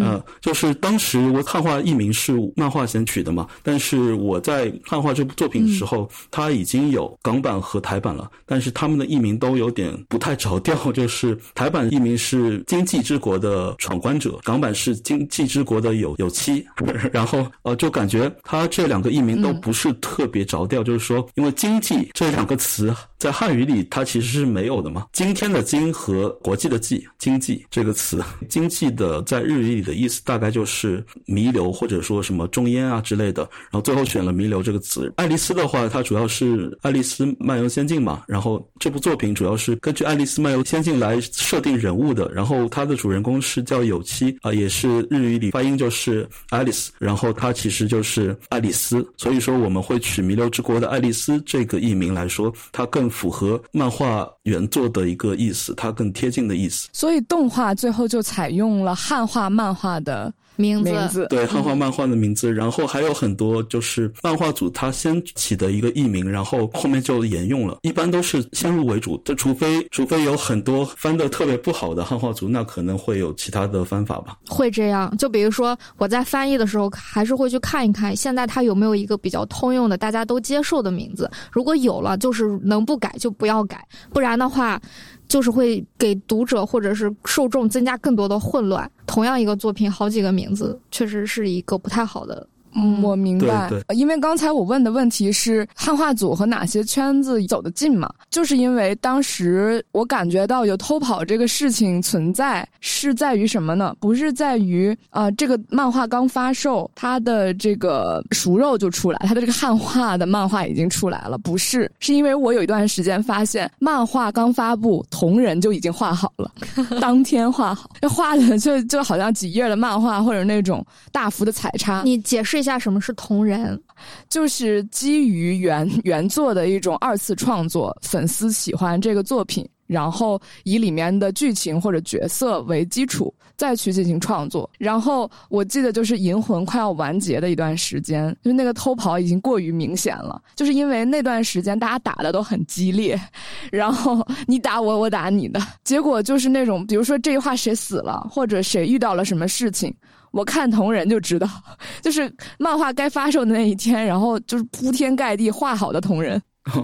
呃，就是当时我汉化译名是漫画先取的嘛，但是我在汉化这部作品的时候，它已经有港版和台版了，但是他们的译名都有点不太着调，就是台版译名是《经济之国的闯关者》，港版是《经济之国的有有妻》，然后呃，就感觉它这两个译名都不是特别着调，就是说，因为“经济”这两个词在汉语里它其实是没有的嘛，今天的“今”和国际的“际”，经济这个词，经济的在日语里。的意思大概就是弥留或者说什么中烟啊之类的，然后最后选了弥留这个词。爱丽丝的话，它主要是《爱丽丝漫游仙境》嘛，然后这部作品主要是根据《爱丽丝漫游仙境》来设定人物的，然后它的主人公是叫有妻啊，也是日语里发音就是 Alice，然后它其实就是爱丽丝，所以说我们会取《弥留之国的爱丽丝》这个译名来说，它更符合漫画原作的一个意思，它更贴近的意思。所以动画最后就采用了汉化漫。画的名字，对汉化漫画的名字，然后还有很多就是漫画组他先起的一个艺名，然后后面就沿用了。一般都是先入为主，这除非除非有很多翻的特别不好的汉化组，那可能会有其他的翻法吧。会这样，就比如说我在翻译的时候，还是会去看一看现在它有没有一个比较通用的、大家都接受的名字。如果有了，就是能不改就不要改，不然的话。就是会给读者或者是受众增加更多的混乱。同样一个作品，好几个名字，确实是一个不太好的。嗯，我明白。因为刚才我问的问题是汉化组和哪些圈子走得近嘛？就是因为当时我感觉到有偷跑这个事情存在，是在于什么呢？不是在于啊，这个漫画刚发售，它的这个熟肉就出来，它的这个汉化的漫画已经出来了，不是？是因为我有一段时间发现，漫画刚发布，同人就已经画好了，当天画好，这画的就就好像几页的漫画或者那种大幅的彩插。你解释。下什么是同人？就是基于原 原作的一种二次创作，粉丝喜欢这个作品，然后以里面的剧情或者角色为基础，再去进行创作。然后我记得就是《银魂》快要完结的一段时间，就是那个偷跑已经过于明显了，就是因为那段时间大家打的都很激烈，然后你打我，我打你的，结果就是那种，比如说这句话谁死了，或者谁遇到了什么事情。我看同人就知道，就是漫画该发售的那一天，然后就是铺天盖地画好的同人。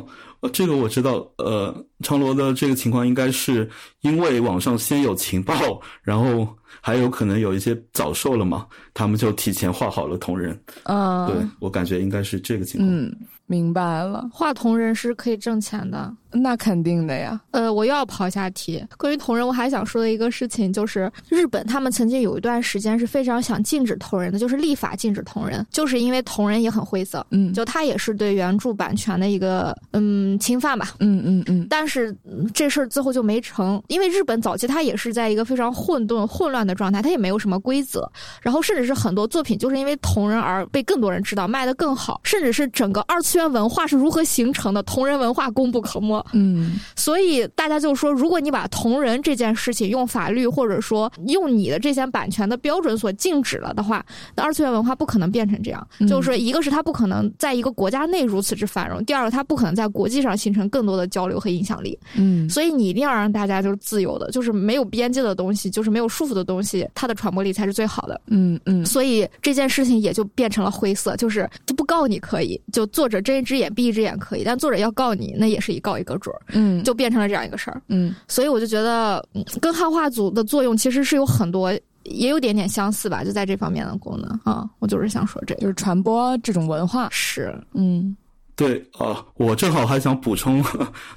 哦，这个我知道。呃，长罗的这个情况应该是因为网上先有情报，然后还有可能有一些早售了嘛，他们就提前画好了同人。嗯，对我感觉应该是这个情况。嗯，明白了，画同人是可以挣钱的。那肯定的呀。呃，我又要跑一下题。关于同人，我还想说的一个事情就是，日本他们曾经有一段时间是非常想禁止同人的，就是立法禁止同人，就是因为同人也很灰色，嗯，就他也是对原著版权的一个嗯侵犯吧，嗯嗯嗯。但是这事儿最后就没成，因为日本早期它也是在一个非常混沌混乱的状态，它也没有什么规则，然后甚至是很多作品就是因为同人而被更多人知道，卖得更好，甚至是整个二次元文化是如何形成的，同人文化功不可没。嗯，所以大家就说，如果你把同人这件事情用法律或者说用你的这些版权的标准所禁止了的话，那二次元文化不可能变成这样。就是说，一个是它不可能在一个国家内如此之繁荣，第二个它不可能在国际上形成更多的交流和影响力。嗯，所以你一定要让大家就是自由的，就是没有边界的东西，就是没有束缚的东西，它的传播力才是最好的。嗯嗯，所以这件事情也就变成了灰色，就是就不告你可以，就作者睁一只眼闭一只眼可以，但作者要告你，那也是一告一个准儿。嗯。就变成了这样一个事儿，嗯，所以我就觉得跟汉化组的作用其实是有很多，也有点点相似吧，就在这方面的功能啊，我就是想说这个，就是传播这种文化是，嗯。对啊，我正好还想补充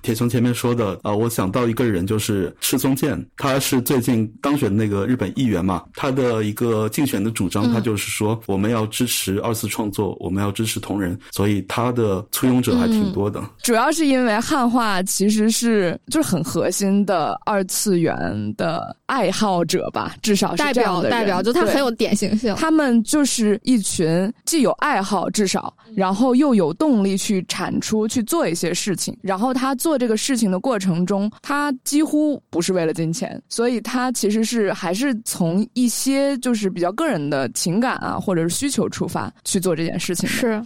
铁雄前面说的啊，我想到一个人就是赤松健，他是最近当选那个日本议员嘛，他的一个竞选的主张，他就是说我们要支持二次创作，我们要支持同人，所以他的簇拥者还挺多的。主要是因为汉化其实是就是很核心的二次元的爱好者吧，至少是代表代表，就他很有典型性。他们就是一群既有爱好，至少然后又有动力去。去产出去做一些事情，然后他做这个事情的过程中，他几乎不是为了金钱，所以他其实是还是从一些就是比较个人的情感啊，或者是需求出发去做这件事情。是。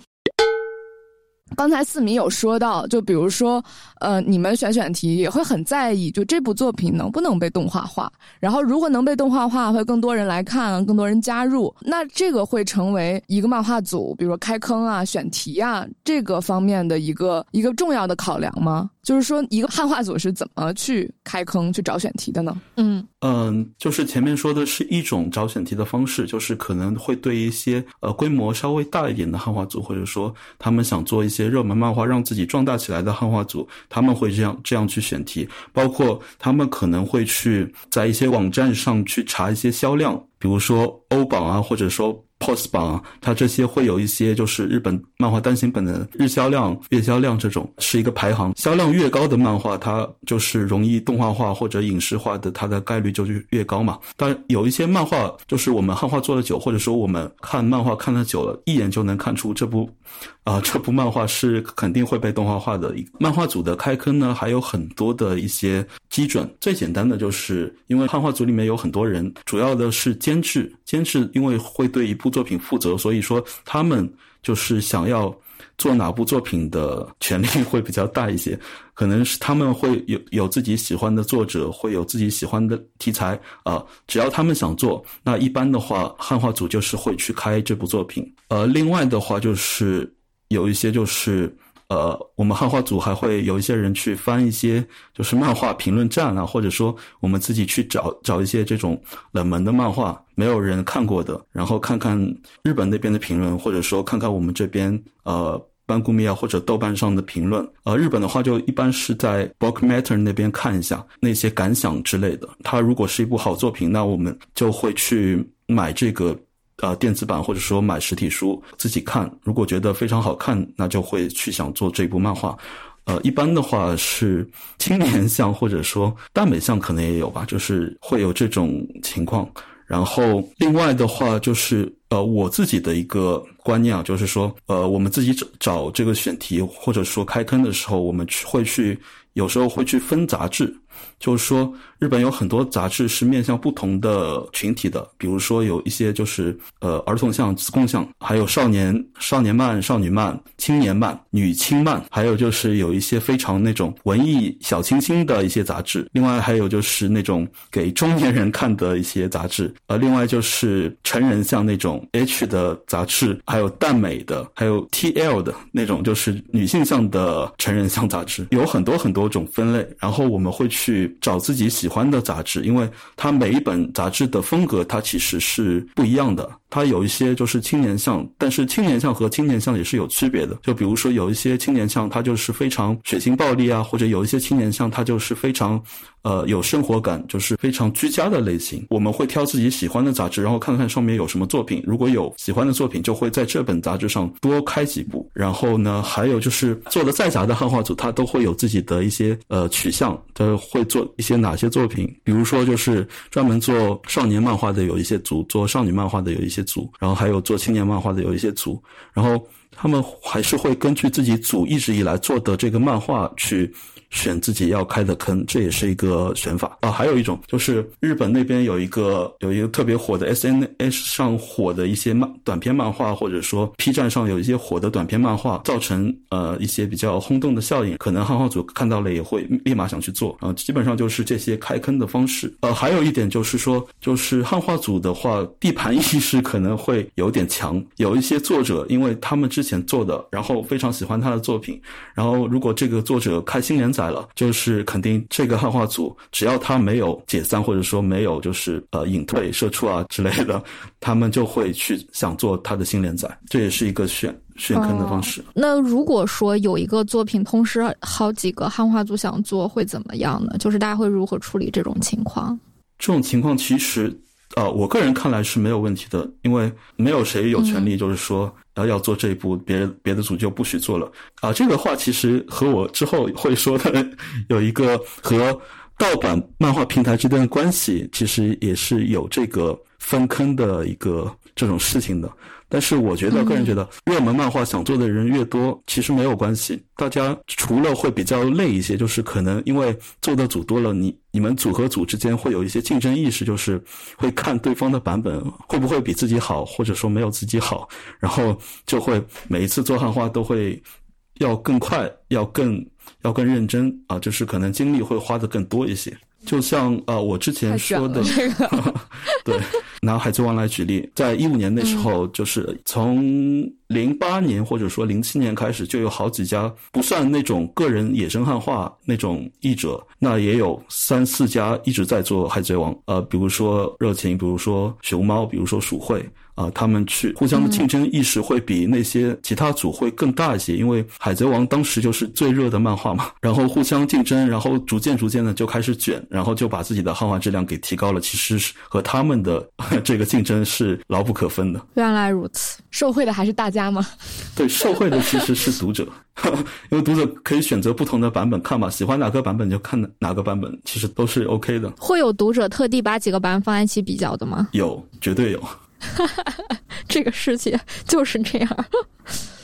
刚才四米有说到，就比如说，呃，你们选选题也会很在意，就这部作品能不能被动画化。然后，如果能被动画化，会更多人来看，更多人加入。那这个会成为一个漫画组，比如说开坑啊、选题啊这个方面的一个一个重要的考量吗？就是说，一个汉化组是怎么去开坑、去找选题的呢？嗯嗯，就是前面说的是一种找选题的方式，就是可能会对一些呃规模稍微大一点的汉化组，或者说他们想做一些热门漫画，让自己壮大起来的汉化组，他们会这样这样去选题，包括他们可能会去在一些网站上去查一些销量，比如说欧榜啊，或者说。POS 榜，它这些会有一些就是日本漫画单行本的日销量、月销量这种是一个排行，销量越高的漫画，它就是容易动画化或者影视化的，它的概率就是越高嘛。但有一些漫画，就是我们汉化做的久，或者说我们看漫画看的久了，一眼就能看出这部。啊，这部漫画是肯定会被动画化的。漫画组的开坑呢，还有很多的一些基准。最简单的就是，因为漫画组里面有很多人，主要的是监制。监制因为会对一部作品负责，所以说他们就是想要做哪部作品的权利会比较大一些。可能是他们会有有自己喜欢的作者，会有自己喜欢的题材啊。只要他们想做，那一般的话，汉化组就是会去开这部作品。呃，另外的话就是。有一些就是，呃，我们汉化组还会有一些人去翻一些就是漫画评论站啊，或者说我们自己去找找一些这种冷门的漫画，没有人看过的，然后看看日本那边的评论，或者说看看我们这边呃班固米啊或者豆瓣上的评论。呃，日本的话就一般是在 Book Matter 那边看一下那些感想之类的。它如果是一部好作品，那我们就会去买这个。呃，电子版或者说买实体书自己看，如果觉得非常好看，那就会去想做这部漫画。呃，一般的话是青年向或者说大美向可能也有吧，就是会有这种情况。然后另外的话就是呃，我自己的一个观念啊，就是说呃，我们自己找找这个选题或者说开坑的时候，我们会去有时候会去分杂志。就是说，日本有很多杂志是面向不同的群体的，比如说有一些就是呃儿童向、子供向，还有少年少年漫、少女漫、青年漫、女青漫，还有就是有一些非常那种文艺小清新的一些杂志。另外还有就是那种给中年人看的一些杂志，呃，另外就是成人像那种 H 的杂志，还有耽美的，还有 TL 的那种，就是女性向的成人向杂志，有很多很多种分类。然后我们会去去找自己喜欢的杂志，因为它每一本杂志的风格它其实是不一样的。它有一些就是青年向，但是青年向和青年向也是有区别的。就比如说有一些青年向，它就是非常血腥暴力啊，或者有一些青年向，它就是非常，呃，有生活感，就是非常居家的类型。我们会挑自己喜欢的杂志，然后看看上面有什么作品。如果有喜欢的作品，就会在这本杂志上多开几部。然后呢，还有就是做的再杂的汉化组，它都会有自己的一些呃取向，它会做一些哪些作品。比如说就是专门做少年漫画的有一些组，做少女漫画的有一些。些组，然后还有做青年漫画的有一些组，然后他们还是会根据自己组一直以来做的这个漫画去。选自己要开的坑，这也是一个选法啊。还有一种就是日本那边有一个有一个特别火的 S N S 上火的一些漫短篇漫画，或者说 P 站上有一些火的短篇漫画，造成呃一些比较轰动的效应。可能汉化组看到了也会立马想去做啊。基本上就是这些开坑的方式。呃，还有一点就是说，就是汉化组的话，地盘意识可能会有点强。有一些作者，因为他们之前做的，然后非常喜欢他的作品，然后如果这个作者开新连。在了，就是肯定这个汉化组，只要他没有解散，或者说没有就是呃隐退、社畜啊之类的，他们就会去想做他的新连载，这也是一个选选坑的方式。那如果说有一个作品同时好几个汉化组想做，会怎么样呢？就是大家会如何处理这种情况？这种情况其实。呃，我个人看来是没有问题的，因为没有谁有权利，就是说要要做这一步，别人别的组就不许做了。啊，这个话其实和我之后会说的有一个和盗版漫画平台之间的关系，其实也是有这个分坑的一个这种事情的。但是我觉得，个人觉得，热门漫画想做的人越多，其实没有关系。大家除了会比较累一些，就是可能因为做的组多了，你你们组和组之间会有一些竞争意识，就是会看对方的版本会不会比自己好，或者说没有自己好，然后就会每一次做汉化都会要更快，要更要更认真啊，就是可能精力会花的更多一些。就像呃，我之前说的，对，拿《海贼王》来举例，在一五年那时候，就是从零八年或者说零七年开始，就有好几家不算那种个人野生汉化那种译者，那也有三四家一直在做《海贼王》，呃，比如说热情，比如说熊猫，比如说鼠会。啊，他们去互相的竞争意识会比那些其他组会更大一些，因为《海贼王》当时就是最热的漫画嘛，然后互相竞争，然后逐渐逐渐的就开始卷，然后就把自己的汉化质量给提高了。其实是和他们的 这个竞争是牢不可分的。原来如此，受贿的还是大家吗？对，受贿的其实是读者，因为读者可以选择不同的版本看嘛，喜欢哪个版本就看哪个版本，其实都是 OK 的。会有读者特地把几个版本放在一起比较的吗？有，绝对有。这个世界就是这样。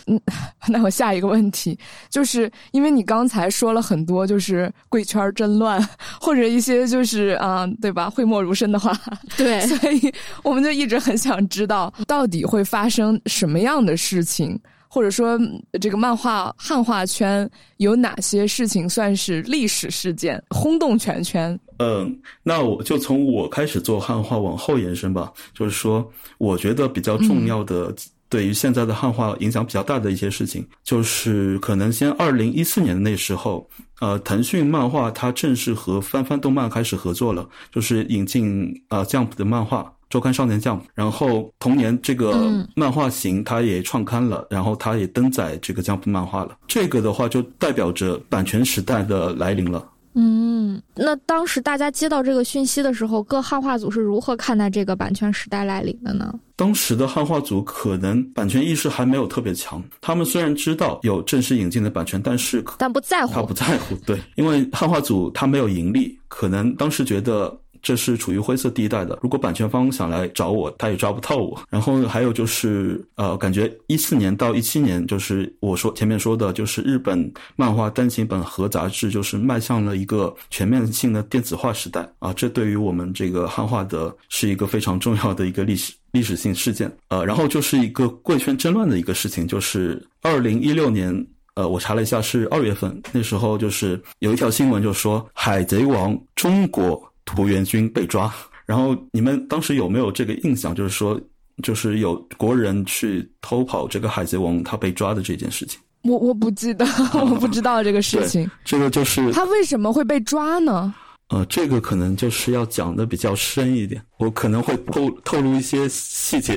嗯，那我下一个问题，就是因为你刚才说了很多，就是贵圈真乱，或者一些就是啊，对吧？讳莫如深的话，对，所以我们就一直很想知道，到底会发生什么样的事情。或者说，这个漫画汉化圈有哪些事情算是历史事件，轰动全圈？嗯，那我就从我开始做汉化往后延伸吧。就是说，我觉得比较重要的，对于现在的汉化影响比较大的一些事情，就是可能先二零一四年的那时候，呃，腾讯漫画它正式和翻翻动漫开始合作了，就是引进啊 Jump 的漫画。周刊少年将，然后同年这个漫画型它也创刊了，然后它也登载这个江浦漫画了。这个的话就代表着版权时代的来临了。嗯，那当时大家接到这个讯息的时候，各汉化组是如何看待这个版权时代来临的呢？当时的汉化组可能版权意识还没有特别强，他们虽然知道有正式引进的版权，但是但不在乎，他不在乎。对，因为汉化组他没有盈利，可能当时觉得。这是处于灰色地带的。如果版权方想来找我，他也抓不到我。然后还有就是，呃，感觉一四年到一七年，就是我说前面说的，就是日本漫画单行本和杂志就是迈向了一个全面性的电子化时代啊。这对于我们这个汉化的是一个非常重要的一个历史历史性事件。呃，然后就是一个贵圈争乱的一个事情，就是二零一六年，呃，我查了一下是二月份，那时候就是有一条新闻就说《海贼王》中国。土元军被抓，然后你们当时有没有这个印象？就是说，就是有国人去偷跑这个海贼王，他被抓的这件事情。我我不记得，我不知道这个事情。这个就是他为什么会被抓呢？呃，这个可能就是要讲的比较深一点，我可能会透透露一些细节，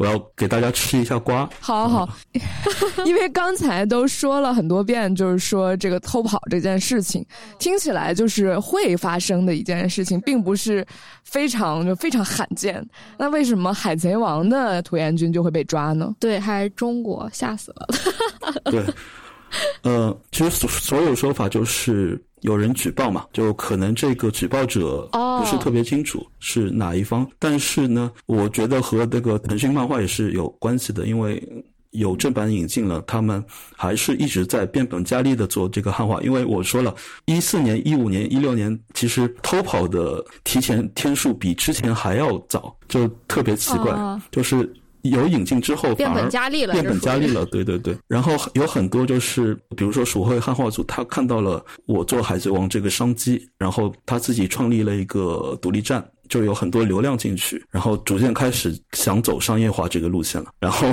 我要给大家吃一下瓜。好好，因为刚才都说了很多遍，就是说这个偷跑这件事情，听起来就是会发生的一件事情，并不是非常就非常罕见。那为什么海贼王的土岩君就会被抓呢？对，还中国吓死了。对，呃，其实所所有说法就是。有人举报嘛？就可能这个举报者不是特别清楚是哪一方，但是呢，我觉得和那个腾讯漫画也是有关系的，因为有正版引进了，他们还是一直在变本加厉的做这个汉化。因为我说了一四年、一五年、一六年，其实偷跑的提前天数比之前还要早，就特别奇怪，就是。有引进之后，变本加厉了。变本加厉了，对对对。然后有很多就是，比如说蜀绘汉化组，他看到了我做海贼王这个商机，然后他自己创立了一个独立站。就有很多流量进去，然后逐渐开始想走商业化这个路线了。然后，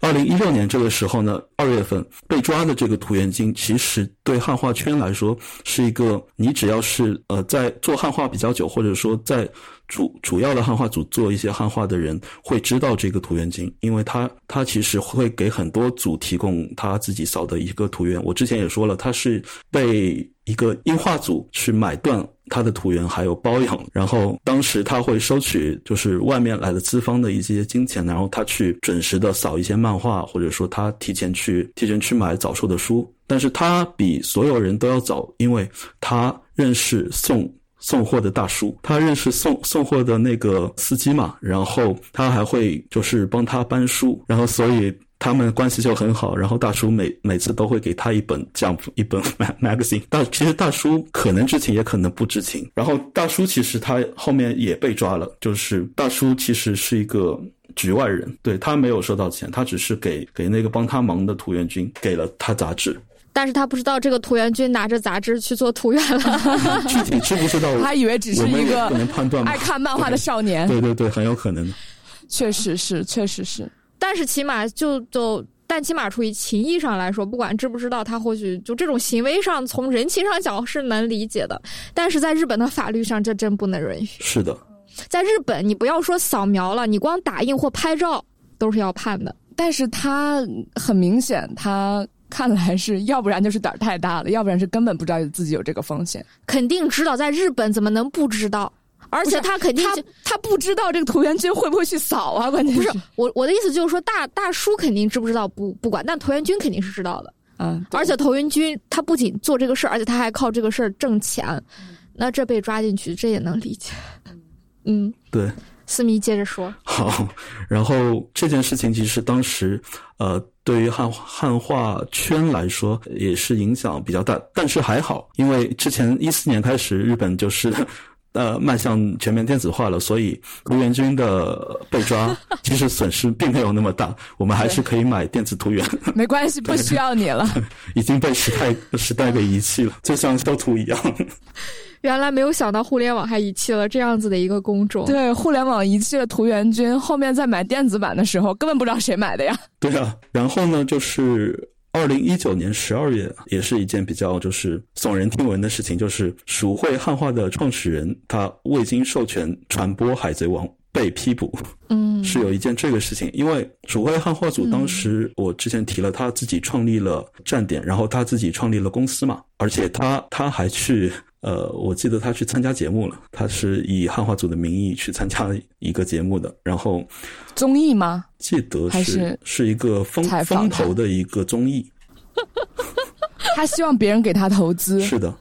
二零一六年这个时候呢，二月份被抓的这个涂元金，其实对汉化圈来说是一个，你只要是呃在做汉化比较久，或者说在主主要的汉化组做一些汉化的人，会知道这个土元金，因为他他其实会给很多组提供他自己扫的一个图源。我之前也说了，他是被一个音画组去买断。他的图源还有包养，然后当时他会收取就是外面来的资方的一些金钱，然后他去准时的扫一些漫画，或者说他提前去提前去买早售的书，但是他比所有人都要早，因为他认识宋送货的大叔，他认识送送货的那个司机嘛，然后他还会就是帮他搬书，然后所以。他们关系就很好，然后大叔每每次都会给他一本这样一本 magazine。大其实大叔可能知情，也可能不知情。然后大叔其实他后面也被抓了，就是大叔其实是一个局外人，对他没有收到钱，他只是给给那个帮他忙的土元君给了他杂志，但是他不知道这个土元君拿着杂志去做图源了。具体知不知道？他以为只是一个不能判断爱看漫画的少年。对对对，很有可能。确实是，确实是。但是起码就就，但起码出于情义上来说，不管知不知道，他或许就这种行为上，从人情上讲是能理解的。但是在日本的法律上，这真不能允许。是的，在日本，你不要说扫描了，你光打印或拍照都是要判的。但是他很明显，他看来是要不然就是胆儿太大了，要不然是根本不知道自己有这个风险。肯定知道，在日本怎么能不知道？而且他肯定他他不知道这个土元君会不会去扫啊？关键不是我我的意思就是说大大叔肯定知不知道不不管，但土元君肯定是知道的。嗯，而且土元君他不仅做这个事儿，而且他还靠这个事儿挣钱。那这被抓进去，这也能理解。嗯，对。思密接着说。好，然后这件事情其实当时呃，对于汉汉化圈来说也是影响比较大，但是还好，因为之前一四年开始日本就是。呃，迈向全面电子化了，所以图源君的被抓，其实损失并没有那么大。我们还是可以买电子图源，没关系，不需要你了。已经被时代时代给遗弃了，就像修图一样。原来没有想到互联网还遗弃了这样子的一个工种。对，互联网遗弃了图源君，后面在买电子版的时候，根本不知道谁买的呀。对啊，然后呢，就是。二零一九年十二月，也是一件比较就是耸人听闻的事情，就是鼠绘汉化的创始人他未经授权传播《海贼王》被批捕。嗯，是有一件这个事情，因为鼠绘汉化组当时我之前提了，他自己创立了站点，然后他自己创立了公司嘛，而且他他还去。呃，我记得他去参加节目了，他是以汉化组的名义去参加一个节目的，然后综艺吗？记得是是一个风风投的一个综艺。他希望别人给他投资。是的，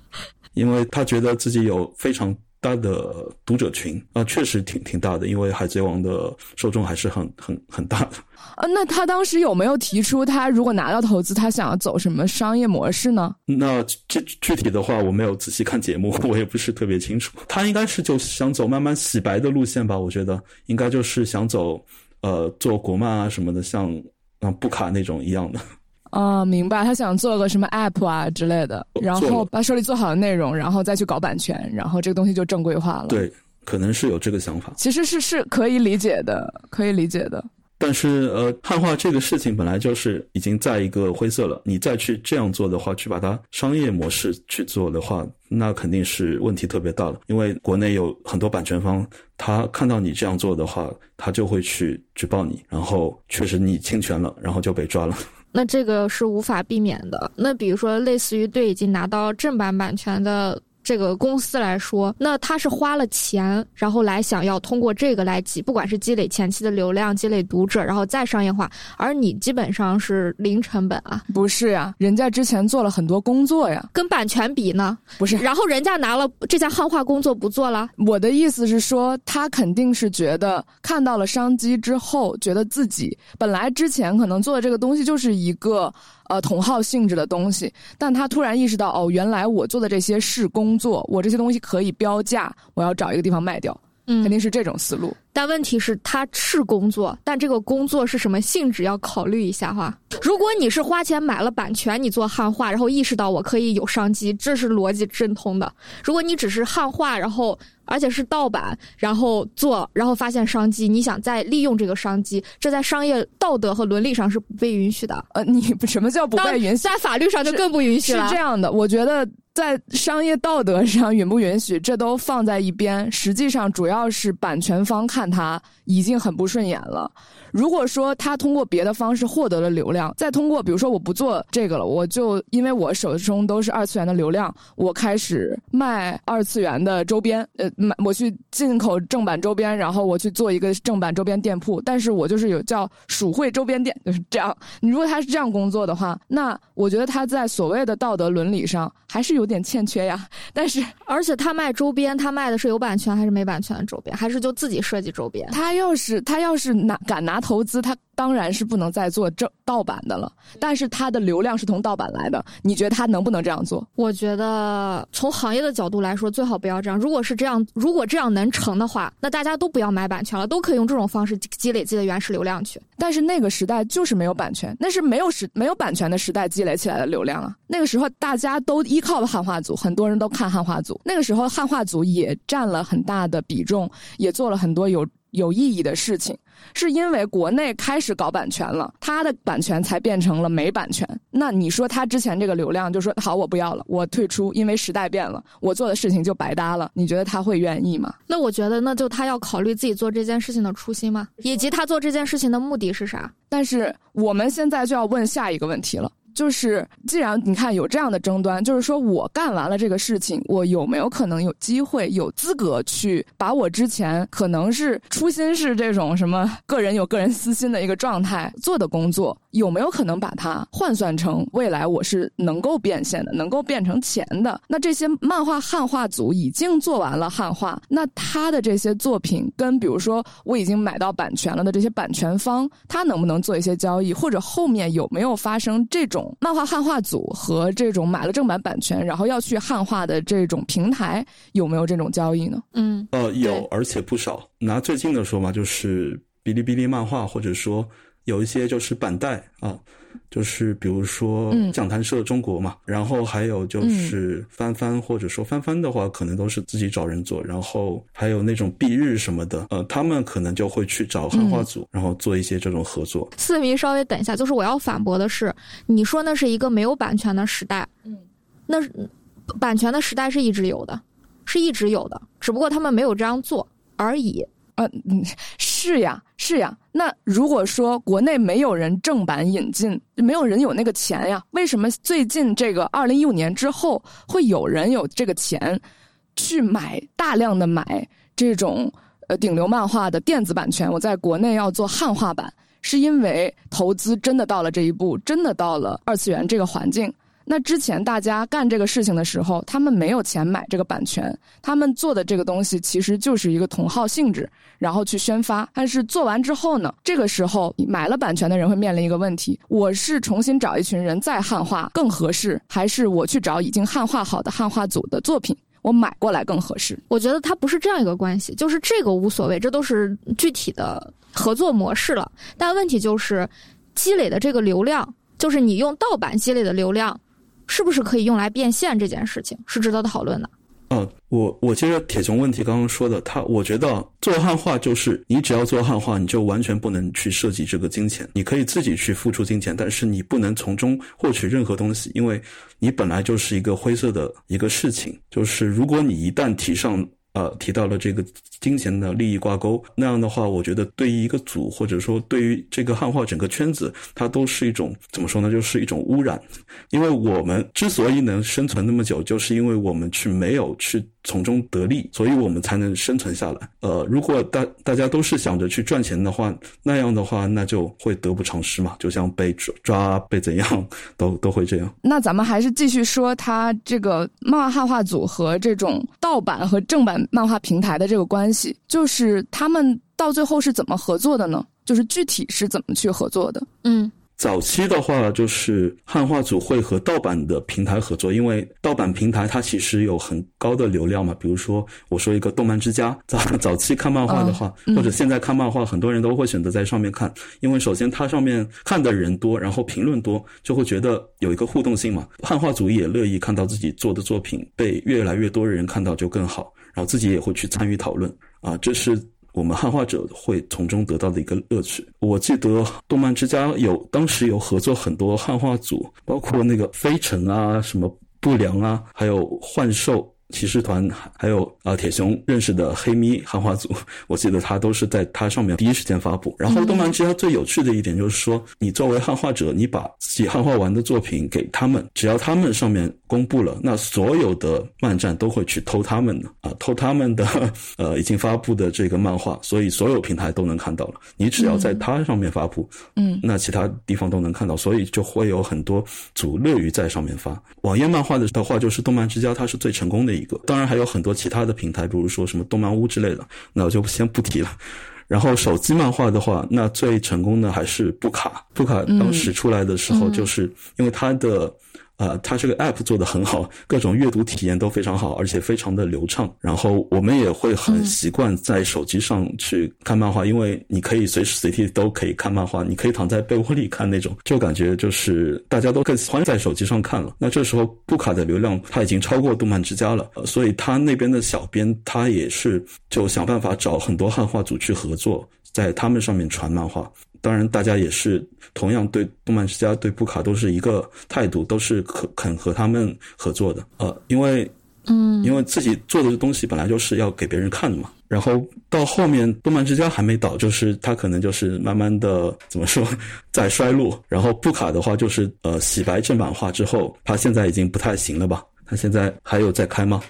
因为他觉得自己有非常。大的读者群啊，确实挺挺大的，因为《海贼王》的受众还是很很很大的。啊，那他当时有没有提出，他如果拿到投资，他想要走什么商业模式呢？那具具体的话，我没有仔细看节目，我也不是特别清楚。他应该是就想走慢慢洗白的路线吧，我觉得应该就是想走呃做国漫啊什么的，像像布卡那种一样的。啊，明白，他想做个什么 app 啊之类的，然后把手里做好的内容，然后再去搞版权，然后这个东西就正规化了。对，可能是有这个想法。其实是是可以理解的，可以理解的。但是呃，汉化这个事情本来就是已经在一个灰色了，你再去这样做的话，去把它商业模式去做的话，那肯定是问题特别大了。因为国内有很多版权方，他看到你这样做的话，他就会去举报你，然后确实你侵权了，然后就被抓了。那这个是无法避免的。那比如说，类似于对已经拿到正版版权的。这个公司来说，那他是花了钱，然后来想要通过这个来积，不管是积累前期的流量、积累读者，然后再商业化。而你基本上是零成本啊？不是呀，人家之前做了很多工作呀。跟版权比呢？不是。然后人家拿了这家汉化工作不做了。我的意思是说，他肯定是觉得看到了商机之后，觉得自己本来之前可能做的这个东西就是一个。呃，同号性质的东西，但他突然意识到，哦，原来我做的这些是工作，我这些东西可以标价，我要找一个地方卖掉，嗯，肯定是这种思路。但问题是，他是工作，但这个工作是什么性质，要考虑一下哈。如果你是花钱买了版权，你做汉化，然后意识到我可以有商机，这是逻辑正通的。如果你只是汉化，然后。而且是盗版，然后做，然后发现商机，你想再利用这个商机，这在商业道德和伦理上是不被允许的。呃，你什么叫不被允许？在法律上就更不允许了。是这样的，我觉得在商业道德上允不允许，这都放在一边。实际上，主要是版权方看看他。已经很不顺眼了。如果说他通过别的方式获得了流量，再通过比如说我不做这个了，我就因为我手中都是二次元的流量，我开始卖二次元的周边，呃，买我去进口正版周边，然后我去做一个正版周边店铺，但是我就是有叫鼠会周边店，就是这样。你如果他是这样工作的话，那我觉得他在所谓的道德伦理上还是有点欠缺呀。但是，而且他卖周边，他卖的是有版权还是没版权的周边，还是就自己设计周边？他要是他要是拿敢拿。投资他当然是不能再做正盗版的了，但是他的流量是从盗版来的，你觉得他能不能这样做？我觉得从行业的角度来说，最好不要这样。如果是这样，如果这样能成的话，那大家都不要买版权了，都可以用这种方式积累自己的原始流量去。但是那个时代就是没有版权，那是没有时没有版权的时代积累起来的流量啊。那个时候大家都依靠汉化组，很多人都看汉化组。那个时候汉化组也占了很大的比重，也做了很多有有意义的事情。是因为国内开始搞版权了，他的版权才变成了没版权。那你说他之前这个流量，就说好我不要了，我退出，因为时代变了，我做的事情就白搭了。你觉得他会愿意吗？那我觉得，那就他要考虑自己做这件事情的初心吗？以及他做这件事情的目的是啥？但是我们现在就要问下一个问题了。就是，既然你看有这样的争端，就是说我干完了这个事情，我有没有可能有机会、有资格去把我之前可能是初心是这种什么个人有个人私心的一个状态做的工作，有没有可能把它换算成未来我是能够变现的、能够变成钱的？那这些漫画汉化组已经做完了汉化，那他的这些作品跟比如说我已经买到版权了的这些版权方，他能不能做一些交易，或者后面有没有发生这种？漫画汉化组和这种买了正版版权，然后要去汉化的这种平台，有没有这种交易呢？嗯，呃，有，而且不少。拿最近的说嘛，就是哔哩哔哩漫画，或者说有一些就是板带啊。就是比如说讲谈社中国嘛，然后还有就是翻翻，或者说翻翻的话，可能都是自己找人做，然后还有那种蔽日什么的，呃，他们可能就会去找汉化组，然后做一些这种合作。四迷，稍微等一下，就是我要反驳的是，你说那是一个没有版权的时代，嗯，那版权的时代是一直有的，是一直有的，只不过他们没有这样做而已。呃，是呀，是呀。那如果说国内没有人正版引进，没有人有那个钱呀，为什么最近这个二零一五年之后会有人有这个钱去买大量的买这种呃顶流漫画的电子版权？我在国内要做汉化版，是因为投资真的到了这一步，真的到了二次元这个环境。那之前大家干这个事情的时候，他们没有钱买这个版权，他们做的这个东西其实就是一个同号性质，然后去宣发。但是做完之后呢，这个时候买了版权的人会面临一个问题：我是重新找一群人再汉化更合适，还是我去找已经汉化好的汉化组的作品，我买过来更合适？我觉得它不是这样一个关系，就是这个无所谓，这都是具体的合作模式了。但问题就是积累的这个流量，就是你用盗版积累的流量。是不是可以用来变现这件事情是值得讨论的？嗯，我我接着铁熊问题刚刚说的，他我觉得做汉化就是你只要做汉化，你就完全不能去涉及这个金钱，你可以自己去付出金钱，但是你不能从中获取任何东西，因为你本来就是一个灰色的一个事情，就是如果你一旦提上。呃，提到了这个金钱的利益挂钩，那样的话，我觉得对于一个组，或者说对于这个汉化整个圈子，它都是一种怎么说呢？就是一种污染。因为我们之所以能生存那么久，就是因为我们去没有去从中得利，所以我们才能生存下来。呃，如果大大家都是想着去赚钱的话，那样的话，那就会得不偿失嘛。就像被抓、被怎样，都都会这样。那咱们还是继续说，它这个漫画汉化组和这种盗版和正版。漫画平台的这个关系，就是他们到最后是怎么合作的呢？就是具体是怎么去合作的？嗯。早期的话，就是汉化组会和盗版的平台合作，因为盗版平台它其实有很高的流量嘛。比如说，我说一个动漫之家，早早期看漫画的话，或者现在看漫画，很多人都会选择在上面看，因为首先它上面看的人多，然后评论多，就会觉得有一个互动性嘛。汉化组也乐意看到自己做的作品被越来越多的人看到就更好，然后自己也会去参与讨论啊，这是。我们汉化者会从中得到的一个乐趣。我记得动漫之家有当时有合作很多汉化组，包括那个飞尘啊、什么不良啊，还有幻兽。骑士团还有啊铁熊认识的黑咪汉化组，我记得他都是在他上面第一时间发布。然后动漫之家最有趣的一点就是说，你作为汉化者，你把自己汉化完的作品给他们，只要他们上面公布了，那所有的漫站都会去偷他们的啊，偷他们的呃已经发布的这个漫画，所以所有平台都能看到了。你只要在他上面发布，嗯，那其他地方都能看到，所以就会有很多组乐于在上面发网页漫画的的话，就是动漫之家它是最成功的。一个，当然还有很多其他的平台，比如说什么动漫屋之类的，那我就先不提了。然后手机漫画的话，那最成功的还是布卡。布卡当时出来的时候，就是因为它的。啊，它这个 app 做的很好，各种阅读体验都非常好，而且非常的流畅。然后我们也会很习惯在手机上去看漫画，因为你可以随时随地都可以看漫画，你可以躺在被窝里看那种，就感觉就是大家都更喜欢在手机上看了。那这时候布卡的流量它已经超过动漫之家了，所以他那边的小编他也是就想办法找很多汉化组去合作，在他们上面传漫画。当然，大家也是同样对动漫之家、对布卡都是一个态度，都是肯肯和他们合作的。呃，因为，嗯，因为自己做的东西本来就是要给别人看的嘛。然后到后面，动漫之家还没倒，就是他可能就是慢慢的怎么说 在衰落。然后布卡的话，就是呃洗白正版化之后，他现在已经不太行了吧？他现在还有在开吗？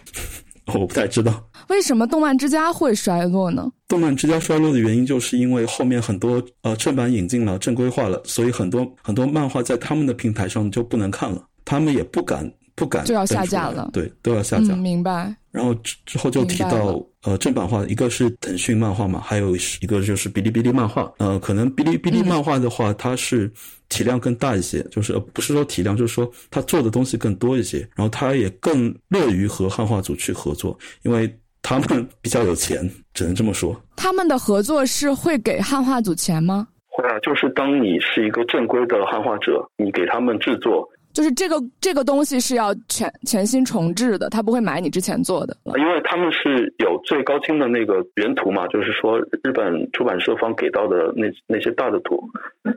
我不太知道。为什么动漫之家会衰落呢？动漫之家衰落的原因，就是因为后面很多呃正版引进了，正规化了，所以很多很多漫画在他们的平台上就不能看了，他们也不敢不敢就要下架了，对，都要下架。明白。然后之之后就提到呃正版化，一个是腾讯漫画嘛，还有一个就是哔哩哔哩漫画。呃，可能哔哩哔哩漫画的话，它是体量更大一些，就是呃不是说体量，就是说它做的东西更多一些，然后它也更乐于和汉化组去合作，因为。他们比较有钱，只能这么说。他们的合作是会给汉化组钱吗？会啊，就是当你是一个正规的汉化者，你给他们制作，就是这个这个东西是要全全新重置的，他不会买你之前做的。因为他们是有最高清的那个原图嘛，就是说日本出版社方给到的那那些大的图，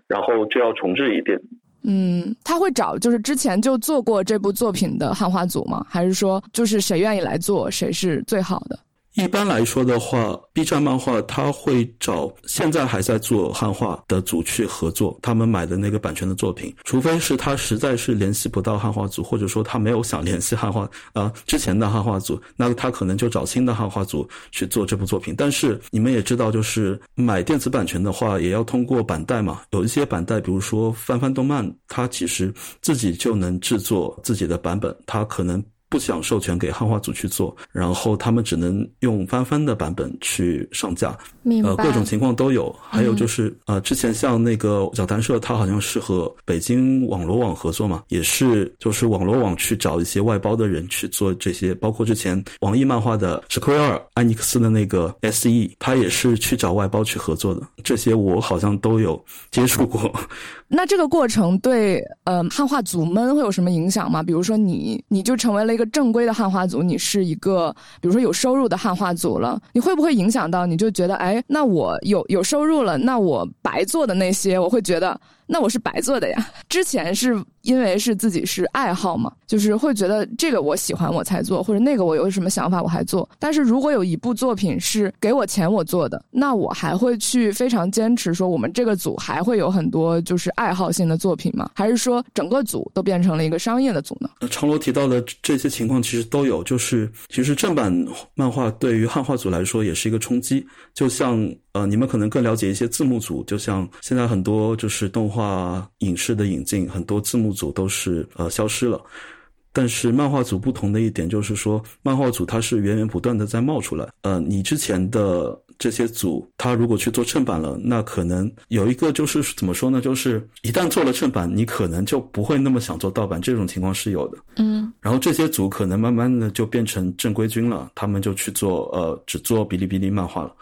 然后就要重置一遍。嗯，他会找就是之前就做过这部作品的汉化组吗？还是说就是谁愿意来做谁是最好的？一般来说的话，B 站漫画他会找现在还在做汉化的组去合作，他们买的那个版权的作品，除非是他实在是联系不到汉化组，或者说他没有想联系汉化啊之前的汉化组，那他可能就找新的汉化组去做这部作品。但是你们也知道，就是买电子版权的话，也要通过版代嘛，有一些版代，比如说翻翻动漫，它其实自己就能制作自己的版本，它可能。不想授权给汉化组去做，然后他们只能用翻翻的版本去上架，呃，各种情况都有。还有就是，呃，之前像那个讲谈社，它好像是和北京网络网合作嘛，也是就是网络网去找一些外包的人去做这些，包括之前网易漫画的 Square 艾尼克斯的那个 SE，他也是去找外包去合作的。这些我好像都有接触过。那这个过程对呃汉化组们会有什么影响吗？比如说你你就成为了一个。正规的汉化组，你是一个比如说有收入的汉化组了，你会不会影响到你就觉得，哎，那我有有收入了，那我白做的那些，我会觉得。那我是白做的呀。之前是因为是自己是爱好嘛，就是会觉得这个我喜欢我才做，或者那个我有什么想法我还做。但是如果有一部作品是给我钱我做的，那我还会去非常坚持说我们这个组还会有很多就是爱好性的作品吗？还是说整个组都变成了一个商业的组呢？长罗提到的这些情况其实都有，就是其实正版漫画对于汉化组来说也是一个冲击，就像呃你们可能更了解一些字幕组，就像现在很多就是动画。影视的引进，很多字幕组都是呃消失了，但是漫画组不同的一点就是说，漫画组它是源源不断的在冒出来。呃，你之前的这些组，它如果去做正版了，那可能有一个就是怎么说呢？就是一旦做了正版，你可能就不会那么想做盗版，这种情况是有的。嗯，然后这些组可能慢慢的就变成正规军了，他们就去做呃只做哔哩哔哩漫画了。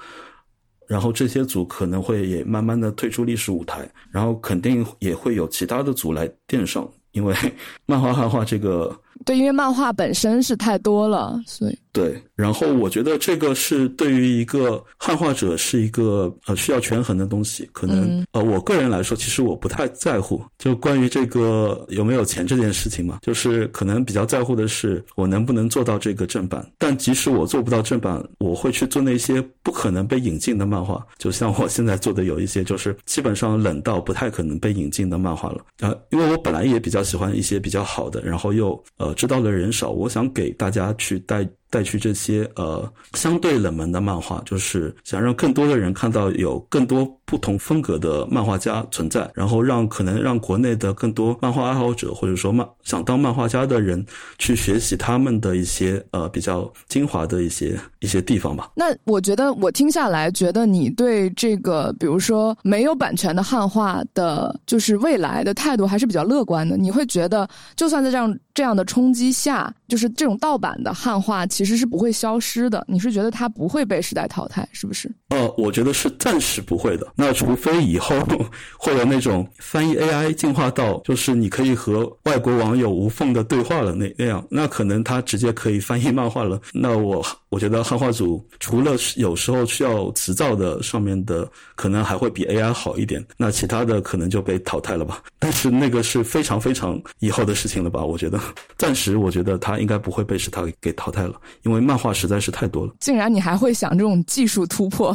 然后这些组可能会也慢慢的退出历史舞台，然后肯定也会有其他的组来垫上，因为 漫画汉化这个。对，因为漫画本身是太多了，所以对。然后我觉得这个是对于一个汉化者是一个呃需要权衡的东西。可能呃我个人来说，其实我不太在乎，就关于这个有没有钱这件事情嘛，就是可能比较在乎的是我能不能做到这个正版。但即使我做不到正版，我会去做那些不可能被引进的漫画，就像我现在做的有一些，就是基本上冷到不太可能被引进的漫画了。啊，因为我本来也比较喜欢一些比较好的，然后又呃。知道的人少，我想给大家去带。带去这些呃相对冷门的漫画，就是想让更多的人看到有更多不同风格的漫画家存在，然后让可能让国内的更多漫画爱好者或者说漫想当漫画家的人去学习他们的一些呃比较精华的一些一些地方吧。那我觉得我听下来，觉得你对这个比如说没有版权的汉化的，就是未来的态度还是比较乐观的。你会觉得，就算在这样这样的冲击下，就是这种盗版的汉化。其实是不会消失的，你是觉得它不会被时代淘汰，是不是？呃，我觉得是暂时不会的。那除非以后会有那种翻译 AI 进化到，就是你可以和外国网友无缝的对话了那那样，那可能它直接可以翻译漫画了。那我我觉得汉化组除了有时候需要词造的上面的，可能还会比 AI 好一点。那其他的可能就被淘汰了吧？但是那个是非常非常以后的事情了吧？我觉得暂时我觉得它应该不会被时代给淘汰了。因为漫画实在是太多了，竟然你还会想这种技术突破，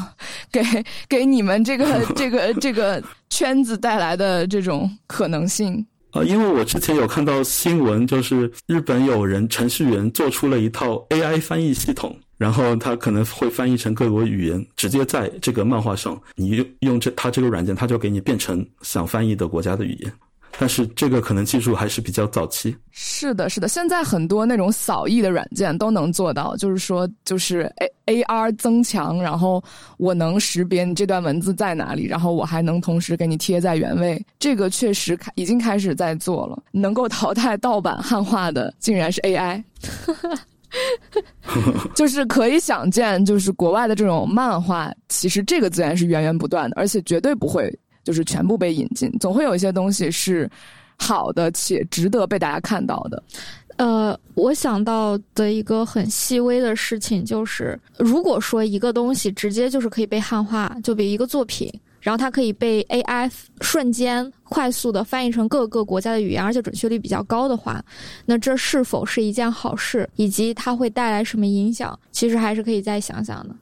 给给你们这个 这个这个圈子带来的这种可能性啊！因为我之前有看到新闻，就是日本有人程序员做出了一套 AI 翻译系统，然后他可能会翻译成各国语言，直接在这个漫画上，你用用这他这个软件，他就给你变成想翻译的国家的语言。但是这个可能技术还是比较早期。是的，是的，现在很多那种扫译的软件都能做到，就是说，就是 A A R 增强，然后我能识别你这段文字在哪里，然后我还能同时给你贴在原位。这个确实开已经开始在做了，能够淘汰盗版汉化的，竟然是 A I。就是可以想见，就是国外的这种漫画，其实这个资源是源源不断的，而且绝对不会。就是全部被引进，总会有一些东西是好的且值得被大家看到的。呃，我想到的一个很细微的事情就是，如果说一个东西直接就是可以被汉化，就比如一个作品，然后它可以被 AI 瞬间快速的翻译成各个国家的语言，而且准确率比较高的话，那这是否是一件好事，以及它会带来什么影响，其实还是可以再想想的。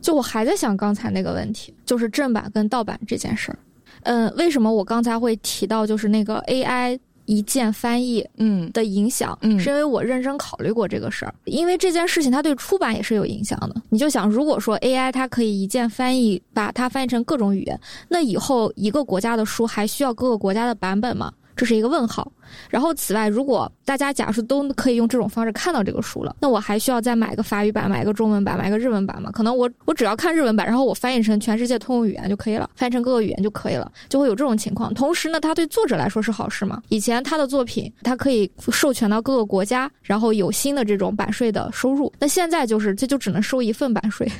就我还在想刚才那个问题，就是正版跟盗版这件事儿。嗯，为什么我刚才会提到就是那个 AI 一键翻译，嗯的影响，嗯，是因为我认真考虑过这个事儿。因为这件事情它对出版也是有影响的。你就想，如果说 AI 它可以一键翻译，把它翻译成各种语言，那以后一个国家的书还需要各个国家的版本吗？这是一个问号。然后，此外，如果大家假设都可以用这种方式看到这个书了，那我还需要再买个法语版、买个中文版、买个日文版吗？可能我我只要看日文版，然后我翻译成全世界通用语言就可以了，翻译成各个语言就可以了，就会有这种情况。同时呢，它对作者来说是好事嘛？以前他的作品，他可以授权到各个国家，然后有新的这种版税的收入。那现在就是，这就只能收一份版税。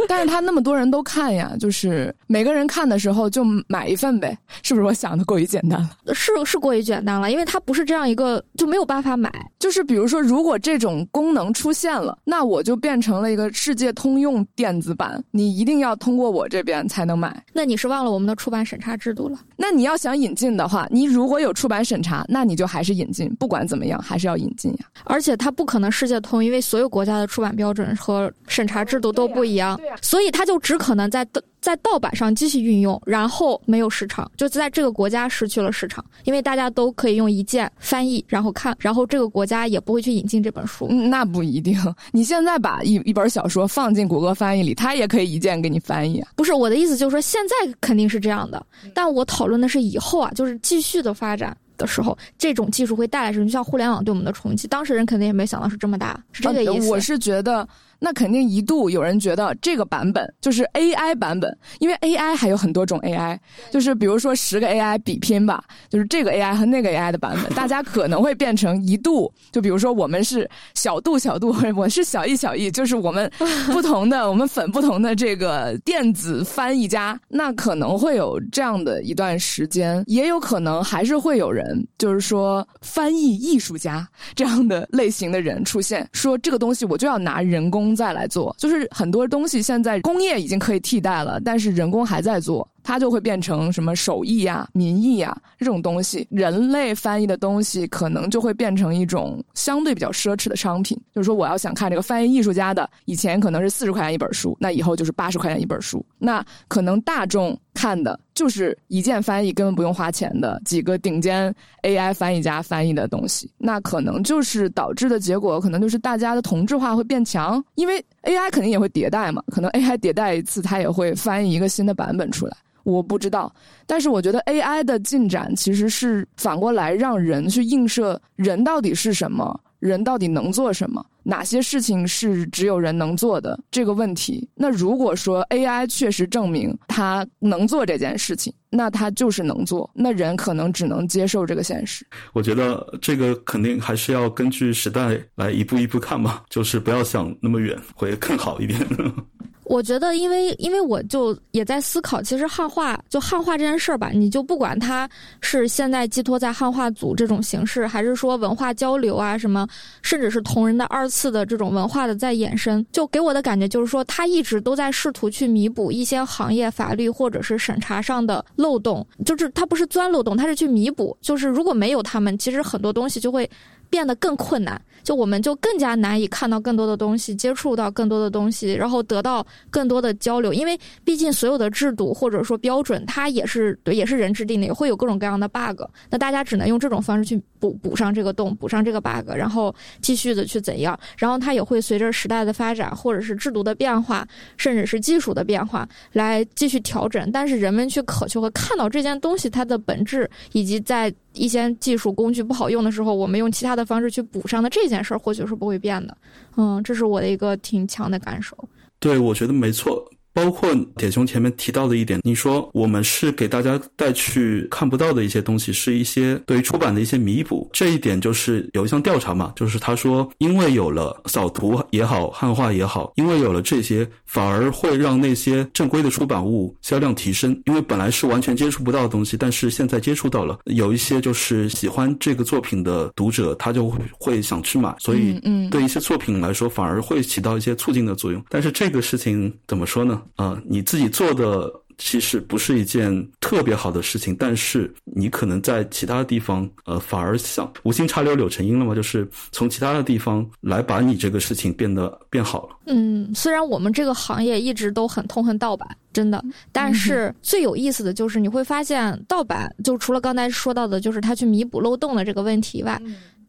但是他那么多人都看呀，就是每个人看的时候就买一份呗，是不是？我想的过于简单了，是是过于简单了，因为它不是这样一个就没有办法买。就是比如说，如果这种功能出现了，那我就变成了一个世界通用电子版，你一定要通过我这边才能买。那你是忘了我们的出版审查制度了？那你要想引进的话，你如果有出版审查，那你就还是引进，不管怎么样，还是要引进呀。而且它不可能世界通，因为所有国家的出版标准和审查制度都不一样，所以它就只可能在在盗版上继续运用，然后没有市场，就在这个国家失去了市场，因为大家都可以用一键翻译，然后看，然后这个国家也不会去引进这本书。那不一定，你现在把一一本小说放进谷歌翻译里，它也可以一键给你翻译啊。不是我的意思，就是说现在肯定是这样的，但我讨论的是以后啊，就是继续的发展。的时候，这种技术会带来什么？就像互联网对我们的冲击，当事人肯定也没想到是这么大，是这个意思。我是觉得。那肯定一度有人觉得这个版本就是 AI 版本，因为 AI 还有很多种 AI，就是比如说十个 AI 比拼吧，就是这个 AI 和那个 AI 的版本，大家可能会变成一度，就比如说我们是小度小度，我是小易小易，就是我们 不同的我们粉不同的这个电子翻译家，那可能会有这样的一段时间，也有可能还是会有人就是说翻译艺术家这样的类型的人出现，说这个东西我就要拿人工。工再来做，就是很多东西现在工业已经可以替代了，但是人工还在做，它就会变成什么手艺呀、民艺呀这种东西，人类翻译的东西可能就会变成一种相对比较奢侈的商品。就是说，我要想看这个翻译艺术家的，以前可能是四十块钱一本书，那以后就是八十块钱一本书，那可能大众。看的就是一键翻译，根本不用花钱的几个顶尖 AI 翻译家翻译的东西，那可能就是导致的结果，可能就是大家的同质化会变强，因为 AI 肯定也会迭代嘛，可能 AI 迭代一次，它也会翻译一个新的版本出来，我不知道，但是我觉得 AI 的进展其实是反过来让人去映射人到底是什么。人到底能做什么？哪些事情是只有人能做的？这个问题，那如果说 AI 确实证明它能做这件事情，那它就是能做，那人可能只能接受这个现实。我觉得这个肯定还是要根据时代来一步一步看吧，就是不要想那么远，会更好一点。我觉得，因为因为我就也在思考，其实汉化就汉化这件事儿吧，你就不管它是现在寄托在汉化组这种形式，还是说文化交流啊什么，甚至是同人的二次的这种文化的在衍生，就给我的感觉就是说，它一直都在试图去弥补一些行业法律或者是审查上的漏洞，就是它不是钻漏洞，它是去弥补，就是如果没有他们，其实很多东西就会。变得更困难，就我们就更加难以看到更多的东西，接触到更多的东西，然后得到更多的交流。因为毕竟所有的制度或者说标准，它也是对，也是人制定的，也会有各种各样的 bug。那大家只能用这种方式去补补上这个洞，补上这个 bug，然后继续的去怎样。然后它也会随着时代的发展，或者是制度的变化，甚至是技术的变化来继续调整。但是人们去渴求和看到这件东西它的本质，以及在。一些技术工具不好用的时候，我们用其他的方式去补上的这件事儿，或许是不会变的。嗯，这是我的一个挺强的感受。对，我觉得没错。包括铁兄前面提到的一点，你说我们是给大家带去看不到的一些东西，是一些对于出版的一些弥补。这一点就是有一项调查嘛，就是他说，因为有了扫图也好，汉化也好，因为有了这些，反而会让那些正规的出版物销量提升。因为本来是完全接触不到的东西，但是现在接触到了，有一些就是喜欢这个作品的读者，他就会想去买，所以对一些作品来说，反而会起到一些促进的作用。但是这个事情怎么说呢？啊，你自己做的其实不是一件特别好的事情，但是你可能在其他地方，呃，反而像无心插柳柳成荫了嘛，就是从其他的地方来把你这个事情变得变好了。嗯，虽然我们这个行业一直都很痛恨盗版，真的，但是最有意思的就是你会发现，盗版就除了刚才说到的，就是它去弥补漏洞的这个问题以外。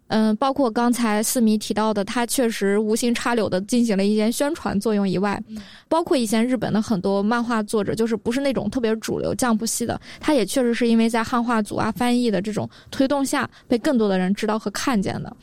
嗯，包括刚才四米提到的，他确实无心插柳的进行了一些宣传作用以外，包括以前日本的很多漫画作者，就是不是那种特别主流、降不系的，他也确实是因为在汉化组啊、翻译的这种推动下，被更多的人知道和看见的。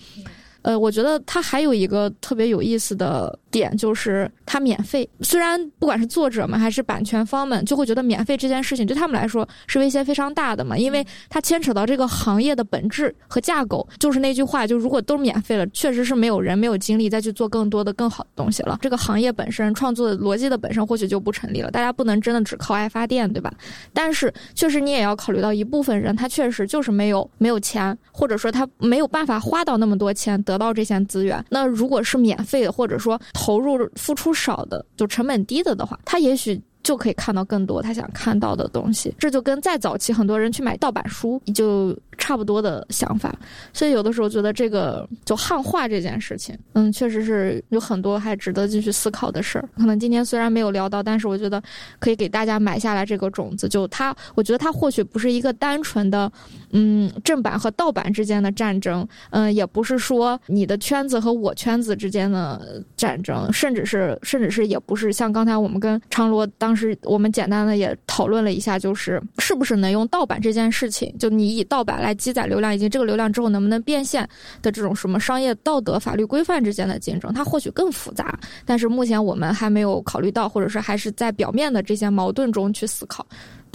呃，我觉得他还有一个特别有意思的。点就是它免费。虽然不管是作者们还是版权方们，就会觉得免费这件事情对他们来说是威胁非常大的嘛，因为它牵扯到这个行业的本质和架构。就是那句话，就如果都免费了，确实是没有人没有精力再去做更多的更好的东西了。这个行业本身创作的逻辑的本身或许就不成立了。大家不能真的只靠爱发电，对吧？但是确实你也要考虑到一部分人，他确实就是没有没有钱，或者说他没有办法花到那么多钱得到这些资源。那如果是免费的，或者说投入付出少的，就成本低的的话，他也许就可以看到更多他想看到的东西。这就跟再早期很多人去买盗版书就差不多的想法。所以有的时候觉得这个就汉化这件事情，嗯，确实是有很多还值得继续思考的事儿。可能今天虽然没有聊到，但是我觉得可以给大家埋下来这个种子。就它，我觉得它或许不是一个单纯的。嗯，正版和盗版之间的战争，嗯，也不是说你的圈子和我圈子之间的战争，甚至是，甚至是，也不是像刚才我们跟昌罗当是我们简单的也讨论了一下，就是是不是能用盗版这件事情，就你以盗版来积攒流量，以及这个流量之后能不能变现的这种什么商业道德、法律规范之间的竞争，它或许更复杂。但是目前我们还没有考虑到，或者是还是在表面的这些矛盾中去思考。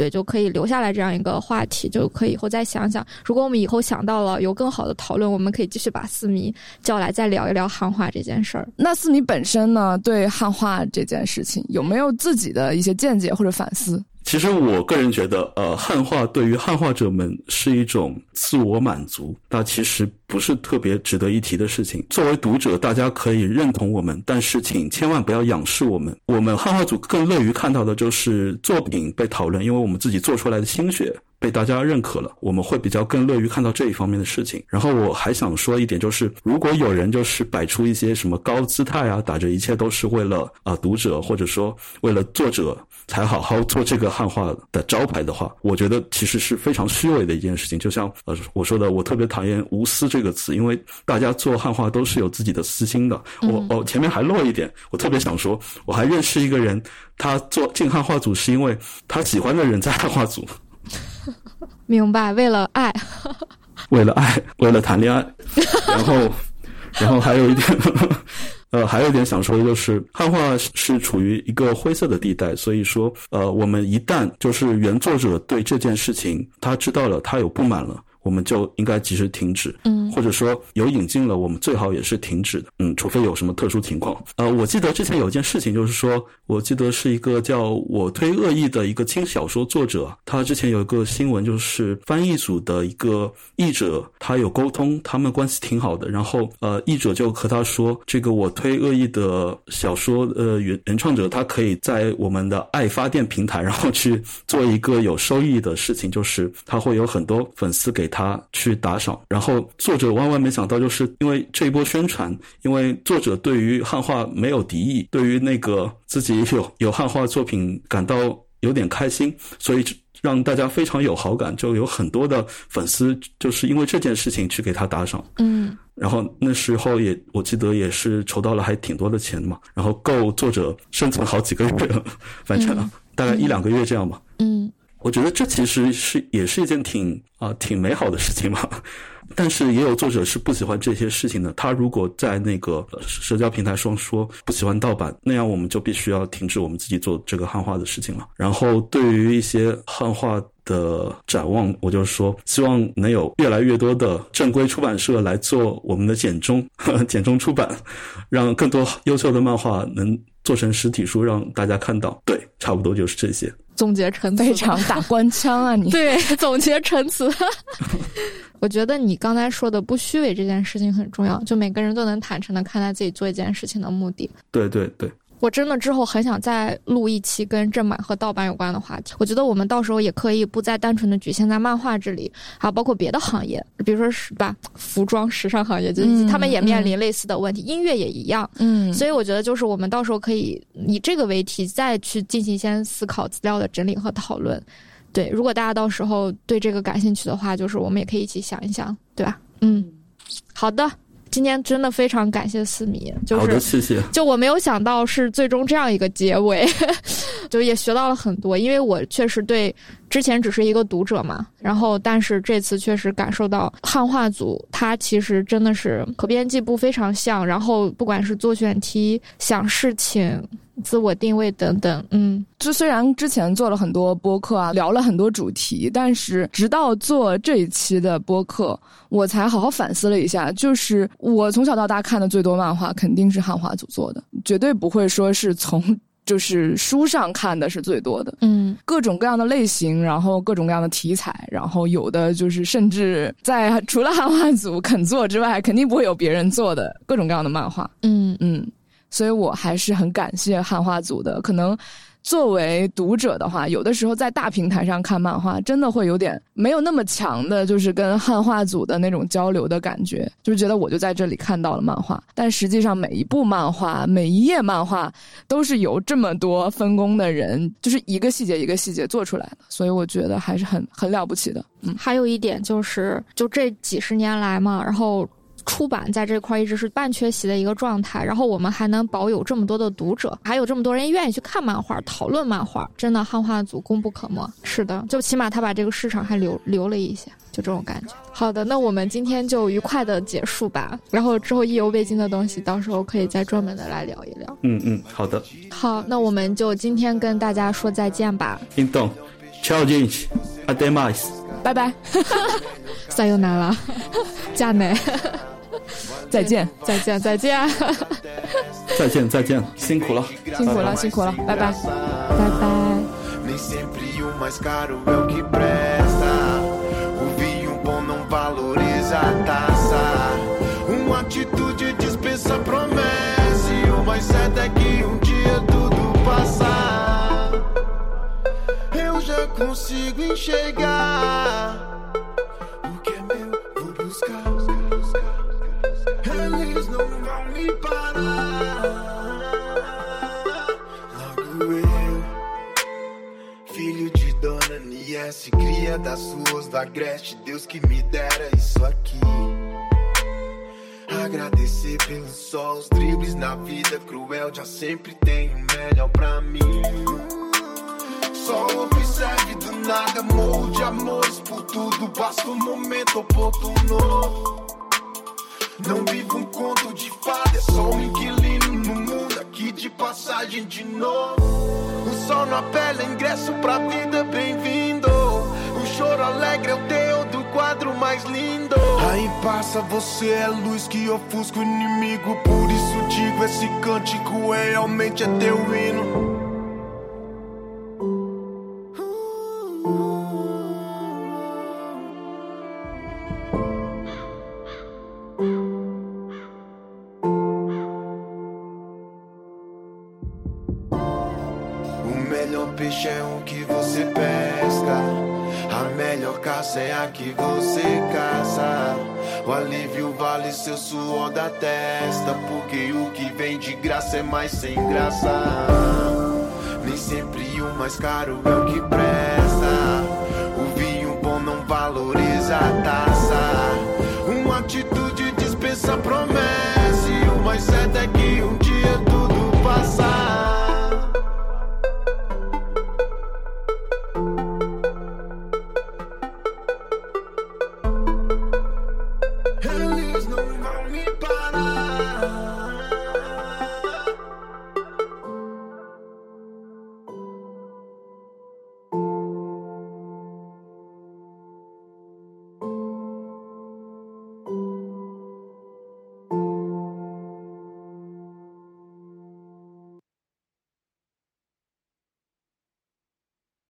对，就可以留下来这样一个话题，就可以以后再想想。如果我们以后想到了有更好的讨论，我们可以继续把四迷叫来再聊一聊汉化这件事儿。那四迷本身呢，对汉化这件事情有没有自己的一些见解或者反思？其实我个人觉得，呃，汉化对于汉化者们是一种自我满足，那其实不是特别值得一提的事情。作为读者，大家可以认同我们，但是请千万不要仰视我们。我们汉化组更乐于看到的就是作品被讨论，因为我们自己做出来的心血。被大家认可了，我们会比较更乐于看到这一方面的事情。然后我还想说一点，就是如果有人就是摆出一些什么高姿态啊，打着一切都是为了啊读者或者说为了作者才好好做这个汉化的招牌的话，我觉得其实是非常虚伪的一件事情。就像呃我说的，我特别讨厌“无私”这个词，因为大家做汉化都是有自己的私心的。我哦前面还漏一点，我特别想说，我还认识一个人，他做进汉化组是因为他喜欢的人在汉化组。明白，为了爱，为了爱，为了谈恋爱，然后，然后还有一点，呃，还有一点想说的就是，汉化是处于一个灰色的地带，所以说，呃，我们一旦就是原作者对这件事情他知道了，他有不满了。我们就应该及时停止，嗯，或者说有引进了，我们最好也是停止的，嗯，除非有什么特殊情况。呃，我记得之前有一件事情，就是说，我记得是一个叫我推恶意的一个轻小说作者，他之前有一个新闻，就是翻译组的一个译者，他有沟通，他们关系挺好的，然后呃，译者就和他说，这个我推恶意的小说，呃，原原创者他可以在我们的爱发电平台，然后去做一个有收益的事情，就是他会有很多粉丝给。他去打赏，然后作者万万没想到，就是因为这一波宣传，因为作者对于汉化没有敌意，对于那个自己有有汉化作品感到有点开心，所以让大家非常有好感，就有很多的粉丝就是因为这件事情去给他打赏。嗯，然后那时候也我记得也是筹到了还挺多的钱嘛，然后够作者生存好几个月，反正大概一两个月这样吧。嗯。我觉得这其实是也是一件挺啊挺美好的事情嘛，但是也有作者是不喜欢这些事情的。他如果在那个社交平台上说不喜欢盗版，那样我们就必须要停止我们自己做这个汉化的事情了。然后对于一些汉化的展望，我就说希望能有越来越多的正规出版社来做我们的简中 简中出版，让更多优秀的漫画能做成实体书让大家看到。对，差不多就是这些。总结陈词，非常打官腔啊！你 对总结陈词，我觉得你刚才说的不虚伪这件事情很重要，就每个人都能坦诚的看待自己做一件事情的目的。对对对。我真的之后很想再录一期跟正版和盗版有关的话题。我觉得我们到时候也可以不再单纯的局限在漫画这里，还有包括别的行业，比如说是吧，服装、时尚行业，就他们也面临类似的问题，音乐也一样。嗯，所以我觉得就是我们到时候可以以这个为题再去进行一些思考、资料的整理和讨论。对，如果大家到时候对这个感兴趣的话，就是我们也可以一起想一想，对吧？嗯，好的。今天真的非常感谢思迷，就是好的，谢谢。就我没有想到是最终这样一个结尾，就也学到了很多。因为我确实对之前只是一个读者嘛，然后但是这次确实感受到汉化组它其实真的是和编辑部非常像，然后不管是做选题、想事情。自我定位等等，嗯，就虽然之前做了很多播客啊，聊了很多主题，但是直到做这一期的播客，我才好好反思了一下。就是我从小到大看的最多漫画，肯定是汉化组做的，绝对不会说是从就是书上看的是最多的。嗯，各种各样的类型，然后各种各样的题材，然后有的就是甚至在除了汉化组肯做之外，肯定不会有别人做的各种各样的漫画。嗯嗯。所以我还是很感谢汉化组的。可能作为读者的话，有的时候在大平台上看漫画，真的会有点没有那么强的，就是跟汉化组的那种交流的感觉，就是觉得我就在这里看到了漫画。但实际上，每一部漫画、每一页漫画都是由这么多分工的人，就是一个细节一个细节做出来的。所以我觉得还是很很了不起的。嗯，还有一点就是，就这几十年来嘛，然后。出版在这块一直是半缺席的一个状态，然后我们还能保有这么多的读者，还有这么多人愿意去看漫画、讨论漫画，真的汉化组功不可没。是的，就起码他把这个市场还留留了一些，就这种感觉。好的，那我们今天就愉快的结束吧，然后之后意犹未尽的东西，到时候可以再专门的来聊一聊。嗯嗯，好的。好，那我们就今天跟大家说再见吧。运动，Ciao gente，ademais，拜拜。撒又难了，加内。再见，再见，再见，再见，再见，辛苦了，辛苦了，辛苦了，拜拜，拜拜。Consigo enxergar o que é meu, vou buscar. Eles não vão me parar. Logo eu, filho de Dona Niesse, cria das suas da Agreste, Deus que me dera isso aqui. Agradecer pelo sol, os dribles na vida cruel, já sempre tem o melhor pra mim. Só observe do nada, molde amores por tudo, basta um momento oportuno. Não vivo um conto de fada, é só um inquilino no mundo aqui de passagem de novo. O sol na pele, ingresso pra vida, bem-vindo. O choro alegre é o teu do quadro mais lindo. Aí passa, você é luz que ofusca o inimigo. Por isso digo: esse cântico realmente é teu hino. Que você caça. O alívio vale seu suor da testa. Porque o que vem de graça é mais sem graça. Nem sempre o mais caro é o que presta. O vinho bom não valoriza a taça. Uma atitude dispensa promessa.